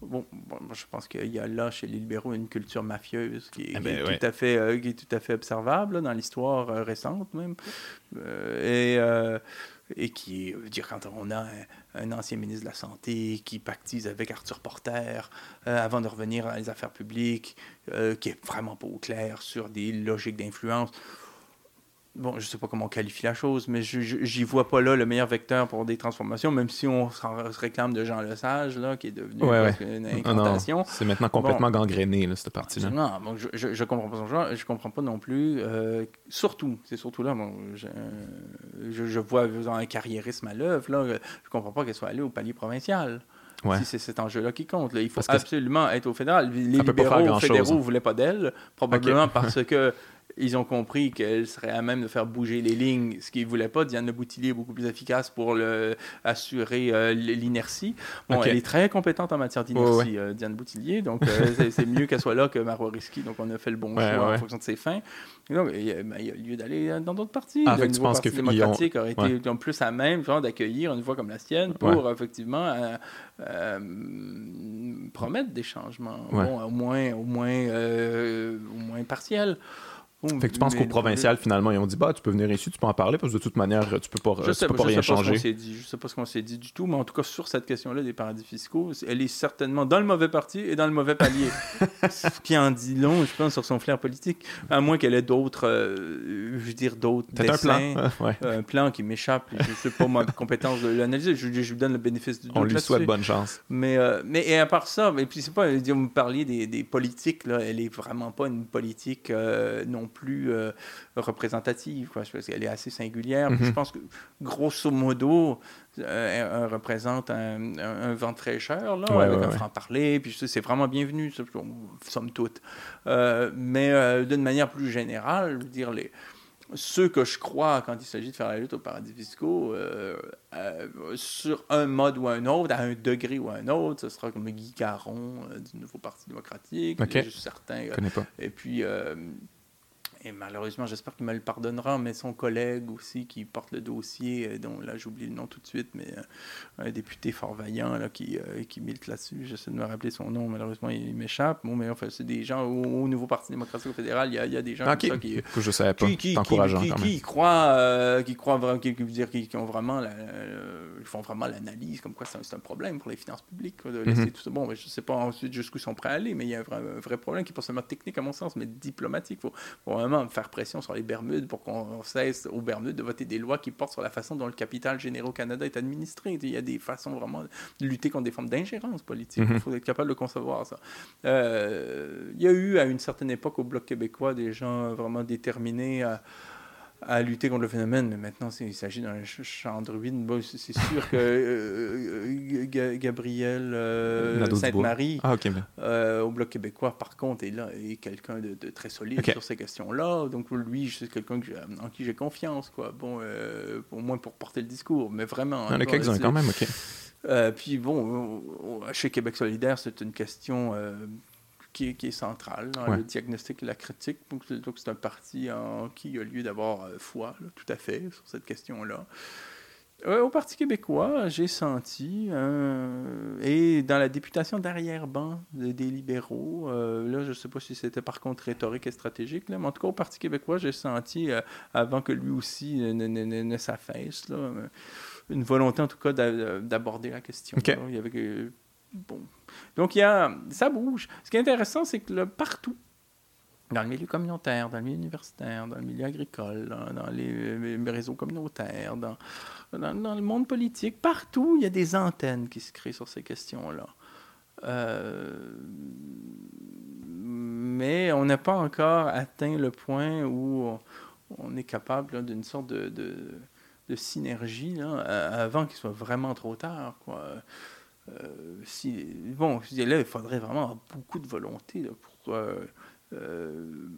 bon, je pense qu'il y a là, chez les libéraux, une culture mafieuse qui est, ben tout, à fait, euh, qui est tout à fait observable dans l'histoire euh, récente même. et, et qui dire, quand on a un, ancien ministre de la Santé qui pactise avec Arthur Porter avant de revenir à les affaires publiques, qui est vraiment pas au clair sur des logiques d'influence bon, je sais pas comment on qualifie la chose, mais j'y vois pas là le meilleur vecteur pour des transformations, même si on se réclame de Jean Lesage, là, qui est devenu une ah incantation. C'est maintenant complètement gangréné, là, cette partie-là. Non, je, je, comprends pas son genre, je comprends pas non plus. Euh, surtout, c'est surtout là, bon, je, je, vois un carriérisme à l'œuvre, là, je comprends pas qu'elle soit allée au palier provincial. Si c'est cet enjeu-là qui compte. Là. Il faut absolument être au fédéral. Les libéraux fédéraux ne voulaient pas d'elle, probablement parce que ils ont compris qu'elle serait à même de faire bouger les lignes, ce qu'ils ne voulaient pas. Diane Boutillier est beaucoup plus efficace pour le, assurer euh, l'inertie. Bon, elle est très compétente en matière d'inertie, euh, Diane Boutillier, donc euh, c'est mieux qu'elle soit là que Marois Risky, donc on a fait le bon choix en fonction de ses fins. Donc, il, y a, ben, lieu d'aller dans d'autres parties. Ah, nouveau parti démocratique aurait été plus à même d'accueillir une voix comme la sienne pour effectivement promettre des changements, bon, au moins, au moins, au moins partiels fait que tu penses qu'au provincial, finalement, ils ont dit bah, tu peux venir ici, tu peux en parler, parce que de toute manière, tu peux pas, je sais, peux pas rien changer. je sais pas ce qu'on s'est dit du tout, mais en tout cas, sur cette question-là des paradis fiscaux, elle est certainement dans le mauvais parti et dans le mauvais palier. ce qui en dit long, je pense, sur son flair politique. À moins qu'elle ait d'autres, euh, je veux dire, d'autres dessins. Un plan, un plan qui m'échappe. Je sais pas ma compétence de l'analyser. Je, je, lui donne le bénéfice du doute. On lui souhaite bonne chance. Mais, euh, mais et à part ça, et puis c'est pas, vous me parliez des, des, politiques, là, elle est vraiment pas une politique euh, non plus euh, représentative. Quoi. Elle est assez singulière. Je mhm. pense que, grosso modo, euh, elle, représente un, vent de fraîcheur, là, avec un franc-parler. Puis c'est vraiment bienvenu, somme toute. Euh, mais d'une manière plus générale, je veux dire, les ceux que je crois quand il s'agit de faire la lutte aux paradis fiscaux, sur un mode ou un autre, à un degré ou un autre, ce sera comme Guy Caron du Nouveau Parti démocratique. Okay. Certain, connais pas. Et puis, et malheureusement, j'espère qu'il me le pardonnera, mais son collègue aussi qui porte le dossier, euh, dont là j'oublie le nom tout de suite, mais euh, un député fort vaillant là, qui, euh, qui milite là-dessus. J'essaie de me rappeler son nom, malheureusement il m'échappe. Bon, mais enfin, c'est des gens au, Nouveau Parti démocratique fédéral, il y a, y a des gens comme ça qui. Que je savais pas. Qui, qui, qui, qui croient, qui croient vraiment, qui, dire, qui, ont vraiment, la, font vraiment l'analyse, comme quoi c'est un, problème pour les finances publiques, de laisser mhm. tout ça. Bon, mais je sais pas ensuite jusqu'où ils sont prêts à aller, mais il y a un vrai, un vrai problème qui n'est pas seulement technique à mon sens, mais diplomatique. Faut, faut vraiment faire pression sur les Bermudes pour qu'on cesse aux Bermudes de voter des lois qui portent sur la façon dont le capital général au Canada est administré. Il y a des façons vraiment de lutter contre des formes d'ingérence politique. Mhm. Il faut être capable de concevoir ça. Euh, il y a eu à une certaine époque au Bloc québécois des gens vraiment déterminés à à lutter contre le phénomène, mais maintenant il s'agit d'un champ de ruines. c'est sûr que euh, euh, Gabriel euh, Sainte-Marie ah, au Bloc québécois, par contre, est là est quelqu'un de, très solide sur ces questions-là. Donc lui, c'est quelqu'un en qui j'ai confiance, quoi. Bon, au moins pour porter le discours, mais vraiment. Il y en a quelques-uns quand même, ok. puis bon, chez Québec solidaire, c'est une question qui est, central dans le diagnostic et la critique. Donc, c'est un parti en qui il y a lieu d'avoir euh, foi, tout à fait, sur cette question-là. Euh, au Parti québécois, j'ai senti, euh, et dans la députation d'arrière-ban des libéraux, là, je ne sais pas si c'était par contre rhétorique et stratégique, là, mais en tout cas, au Parti québécois, j'ai senti, avant que lui aussi ne, ne, ne, s'affaisse, une volonté en tout cas d'aborder la question. Il y avait, donc, il y a, ça bouge. Ce qui est intéressant, c'est que partout, dans le milieu communautaire, dans le milieu universitaire, dans le milieu agricole, dans les, réseaux communautaires, dans, le monde politique, partout, il y a des antennes qui se créent sur ces questions-là. Euh, mais on n'a pas encore atteint le point où on, est capable d'une sorte de, synergie là, avant qu'il soit vraiment trop tard. Euh, bon, là, il faudrait vraiment beaucoup de volonté pour, euh, euh,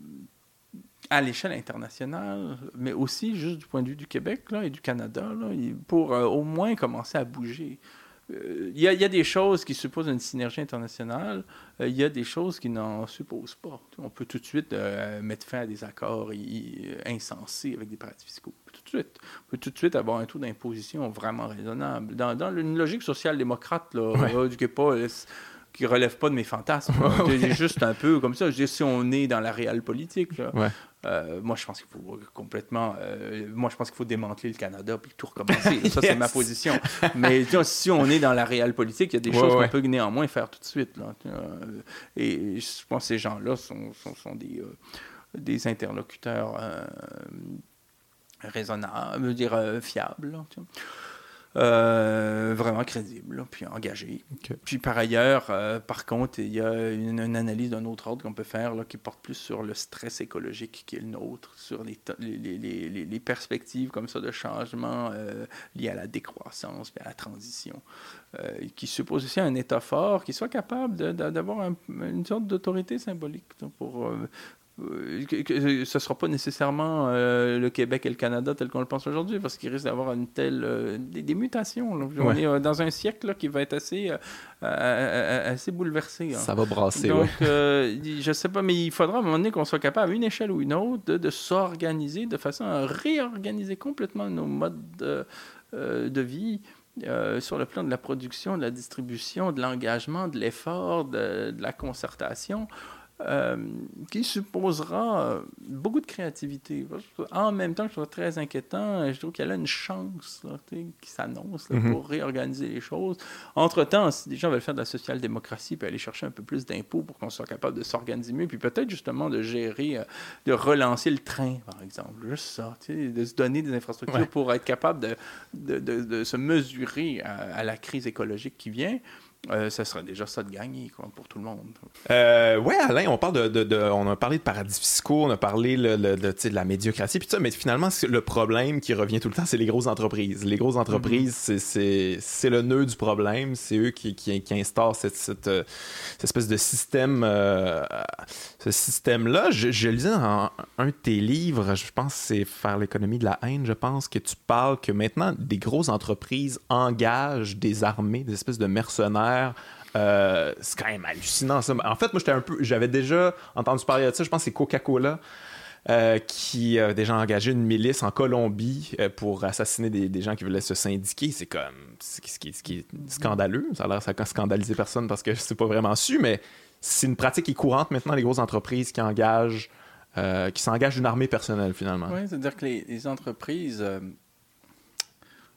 à l'échelle internationale, mais aussi juste du point de vue du Québec et du Canada, pour au moins commencer à bouger. Il y, y, a des choses qui supposent une synergie internationale, il y a des choses qui n'en supposent pas. On peut tout de suite mettre fin à des accords insensés avec des paradis fiscaux suite. On peut tout de suite avoir un taux d'imposition vraiment raisonnable. Dans, dans une logique social-démocrate, là, du pas, qui relève pas de mes fantasmes. C'est juste un peu comme ça. Je dis, si on est dans la réelle politique, euh, moi, je pense qu'il faut complètement. Euh, moi, je pense qu'il faut démanteler le Canada puis tout recommencer. Ça, c'est ma position. Mais si on est dans la réelle politique, il y a des choses qu'on peut néanmoins faire tout de suite. Là. Euh, et je pense que ces gens-là sont, sont, sont des, des interlocuteurs raisonnable, veux dire fiable. Euh, vraiment crédible, puis engagé. Puis par ailleurs, euh, par contre, il y a une, analyse d'un autre ordre qu'on peut faire là, qui porte plus sur le stress écologique qui est le nôtre, sur les, les, les, les perspectives comme ça de changement euh, liés à la décroissance à la transition, qui suppose aussi un État fort qui soit capable d'avoir une sorte d'autorité symbolique pour euh, ce ne sera pas nécessairement euh, le Québec et le Canada tel qu'on le pense aujourd'hui, parce qu'il risque d'avoir une telle euh, des, mutations. On est dans un siècle qui va être assez, assez bouleversé. Hein. Ça va brasser. Donc, je ne sais pas, mais il faudra à un moment donné qu'on soit capable, à une échelle ou une autre, de, de s'organiser de façon à réorganiser complètement nos modes de, de vie. sur le plan de la production, de la distribution, de l'engagement, de l'effort, de, de, la concertation, euh, qui supposera euh, beaucoup de créativité. En même temps, je trouve très inquiétant. Je trouve qu'il y a une chance qui s'annonce mhm. pour réorganiser les choses. Entre-temps, si des gens veulent faire de la social-démocratie puis aller chercher un peu plus d'impôts pour qu'on soit capable de s'organiser mieux, puis peut-être justement de gérer, euh, de relancer le train, par exemple. Juste ça, de se donner des infrastructures pour être capable de, de, de, se mesurer à, la crise écologique qui vient. Euh, ça serait déjà ça de gagner quoi, pour tout le monde. Euh, ouais, Alain, on parle de, on a parlé de paradis fiscaux, on a parlé le, de, la médiocratie, puis ça, mais finalement, le problème qui revient tout le temps, c'est les grosses entreprises. Les grosses entreprises, mm-hmm. c'est le nœud du problème, c'est eux qui, qui, instaurent cette, cette, espèce de système, euh, ce système-là. Je, je, lisais dans un de tes livres, je pense que c'est Faire l'économie de la haine, je pense, que tu parles que maintenant, des grosses entreprises engagent des armées, des espèces de mercenaires euh, c'est quand même hallucinant ça. En fait, moi j'avais déjà entendu parler de ça. Je pense que c'est Coca-Cola euh, qui a déjà engagé une milice en Colombie euh, pour assassiner des, gens qui voulaient se syndiquer. C'est comme ce qui, est scandaleux. Ça a l'air ça scandaliser personne parce que c'est pas vraiment su, mais c'est une pratique qui est courante maintenant les grosses entreprises qui engagent qui s'engagent une armée personnelle finalement. Oui, c'est-à-dire que les entreprises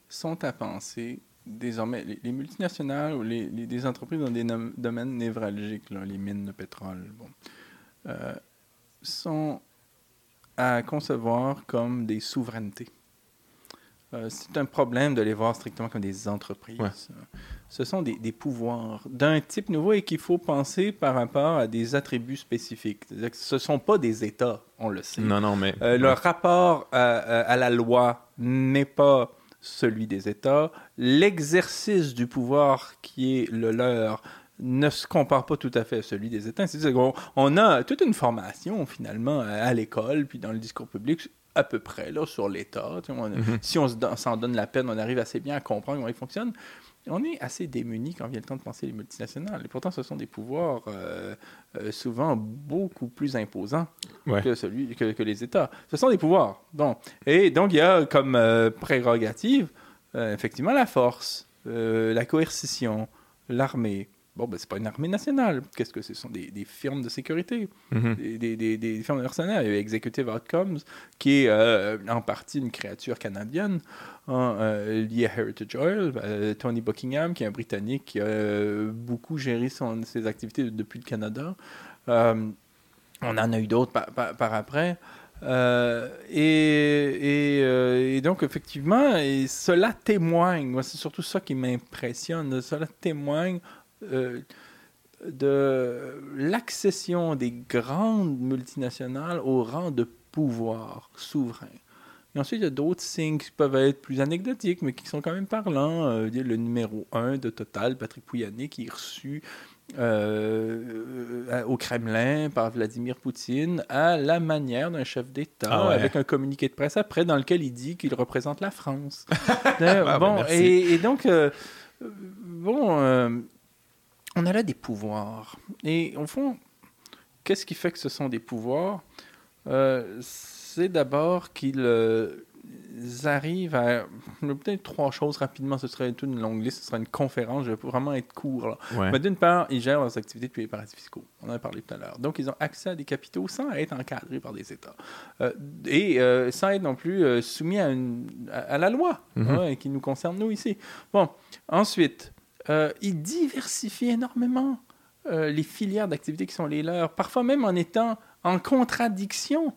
sont à penser désormais, les, multinationales ou les, des entreprises dans des domaines névralgiques, les mines de pétrole, bon, euh, sont à concevoir comme des souverainetés. Euh, c'est un problème de les voir strictement comme des entreprises. Ce sont des, des pouvoirs d'un type nouveau et qu'il faut penser par rapport à des attributs spécifiques. ce ne sont pas des États, on le sait. Non, non, mais... Euh, leur rapport à, à la loi n'est pas celui des États. L'exercice du pouvoir qui est le leur ne se compare pas tout à fait à celui des États. C'est-à-dire qu'on on a toute une formation, finalement, à l'école, puis dans le discours public, à peu près, là, sur l'État. Mm-hmm. Si on s'en donne la peine, on arrive assez bien à comprendre comment il fonctionne on est assez démunis quand vient le temps de penser les multinationales. Et pourtant, ce sont des pouvoirs euh, euh, souvent beaucoup plus imposants que, celui, que, les États. Ce sont des pouvoirs. Bon. Et donc, il y a comme euh, prérogative, effectivement, la force, la coercition, l'armée, Bon, ben, c'est pas une armée nationale. Qu'est-ce que ce sont des, firmes de sécurité, mhm. des, des, des, firmes de mercenaires. Il y a Executive Outcomes, qui est euh, en partie une créature canadienne hein, euh, liée à Heritage Oil. Euh, Tony Buckingham, qui est un Britannique, qui a beaucoup géré son, ses activités depuis le Canada. on en a eu d'autres par, après. et, et, donc, effectivement, et cela témoigne, c'est surtout ça qui m'impressionne, cela témoigne euh, de l'accession des grandes multinationales au rang de pouvoir souverain. Et ensuite, il y a d'autres signes qui peuvent être plus anecdotiques, mais qui sont quand même parlants. Euh, le numéro 1 de Total, Patrick Pouyanné, qui est reçu euh, au Kremlin par Vladimir Poutine à la manière d'un chef d'État, ah avec un communiqué de presse après dans lequel il dit qu'il représente la France. Ah, bon, ben, et, donc, bon on a là des pouvoirs. Et au fond, qu'est-ce qui fait que ce sont des pouvoirs? Euh, C'est d'abord qu'ils euh, arrivent à. Peut-être trois choses rapidement, ce serait toute une longue liste, ce serait une conférence, je vais vraiment être court. Mais d'une part, ils gèrent leurs activités depuis les paradis fiscaux. On en a parlé tout à l'heure. Donc, ils ont accès à des capitaux sans être encadrés par des États. Euh, et sans être non plus soumis à, une, à, la loi, mm-hmm. hein, qui nous concerne, nous, ici. Bon, ensuite. Euh, ils diversifient énormément euh, les filières d'activité qui sont les leurs, parfois même en étant en contradiction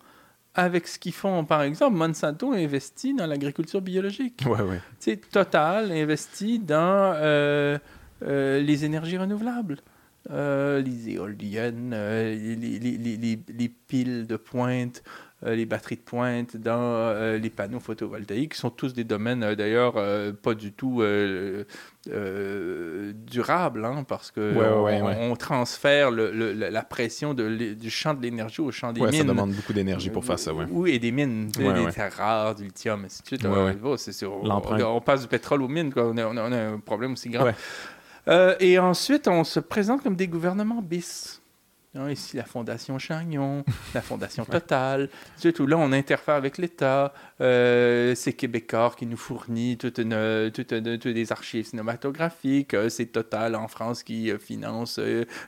avec ce qu'ils font. Par exemple, Monsanto investit dans l'agriculture biologique. Ouais, ouais. Total investit dans euh, les énergies renouvelables. Les éoliennes, les, les, les, les, les piles de pointe, les batteries de pointe, dans euh, les panneaux photovoltaïques, qui sont tous des domaines euh, d'ailleurs euh, pas du tout euh, euh, durables, hein, parce que Ouais, on, ouais, ouais. on transfère le- le- la pression de du champ de l'énergie au champ des mines. ça demande beaucoup d'énergie pour faire ça. Oui, et des mines, des terres rares, du lithium, ainsi de suite. Euh, c'est- on, passe du pétrole aux mines, quoi. On, a, on un problème aussi. Euh, et ensuite, on se présente comme des gouvernements bis. Ici, la Fondation Chagnon, la Fondation Total, tout. Là, on interfère avec l'État. Euh, c'est Québécois qui nous fournit toute une, toutes des archives cinématographiques. Euh, c'est Total en France qui euh, finance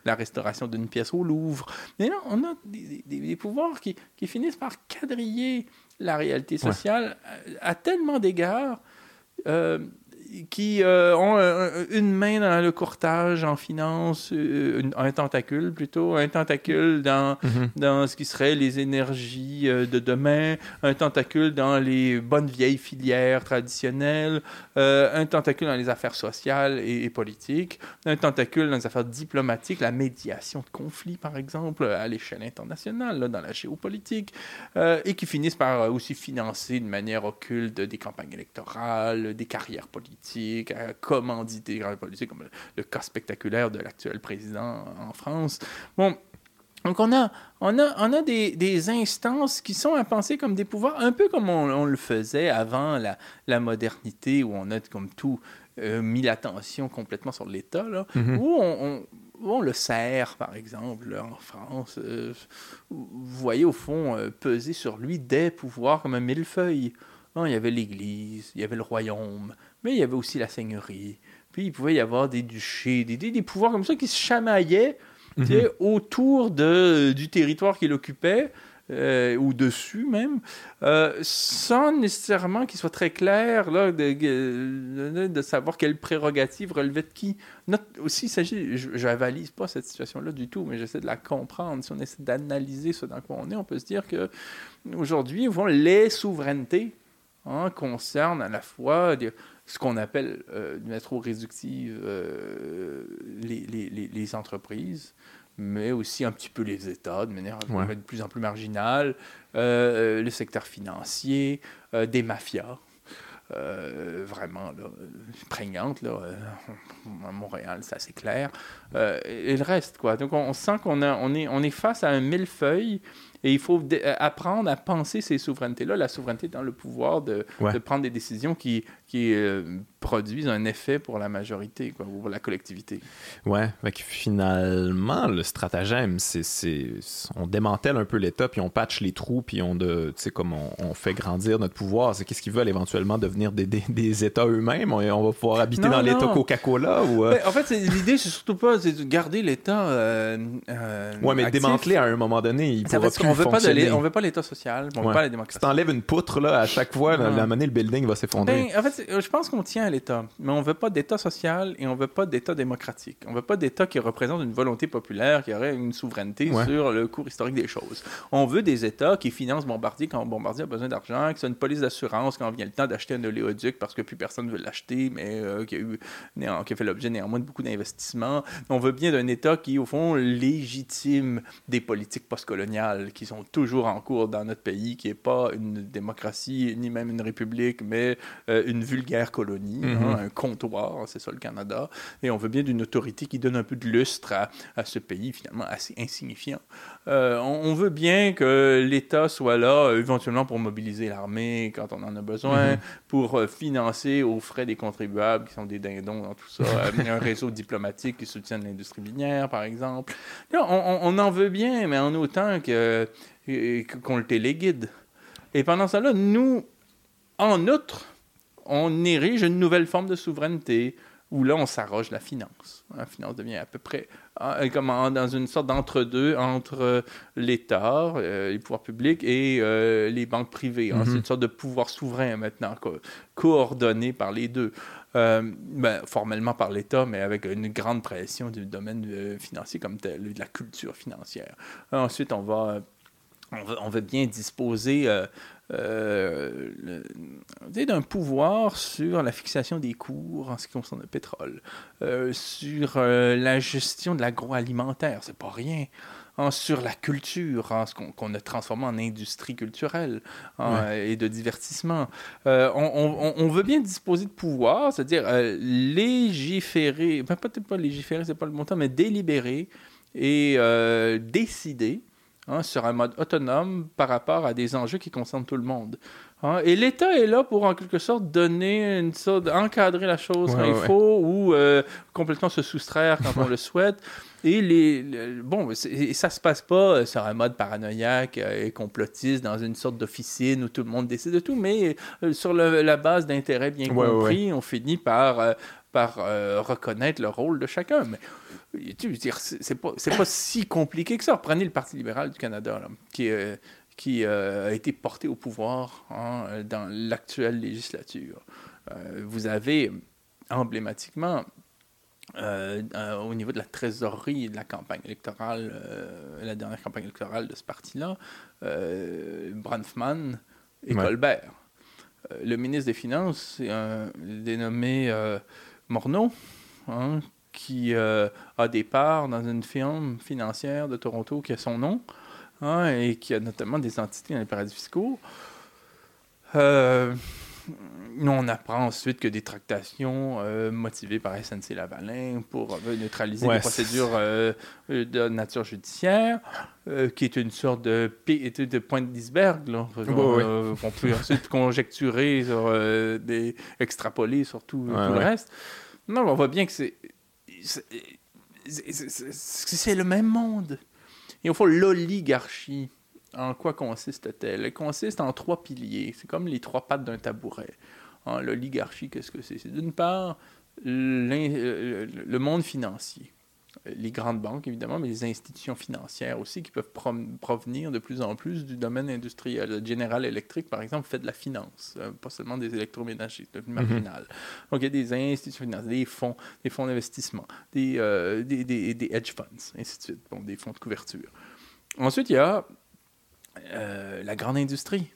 la restauration d'une pièce au Louvre. Mais là, on a des, des- des pouvoirs qui, qui finissent par quadriller la réalité sociale à, à tellement d'égards. Euh, qui euh, ont un- un- une main dans le courtage en finance, euh, un tentacule plutôt, un tentacule dans, Mhm. dans ce qui serait les énergies euh, de demain, un tentacule dans les bonnes vieilles filières traditionnelles, euh, un tentacule dans les affaires sociales et, et politiques, un tentacule dans les affaires diplomatiques, la médiation de conflits par exemple à l'échelle internationale, là, dans la géopolitique, euh, et qui finissent par euh, aussi financer de manière occulte des campagnes électorales, des carrières politiques, à commanditer carrières politiques, comme le, le cas spectaculaire de l'actuel président en France. Bon, donc on a, on a, on a des, des instances qui sont à penser comme des pouvoirs, un peu comme on, on le faisait avant la, la modernité, où on a comme tout euh, mis l'attention complètement sur l'État, là, Mhm. où on, on- où on le sert, par exemple, là, en France. euh, vous voyez, au fond, euh, peser sur lui des pouvoirs comme un millefeuille. Non, il y avait l'Église, il y avait le royaume, mais il y avait aussi la seigneurie. Puis il pouvait y avoir des duchés, des, des, des pouvoirs comme ça qui se chamaillaient sais, autour de, du territoire qu'il occupait, euh, ou dessus même, euh, sans nécessairement qu'il soit très clair là, de, de, de savoir quelle prérogative relevait de qui. Aussi, il s'agit, je n'avalise pas cette situation-là du tout, mais j'essaie de la comprendre. Si on essaie d'analyser ce dans quoi on est, on peut se dire que aujourd'hui, les souverainetés hein, concernent à la fois des- ce qu'on appelle euh, de manière trop réductive euh, les, les- les- les entreprises, mais aussi un petit peu les États, de manière Ouais. de plus en plus marginale, euh, le secteur financier, euh, des mafias. euh, vraiment là, euh, prégnantes là, euh, à Montréal, c'est assez clair. Euh, et le reste, quoi. Donc, on, on sent qu'on on est, on est face à un millefeuille et il faut euh, apprendre à penser ces souverainetés-là. La souveraineté dans le pouvoir de, Ouais. de prendre des décisions qui, qui euh, produisent un effet pour la majorité, quoi, ou pour la collectivité. Ouais, finalement, le stratagème, c'est, c'est, on démantèle un peu l'État, puis on patch les trous, puis on, de, tu sais, comme on, on fait grandir notre pouvoir. C'est qu'est-ce qu'ils veulent éventuellement devenir des, des, des États eux-mêmes? On, on va pouvoir habiter Non, dans l'État. Coca-Cola ou... euh, Ben, en fait, c'est- l'idée, c'est surtout pas c'est de garder l'État. euh, euh, ouais, mais actif. démanteler à un moment donné, il Ça pourra veut plus qu'on veut pas de fonctionner. on veut pas l'État social, on veut Ouais. pas la Si démocratie. t'enlèves une poutre, là, à chaque fois, la, la monnaie, le building va s'effondrer. Ben, en fait, c'est- je pense qu'on tient à l'État, mais on veut pas d'État social et on veut pas d'État démocratique. On veut pas d'État qui représente une volonté populaire, qui aurait une souveraineté Ouais. sur le cours historique des choses. On veut des États qui financent Bombardier quand Bombardier a besoin d'argent, qui sont une police d'assurance quand vient le temps d'acheter un oléoduc parce que plus personne veut l'acheter, mais euh, qui, a eu, néan- qui a fait l'objet néanmoins de beaucoup d'investissements. On veut bien d'un État qui, au fond, légitime des politiques postcoloniales qui sont toujours en cours dans notre pays, qui n'est pas une démocratie ni même une république, mais euh, une vulgaire colonie, Mhm. hein, un comptoir, c'est ça le Canada. Et on veut bien d'une autorité qui donne un peu de lustre à, à ce pays finalement assez insignifiant. Euh, on, on veut bien que l'État soit là euh, éventuellement pour mobiliser l'armée quand on en a besoin, Mhm. pour euh, financer aux frais des contribuables qui sont des dindons dans tout ça, un réseau diplomatique qui soutienne l'industrie minière par exemple. Là, on, en veut bien, mais en autant qu'on le téléguide. Et pendant ça là, nous, en outre, on érige une nouvelle forme de souveraineté où là, on s'arroge la finance. La finance devient à peu près euh, comme en- dans une sorte d'entre-deux entre euh, l'État, euh, les pouvoirs publics et euh, les banques privées. hein. Mhm. C'est une sorte de pouvoir souverain maintenant, co- coordonné par les deux. Euh, ben, formellement par l'État, mais avec une grande pression du domaine euh, financier comme tel, de la culture financière. Ensuite, on va on veut, bien disposer d'un pouvoir sur la fixation des cours en ce qui concerne le pétrole, sur la gestion de l'agroalimentaire, c'est pas rien. Hein, sur la culture, hein, ce qu'on a transformé en industrie culturelle hein, et de divertissement. Euh, on, veut bien disposer de pouvoir, c'est-à-dire euh, légiférer, ben, peut-être pas légiférer, c'est pas le bon temps, mais délibérer et euh, décider sur un mode autonome par rapport à des enjeux qui concernent tout le monde. et l'État est là pour en quelque sorte donner une sorte encadrer la chose quand il faut ou complètement se soustraire quand on le souhaite. Et les, bon, et ça se passe pas euh, sur un mode paranoïaque euh, et complotiste dans une sorte d'officine où tout le monde décide de tout, mais euh, sur la base d'intérêts bien compris, on finit par, par reconnaître le rôle de chacun. Mais tu veux dire, c'est pas, pas si compliqué que ça. Prenez le Parti libéral du Canada, qui, qui a été porté au pouvoir hein, dans l'actuelle législature. vous avez emblématiquement euh, euh, au niveau de la trésorerie de la campagne électorale, euh, la dernière campagne électorale de ce parti-là, Bronfman et Colbert. le ministre des Finances dénommé Morneau, hein, qui a des parts dans une firme financière de Toronto qui a son nom hein, et qui a notamment des entités dans les paradis fiscaux on apprend ensuite que des tractations euh, motivées par SNC Lavalin pour euh, neutraliser les procédures euh, de nature judiciaire, qui est une sorte de, de pointe d'iceberg. On peut ensuite conjecturer sur des extrapoler sur tout, le reste. Non, on voit bien que c'est c'est le même monde. Et au fond, l'oligarchie, en quoi consiste-t-elle? Elle consiste en trois piliers. C'est comme les trois pattes d'un tabouret. Hein, l'oligarchie, qu'est-ce que c'est? C'est d'une part le monde financier, les grandes banques évidemment, mais les institutions financières aussi qui peuvent provenir de plus en plus du domaine industriel. General Electric, par exemple, fait de la finance, euh, pas seulement des électroménagers, de mhm. marginal. Donc il y a des institutions financières, des fonds, des fonds d'investissement, des, euh, des, des, des, hedge funds, ainsi de suite, bon, des fonds de couverture. Ensuite, il y a euh, la grande industrie,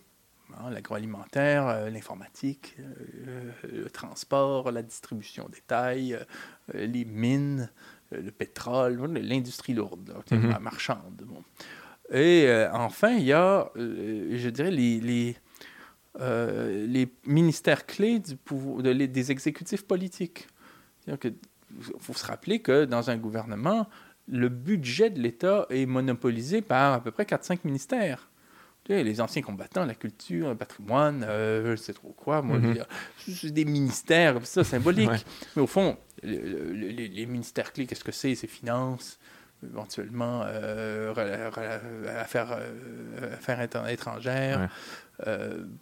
hein, l'agroalimentaire, euh, l'informatique, euh, le transport, la distribution détail, les mines, le pétrole, l'industrie lourde, mhm. la marchande. Et enfin, il y a, je dirais, les, les, les ministères clés du pouvoir, des exécutifs politiques. Il faut se rappeler que dans un gouvernement, le budget de l'État est monopolisé par à peu près 4-5 ministères. les anciens combattants, la culture, le patrimoine, euh, je ne sais trop quoi, moi, mm c'est des ministères, ça, symbolique. Mais au fond, les, ministères clés, qu'est-ce que c'est? C'est finances, éventuellement euh, affaires, euh, affaires étrangères,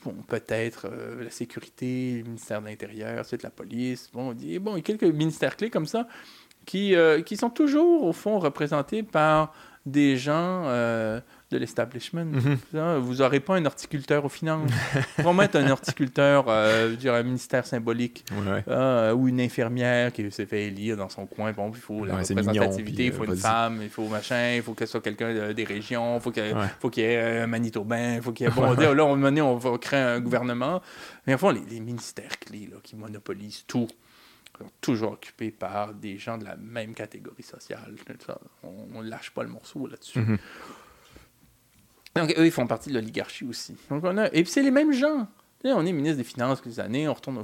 bon, peut-être la sécurité, le ministère de l'Intérieur, c'est la police. Bon, bon, il y a quelques ministères clés comme ça qui, euh, qui sont toujours, au fond, représentés par des gens euh, de l'establishment. Mhm. Vous n'aurez pas un horticulteur aux finances. Pour mettre un horticulteur, euh, un ministère symbolique, euh, ou une infirmière qui s'est fait élire dans son coin. Bon, il faut la représentativité, il faut une femme, il faut machin, il faut que ce soit quelqu'un des régions, il faut qu'il y ait un Manitobain, il faut qu'il y ait... Bon, là, on, on va créer un gouvernement. Mais en fond, les, les ministères clés là, qui monopolisent tout, toujours occupés par des gens de la même catégorie sociale. On ne lâche pas le morceau là-dessus. Mhm. Donc, eux, ils font partie de l'oligarchie aussi. Donc, on a... Et puis, c'est les mêmes gens on est ministre des Finances quelques années, on retourne,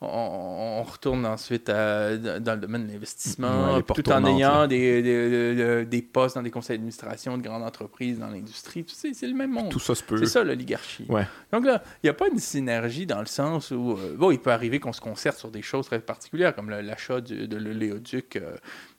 on, retourne ensuite dans le domaine de l'investissement, tout en ayant des, des, postes dans des conseils d'administration de grandes entreprises, dans l'industrie. C'est le même monde. Tout ça se peut. C'est ça l'oligarchie. Donc là, il n'y a pas une synergie dans le sens où, euh, bon, il peut arriver qu'on se concerte sur des choses très particulières, comme l'achat de l'oléoduc. Euh,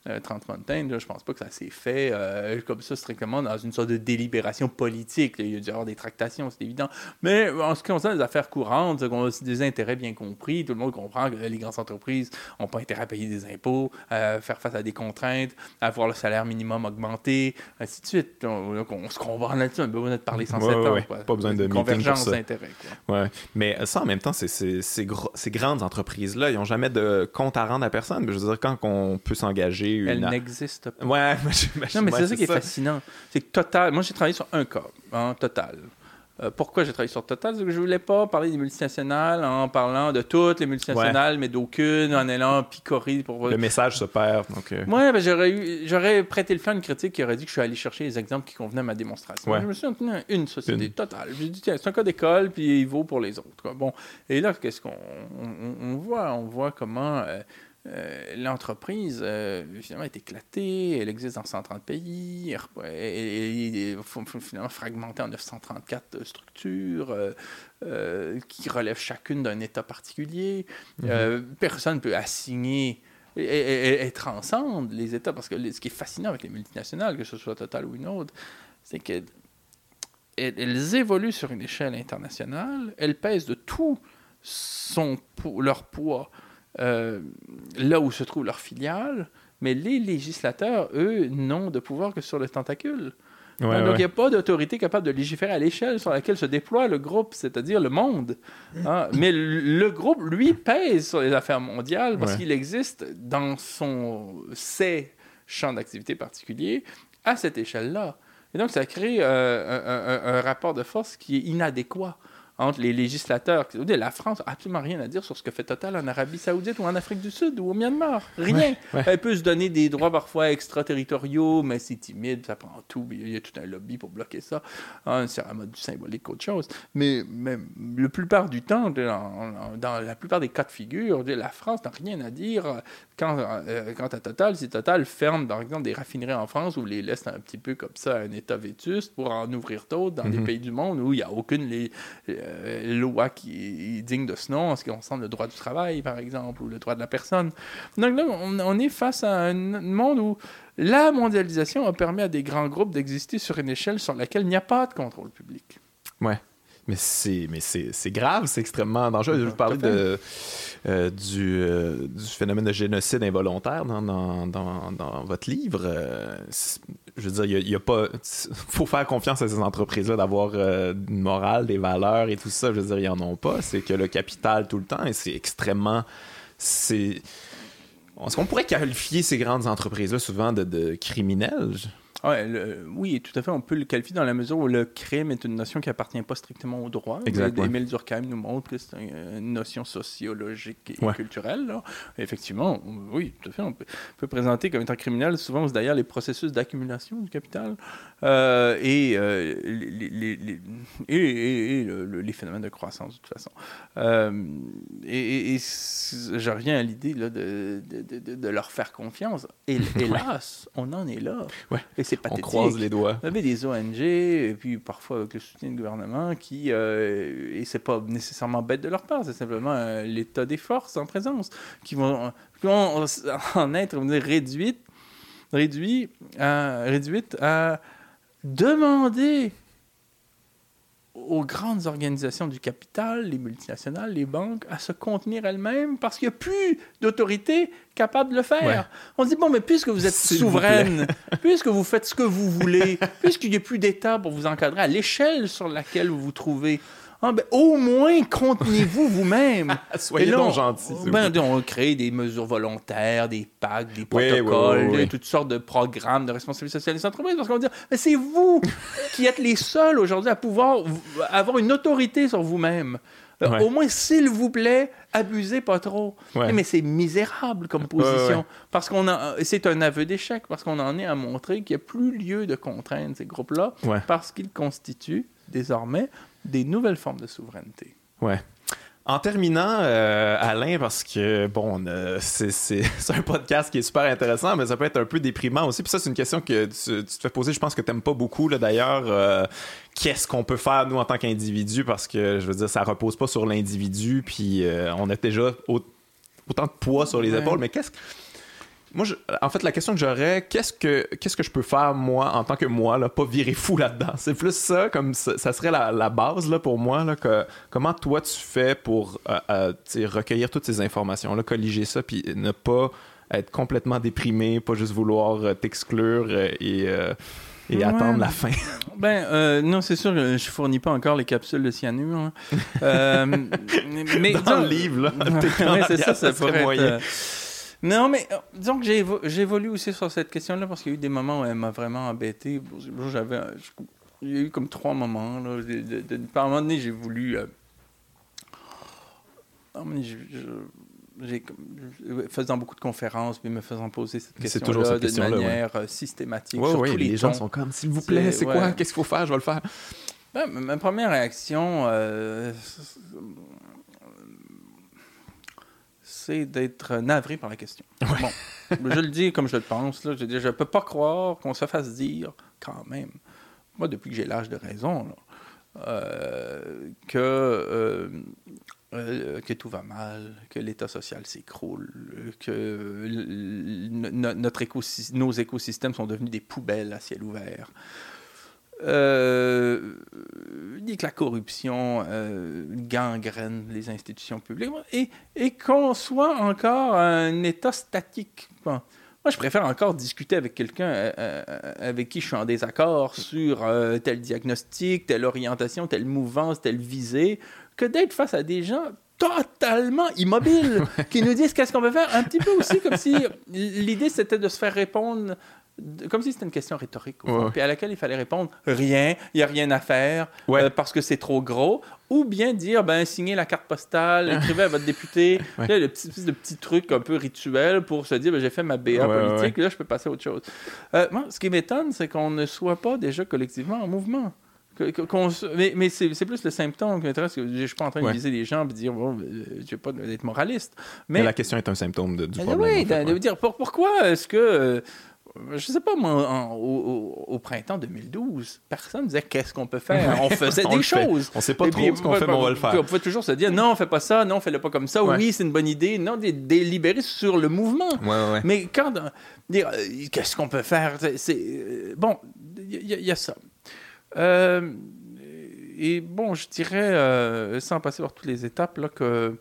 euh, Transmontane, je pense pas que ça s'est fait euh, comme ça strictement dans une sorte de délibération politique. Il y a dû y avoir des tractations, c'est évident. Mais en ce qui concerne les affaires courantes, on a des intérêts bien compris. Tout le monde comprend que les grandes entreprises n'ont pas intérêt à payer des impôts, à faire face à des contraintes, à voir le salaire minimum augmenter, ainsi de suite. Donc, on, se comprend là-dessus, on a besoin de parler sans ouais, Pas besoin de convergence d'intérêts. Ouais. Mais ça, en même temps, ces grandes entreprises-là, ils n'ont jamais de compte à rendre à personne. Je veux dire, quand on peut s'engager une. Elle n'existe pas. Ouais, non, mais c'est ça qui est fascinant. C'est que Total. Moi, j'ai travaillé sur un cas, en Total. Euh, pourquoi j'ai travaillé sur Total? C'est que je voulais pas parler des multinationales en parlant de toutes les multinationales, mais d'aucune, en allant picorer pour... Le message se perd. Donc, euh. Ouais, ben, j'aurais, j'aurais prêté le fait à une critique qui aurait dit que je suis allé chercher les exemples qui convenaient à ma démonstration. Je me suis tenu à une société totale. J'ai dit, tiens, c'est un cas d'école, puis il vaut pour les autres. Bon, et là, qu'est-ce qu'on on, voit? On voit comment... Euh, euh, l'entreprise, euh, finalement, est éclatée. Elle existe dans 130 pays. Elle, est finalement fragmentée en 934 structures euh, qui relèvent chacune d'un État particulier. Mhm. personne ne peut assigner et, transcende les États. Parce que ce qui est fascinant avec les multinationales, que ce soit Total ou une autre, c'est qu'elles elles évoluent sur une échelle internationale. Elles pèsent de tout son, leur poids euh, là où se trouve leur filiale, mais les législateurs, eux, n'ont de pouvoir que sur le tentacule. donc, il n'y a pas d'autorité capable de légiférer à l'échelle sur laquelle se déploie le groupe, c'est-à-dire le monde. Hein. Mais le, groupe, lui, pèse sur les affaires mondiales parce qu'il existe dans son ses champs d'activité particulier à cette échelle-là. Et donc, ça crée euh, un, rapport de force qui est inadéquat entre les législateurs. La France n'a absolument rien à dire sur ce que fait Total en Arabie Saoudite ou en Afrique du Sud ou au Myanmar. Rien. Elle peut se donner des droits parfois extraterritoriaux, mais c'est timide, ça prend tout. Il y a tout un lobby pour bloquer ça. Hein, c'est un mode du symbolique qu'autre chose. Mais, mais la plupart du temps, dans, la plupart des cas de figure, la France n'a rien à dire quand, euh, quant à Total. Si Total ferme, par exemple, des raffineries en France ou les laisse un petit peu comme ça à un état vétuste pour en ouvrir d'autres dans des mhm. pays du monde où il n'y a aucune les, euh, loi qui est digne de ce nom en ce qui concerne le droit du travail, par exemple, ou le droit de la personne? Donc là, on, est face à un monde où la mondialisation a permis à des grands groupes d'exister sur une échelle sur laquelle il n'y a pas de contrôle public. Ouais. Mais c'est mais c'est grave, c'est extrêmement dangereux. Je vous parlais de, euh, du, euh, du, phénomène de génocide involontaire dans, dans, dans, votre livre. Euh, je veux dire, il y, a, pas. faut faire confiance à ces entreprises-là d'avoir une morale, des valeurs et tout ça. Je veux dire, ils en ont pas. C'est que le capital tout le temps et c'est extrêmement. C'est. Est-ce qu'on pourrait qualifier ces grandes entreprises-là souvent de, de criminels? Oui, tout à fait. On peut le qualifier dans la mesure où le crime est une notion qui appartient pas strictement au droit. Exactement. Emile Durkheim nous montre que c'est une notion sociologique et culturelle. Effectivement, oui, tout à fait. On peut, présenter comme étant criminel souvent d'ailleurs les processus d'accumulation du capital euh, et, euh, les, et, les phénomènes de croissance de toute façon. Euh, et, je reviens à l'idée de, de, de, leur faire confiance. Et, hélas, on en est là. Ouais. Et c'est pathétique. On croise les doigts. On avait des ONG, et puis parfois avec le soutien du gouvernement, qui, euh, et c'est pas nécessairement bête de leur part, c'est simplement euh, l'état des forces en présence, qui vont, en être réduites, réduit à, réduite à demander aux grandes organisations du capital, les multinationales, les banques, à se contenir elles-mêmes parce qu'il n'y a plus d'autorité capable de le faire. On dit, bon, mais puisque vous êtes souveraine, puisque vous faites ce que vous voulez, puisqu'il n'y a plus d'État pour vous encadrer à l'échelle sur laquelle vous vous trouvez, ah, ben, au moins, contenez-vous vous-même. Soyez donc gentils. Ben, on crée des mesures volontaires, des packs, des protocoles, toutes sortes de programmes de responsabilité sociale des entreprises. Parce qu'on va dire, mais c'est vous qui êtes les seuls aujourd'hui à pouvoir avoir une autorité sur vous-même. Euh, au moins, s'il vous plaît, abusez pas trop. Mais c'est misérable comme position. Parce qu'on a, c'est un aveu d'échec, parce qu'on en est à montrer qu'il n'y a plus lieu de contraindre ces groupes-là, parce qu'ils constituent désormais des nouvelles formes de souveraineté. Ouais. En terminant, euh, Alain, parce que bon, c'est un podcast qui est super intéressant, mais ça peut être un peu déprimant aussi. Puis ça, c'est une question que tu, te fais poser. Je pense que tu n'aimes pas beaucoup, d'ailleurs. Euh, qu'est-ce qu'on peut faire, nous, en tant qu'individu? Parce que, je veux dire, ça repose pas sur l'individu. Puis euh, on a déjà autant de poids sur les épaules. Mais qu'est-ce que moi, en fait, la question que j'aurais, qu'est-ce que qu'est-ce que je peux faire moi en tant que moi, là, pas virer fou là-dedans? C'est plus ça, comme ça, serait la, base là pour moi là, que comment toi tu fais pour euh, euh, recueillir toutes ces informations là, colliger ça, puis ne pas être complètement déprimé, pas juste vouloir euh, t'exclure et et attendre la fin? ben, non, c'est sûr que je fournis pas encore les capsules de cyanure. Hein. mais dans le livre, là. c'est ça, ça, pourrait être, Non, mais euh, disons que j'évolue aussi sur cette question-là parce qu'il y a eu des moments où elle m'a vraiment embêté. J'avais, il y a eu comme trois moments. Là, par un moment donné, j'ai voulu. Euh, faisant beaucoup de conférences, mais me faisant poser cette question-là de manière euh, systématique. Oui, oui, les, gens sont comme, s'il vous plaît, c'est quoi? Qu'est-ce qu'il faut faire? Je vais le faire. Ma première réaction, euh, c'est d'être navré par la question. Bon, je le dis comme je le pense. Là, je ne peux pas croire qu'on se fasse dire, quand même, moi, depuis que j'ai l'âge de raison, euh, que, euh, euh, que tout va mal, que l'état social s'écroule, que notre nos écosystèmes sont devenus des poubelles à ciel ouvert. Euh, dit que la corruption gangrène les institutions publiques et, et qu'on soit encore un état statique. Moi, je préfère encore discuter avec quelqu'un euh, euh, avec qui je suis en désaccord sur euh, tel diagnostic, telle orientation, telle mouvance, telle visée, que d'être face à des gens totalement immobiles qui nous disent qu'est-ce qu'on veut faire. Un petit peu aussi comme si l'idée c'était de se faire répondre comme si c'était une question rhétorique, puis à laquelle il fallait répondre rien, il n'y a rien à faire parce que c'est trop gros, ou bien dire, ben, signez la carte postale, écrivez à votre député, le petit, de petit truc un peu rituel pour se dire, ben, j'ai fait ma BA politique, là, je peux passer à autre chose. Euh, moi, ce qui m'étonne, c'est qu'on ne soit pas déjà collectivement en mouvement. mais, mais c'est plus le symptôme qui m'intéresse. Je ne suis pas en train de viser les gens et de dire, bon, euh, je ne vais pas être moraliste. Mais, la question est un symptôme de, du problème. Oui, de, dire pourquoi est-ce que euh, je sais pas, moi, au, printemps 2012, personne ne disait qu'est-ce qu'on peut faire? On faisait des choses. On sait pas trop ce qu'on fait, mais on va le faire. On pouvait toujours se dire non, on fait pas ça, non, on fait le pas comme ça. Oui, c'est une bonne idée. Non, délibérer sur le mouvement. mais quand dire euh, qu'est-ce qu'on peut faire, c'est euh, bon, il y, a ça. Euh, et bon, je dirais, sans passer par toutes les étapes, là, que euh,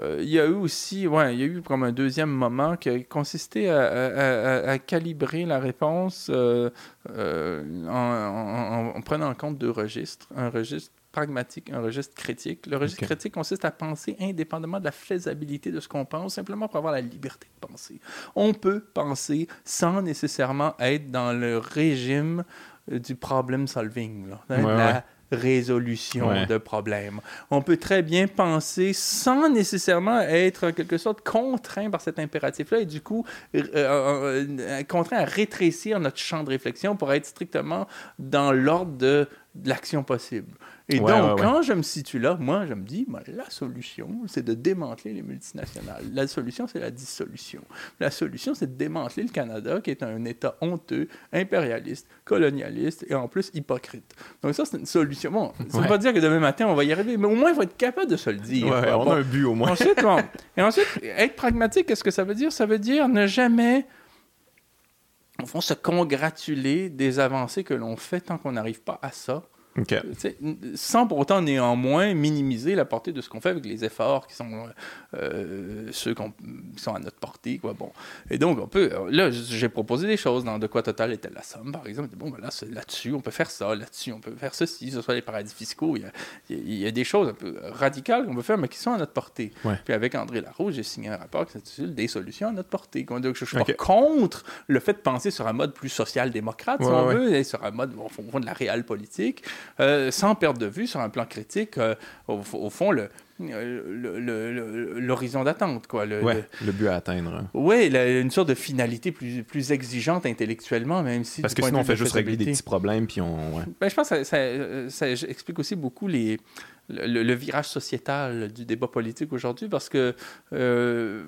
il y a eu aussi, ouais, il y a eu comme un deuxième moment qui a consisté à, calibrer la réponse euh, euh, en, prenant en compte deux registres. Un registre pragmatique, un registre critique. Le registre critique consiste à penser indépendamment de la faisabilité de ce qu'on pense, simplement pour avoir la liberté de penser. On peut penser sans nécessairement être dans le régime du problem solving, là, résolution de problèmes. On peut très bien penser sans nécessairement être en quelque sorte contraint par cet impératif-là et du coup euh, euh, euh, contraint à rétrécir notre champ de réflexion pour être strictement dans l'ordre de l'action possible. Et donc, quand je me situe là, moi, je me dis, la solution, c'est de démanteler les multinationales. La solution, c'est la dissolution. La solution, c'est de démanteler le Canada, qui est un État honteux, impérialiste, colonialiste et en plus hypocrite. Donc ça, c'est une solution. Bon, ça ne veut pas dire que demain matin, on va y arriver, mais au moins, il faut être capable de se le dire. on a un but au moins. Ensuite, et ensuite, être pragmatique, qu'est-ce que ça veut dire? Ça veut dire ne jamais au fond, se congratuler des avancées que l'on fait tant qu'on n'arrive pas à ça. Sans pour autant néanmoins minimiser la portée de ce qu'on fait avec les efforts qui sont euh, ceux qui sont à notre portée. Quoi. Bon. Et donc, on peut. Là, j'ai proposé des choses dans De quoi Total était la somme, par exemple. Bon, ben là, là-dessus, on peut faire ça, là-dessus, on peut faire ceci, ce soit les paradis fiscaux. Il y a, il y a des choses un peu radicales qu'on peut faire, mais qui sont à notre portée. Puis avec André Larouche, j'ai signé un rapport qui s'intitule Des solutions à notre portée. Donc, je suis pas contre le fait de penser sur un mode plus social-démocrate, si on veut, et sur un mode, au fond, de la réelle politique. Euh, sans perdre de vue sur un plan critique, euh, au, fond, l'horizon d'attente. Quoi, le, le, but à atteindre. Oui, une sorte de finalité plus, plus exigeante intellectuellement, même si... Parce que sinon, on fait juste régler des petits problèmes, puis on... Ben, je pense que ça, ça, explique aussi beaucoup les, le, virage sociétal du débat politique aujourd'hui parce que euh,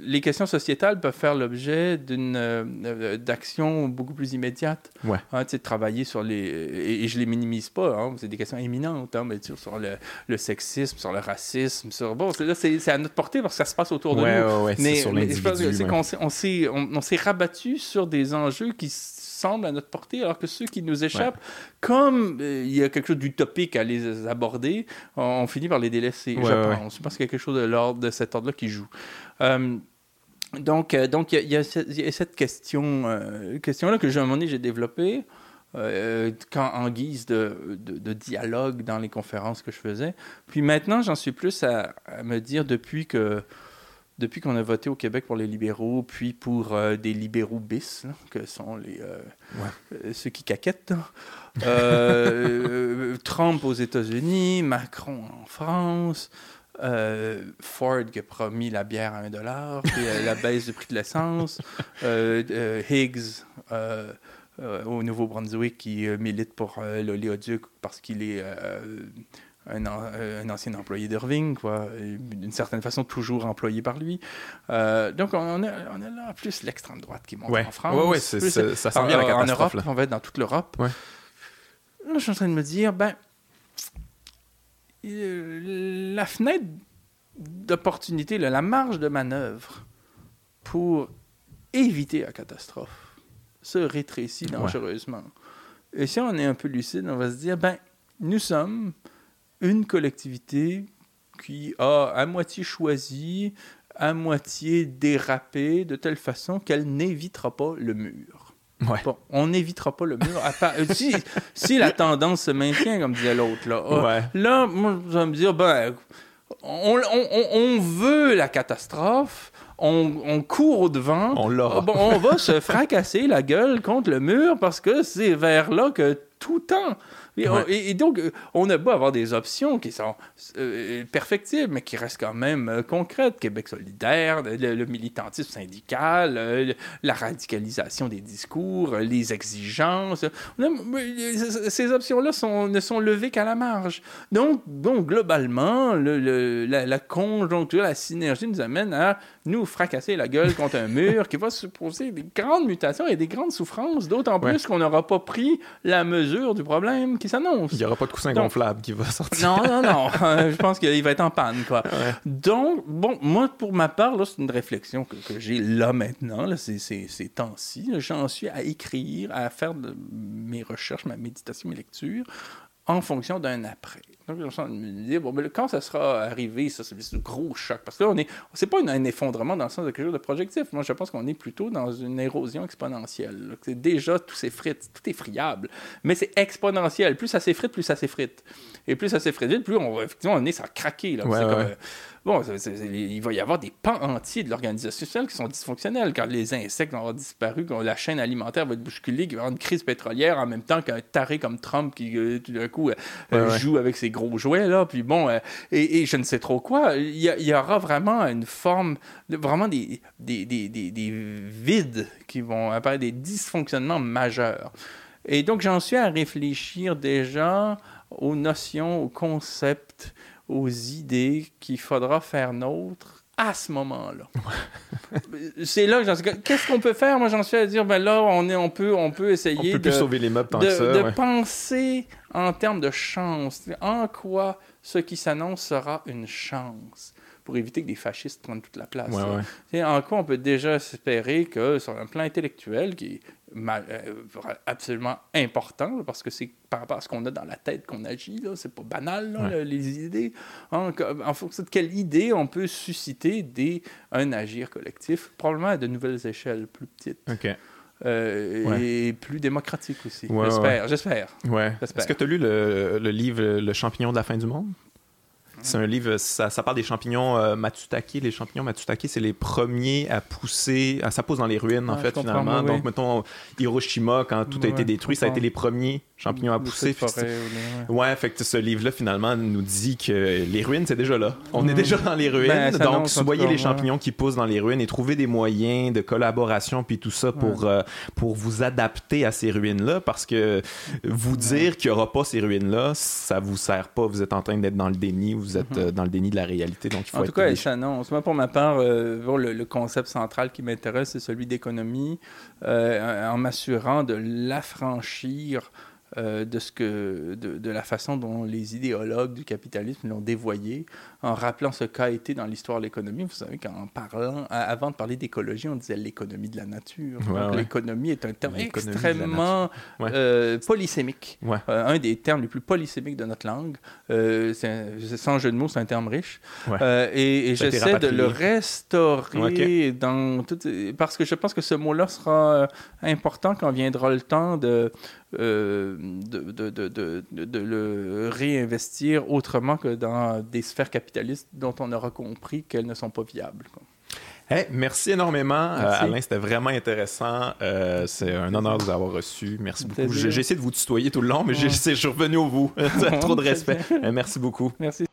les questions sociétales peuvent faire l'objet d'une euh, d'action beaucoup plus immédiate. Ouais. Hein, de travailler sur les et, je les minimise pas. Hein, c'est des questions éminentes, hein, mais sur, le, le, sexisme, sur le racisme, sur bon, c'est à notre portée parce que ça se passe autour de nous. Ouais, mais, sur l'individu. on s'est on, s'est rabattu sur des enjeux qui semblent à notre portée, alors que ceux qui nous échappent, comme euh, il y a quelque chose d'utopique à les aborder, on, finit par les délaisser, je pense. Je pense qu'il y a quelque chose de l'ordre de cet ordre-là qui joue. Euh, donc, euh, donc il y, a cette question, question-là que, à un moment donné, j'ai développée. quand, en guise de, de, dialogue dans les conférences que je faisais. Puis maintenant, j'en suis plus à, à, me dire depuis que depuis qu'on a voté au Québec pour les libéraux, puis pour euh, des libéraux bis, que sont les, euh, ceux qui caquettent, Trump aux États-Unis, Macron en France, Ford qui a promis la bière à un dollar, puis la baisse du prix de l'essence, Higgs au Nouveau-Brunswick qui milite pour l'oléoduc parce qu'il est un, un, ancien employé d'Irving, quoi, d'une certaine façon toujours employé par lui. Euh, donc on, a, on a là plus l'extrême droite qui monte en France. Oui, ouais, ça sent bien la En Europe, on va être dans toute l'Europe. Là, je suis en train de me dire, ben, euh, la fenêtre d'opportunité, la marge de manœuvre pour éviter la catastrophe se rétrécit dangereusement. Et si on est un peu lucide, on va se dire, ben, nous sommes une collectivité qui a à moitié choisi, à moitié dérapé, de telle façon qu'elle n'évitera pas le mur. Bon, on n'évitera pas le mur. Euh, si, si, la tendance se maintient, comme disait l'autre, là, euh, là, moi, je vais me dire, ben, on, on, on veut la catastrophe, on, on, court au devant. On. Bon, on va se fracasser la gueule contre le mur parce que c'est vers là que tout temps et, donc, euh, on a beau avoir des options qui sont euh, perfectibles, mais qui restent quand même euh, concrètes. Québec solidaire, le, militantisme syndical, la radicalisation des discours, les exigences. Ces options-là sont, ne sont levées qu'à la marge. Donc, donc globalement, le, la, conjoncture, la synergie nous amène à nous fracasser la gueule contre un mur qui va supposer des grandes mutations et des grandes souffrances, d'autant plus qu'on n'aura pas pris la mesure du problème qui s'annonce. Il n'y aura pas de coussin gonflable qui va sortir. Non, non, non. je pense qu'il va être en panne, quoi. Donc, bon, moi, pour ma part, là, c'est une réflexion que, j'ai là maintenant, là, ces, ces, temps-ci. J'en suis à écrire, à faire de mes recherches, ma méditation, mes lectures, en fonction d'un après. Donc, je me dire, bon, mais quand ça sera arrivé, ça, c'est un gros choc. Parce que là, on est, c'est pas un effondrement dans le sens de quelque chose de projectif. Moi, je pense qu'on est plutôt dans une érosion exponentielle. C'est déjà, tout s'effrite, tout est friable. Mais c'est exponentiel. Plus ça s'effrite, plus ça s'effrite. Et plus ça s'effrite plus on, effectivement, on est ça craquer. Là. Comme, bon, il va y avoir des pans entiers de l'organisation sociale qui sont dysfonctionnels. Quand les insectes vont avoir disparu, quand la chaîne alimentaire va être bousculée, qu'il va y avoir une crise pétrolière en même temps qu'un taré comme Trump qui, euh, tout d'un coup, euh, joue avec ses gros jouets, là. Puis bon, euh, et, je ne sais trop quoi. Il y, aura vraiment une forme, vraiment des, des, des, des, vides qui vont apparaître, des dysfonctionnements majeurs. Et donc, j'en suis à réfléchir déjà aux notions, aux concepts aux idées qu'il faudra faire nôtre à ce moment-là. c'est là que j'en suis. Qu'est-ce qu'on peut faire? Moi, j'en suis à dire, ben là, on, est, on, peut, on peut essayer de, sauver les meubles de, penser en termes de chance. En quoi ce qui s'annonce sera une chance? Pour éviter que des fascistes prennent toute la place. En quoi on peut déjà espérer que, sur un plan intellectuel, qui absolument important parce que c'est par rapport à ce qu'on a dans la tête qu'on agit. Là. C'est pas banal, les idées. En, fonction de quelle idée on peut susciter des, un agir collectif, probablement à de nouvelles échelles plus petites. Euh, et plus démocratiques aussi. j'espère, j'espère. Ouais. Est-ce que tu as lu le, le livre Le champignon de la fin du monde? C'est un livre, ça, parle des champignons euh, Matsutake. Les champignons Matsutake, c'est les premiers à pousser, ça pousse dans les ruines, en fait, finalement. Donc, mettons, Hiroshima, quand tout a été détruit, ça a été les premiers champignons à pousser. ouais. fait que ce livre-là, finalement, nous dit que les ruines, c'est déjà là. On est mm. déjà dans les ruines. Ben, donc, voyez les champignons qui poussent dans les ruines et trouver des moyens de collaboration puis tout ça pour, euh, pour vous adapter à ces ruines-là. Parce que vous dire qu'il n'y aura pas ces ruines-là, ça vous sert pas. Vous êtes en train d'être dans le déni, vous êtes mm-hmm. euh, dans le déni de la réalité. Donc, il faut en tout cas, s'annonce. Moi, pour ma part, euh, le, concept central qui m'intéresse, c'est celui d'économie, en m'assurant de l'affranchir euh, de, ce que, de, de, la façon dont les idéologues du capitalisme l'ont dévoyé, en rappelant ce qu'a été dans l'histoire de l'économie. Vous savez qu'en parlant, avant de parler d'écologie, on disait l'économie de la nature. L'économie est un terme extrêmement euh, polysémique. Euh, un des termes les plus polysémiques de notre langue. sans jeu de mots, c'est un terme riche. et, j'essaie de le restaurer dans tout, parce que je pense que ce mot-là sera important quand viendra le temps de euh, de, de, de, de, le réinvestir autrement que dans des sphères capitalistes dont on aura compris qu'elles ne sont pas viables. merci énormément, Alain. C'était vraiment intéressant. c'est un honneur de vous avoir reçu. Merci beaucoup. J'ai essayé de vous tutoyer tout le long, mais je suis revenu au bout. Trop de respect. merci beaucoup. Merci.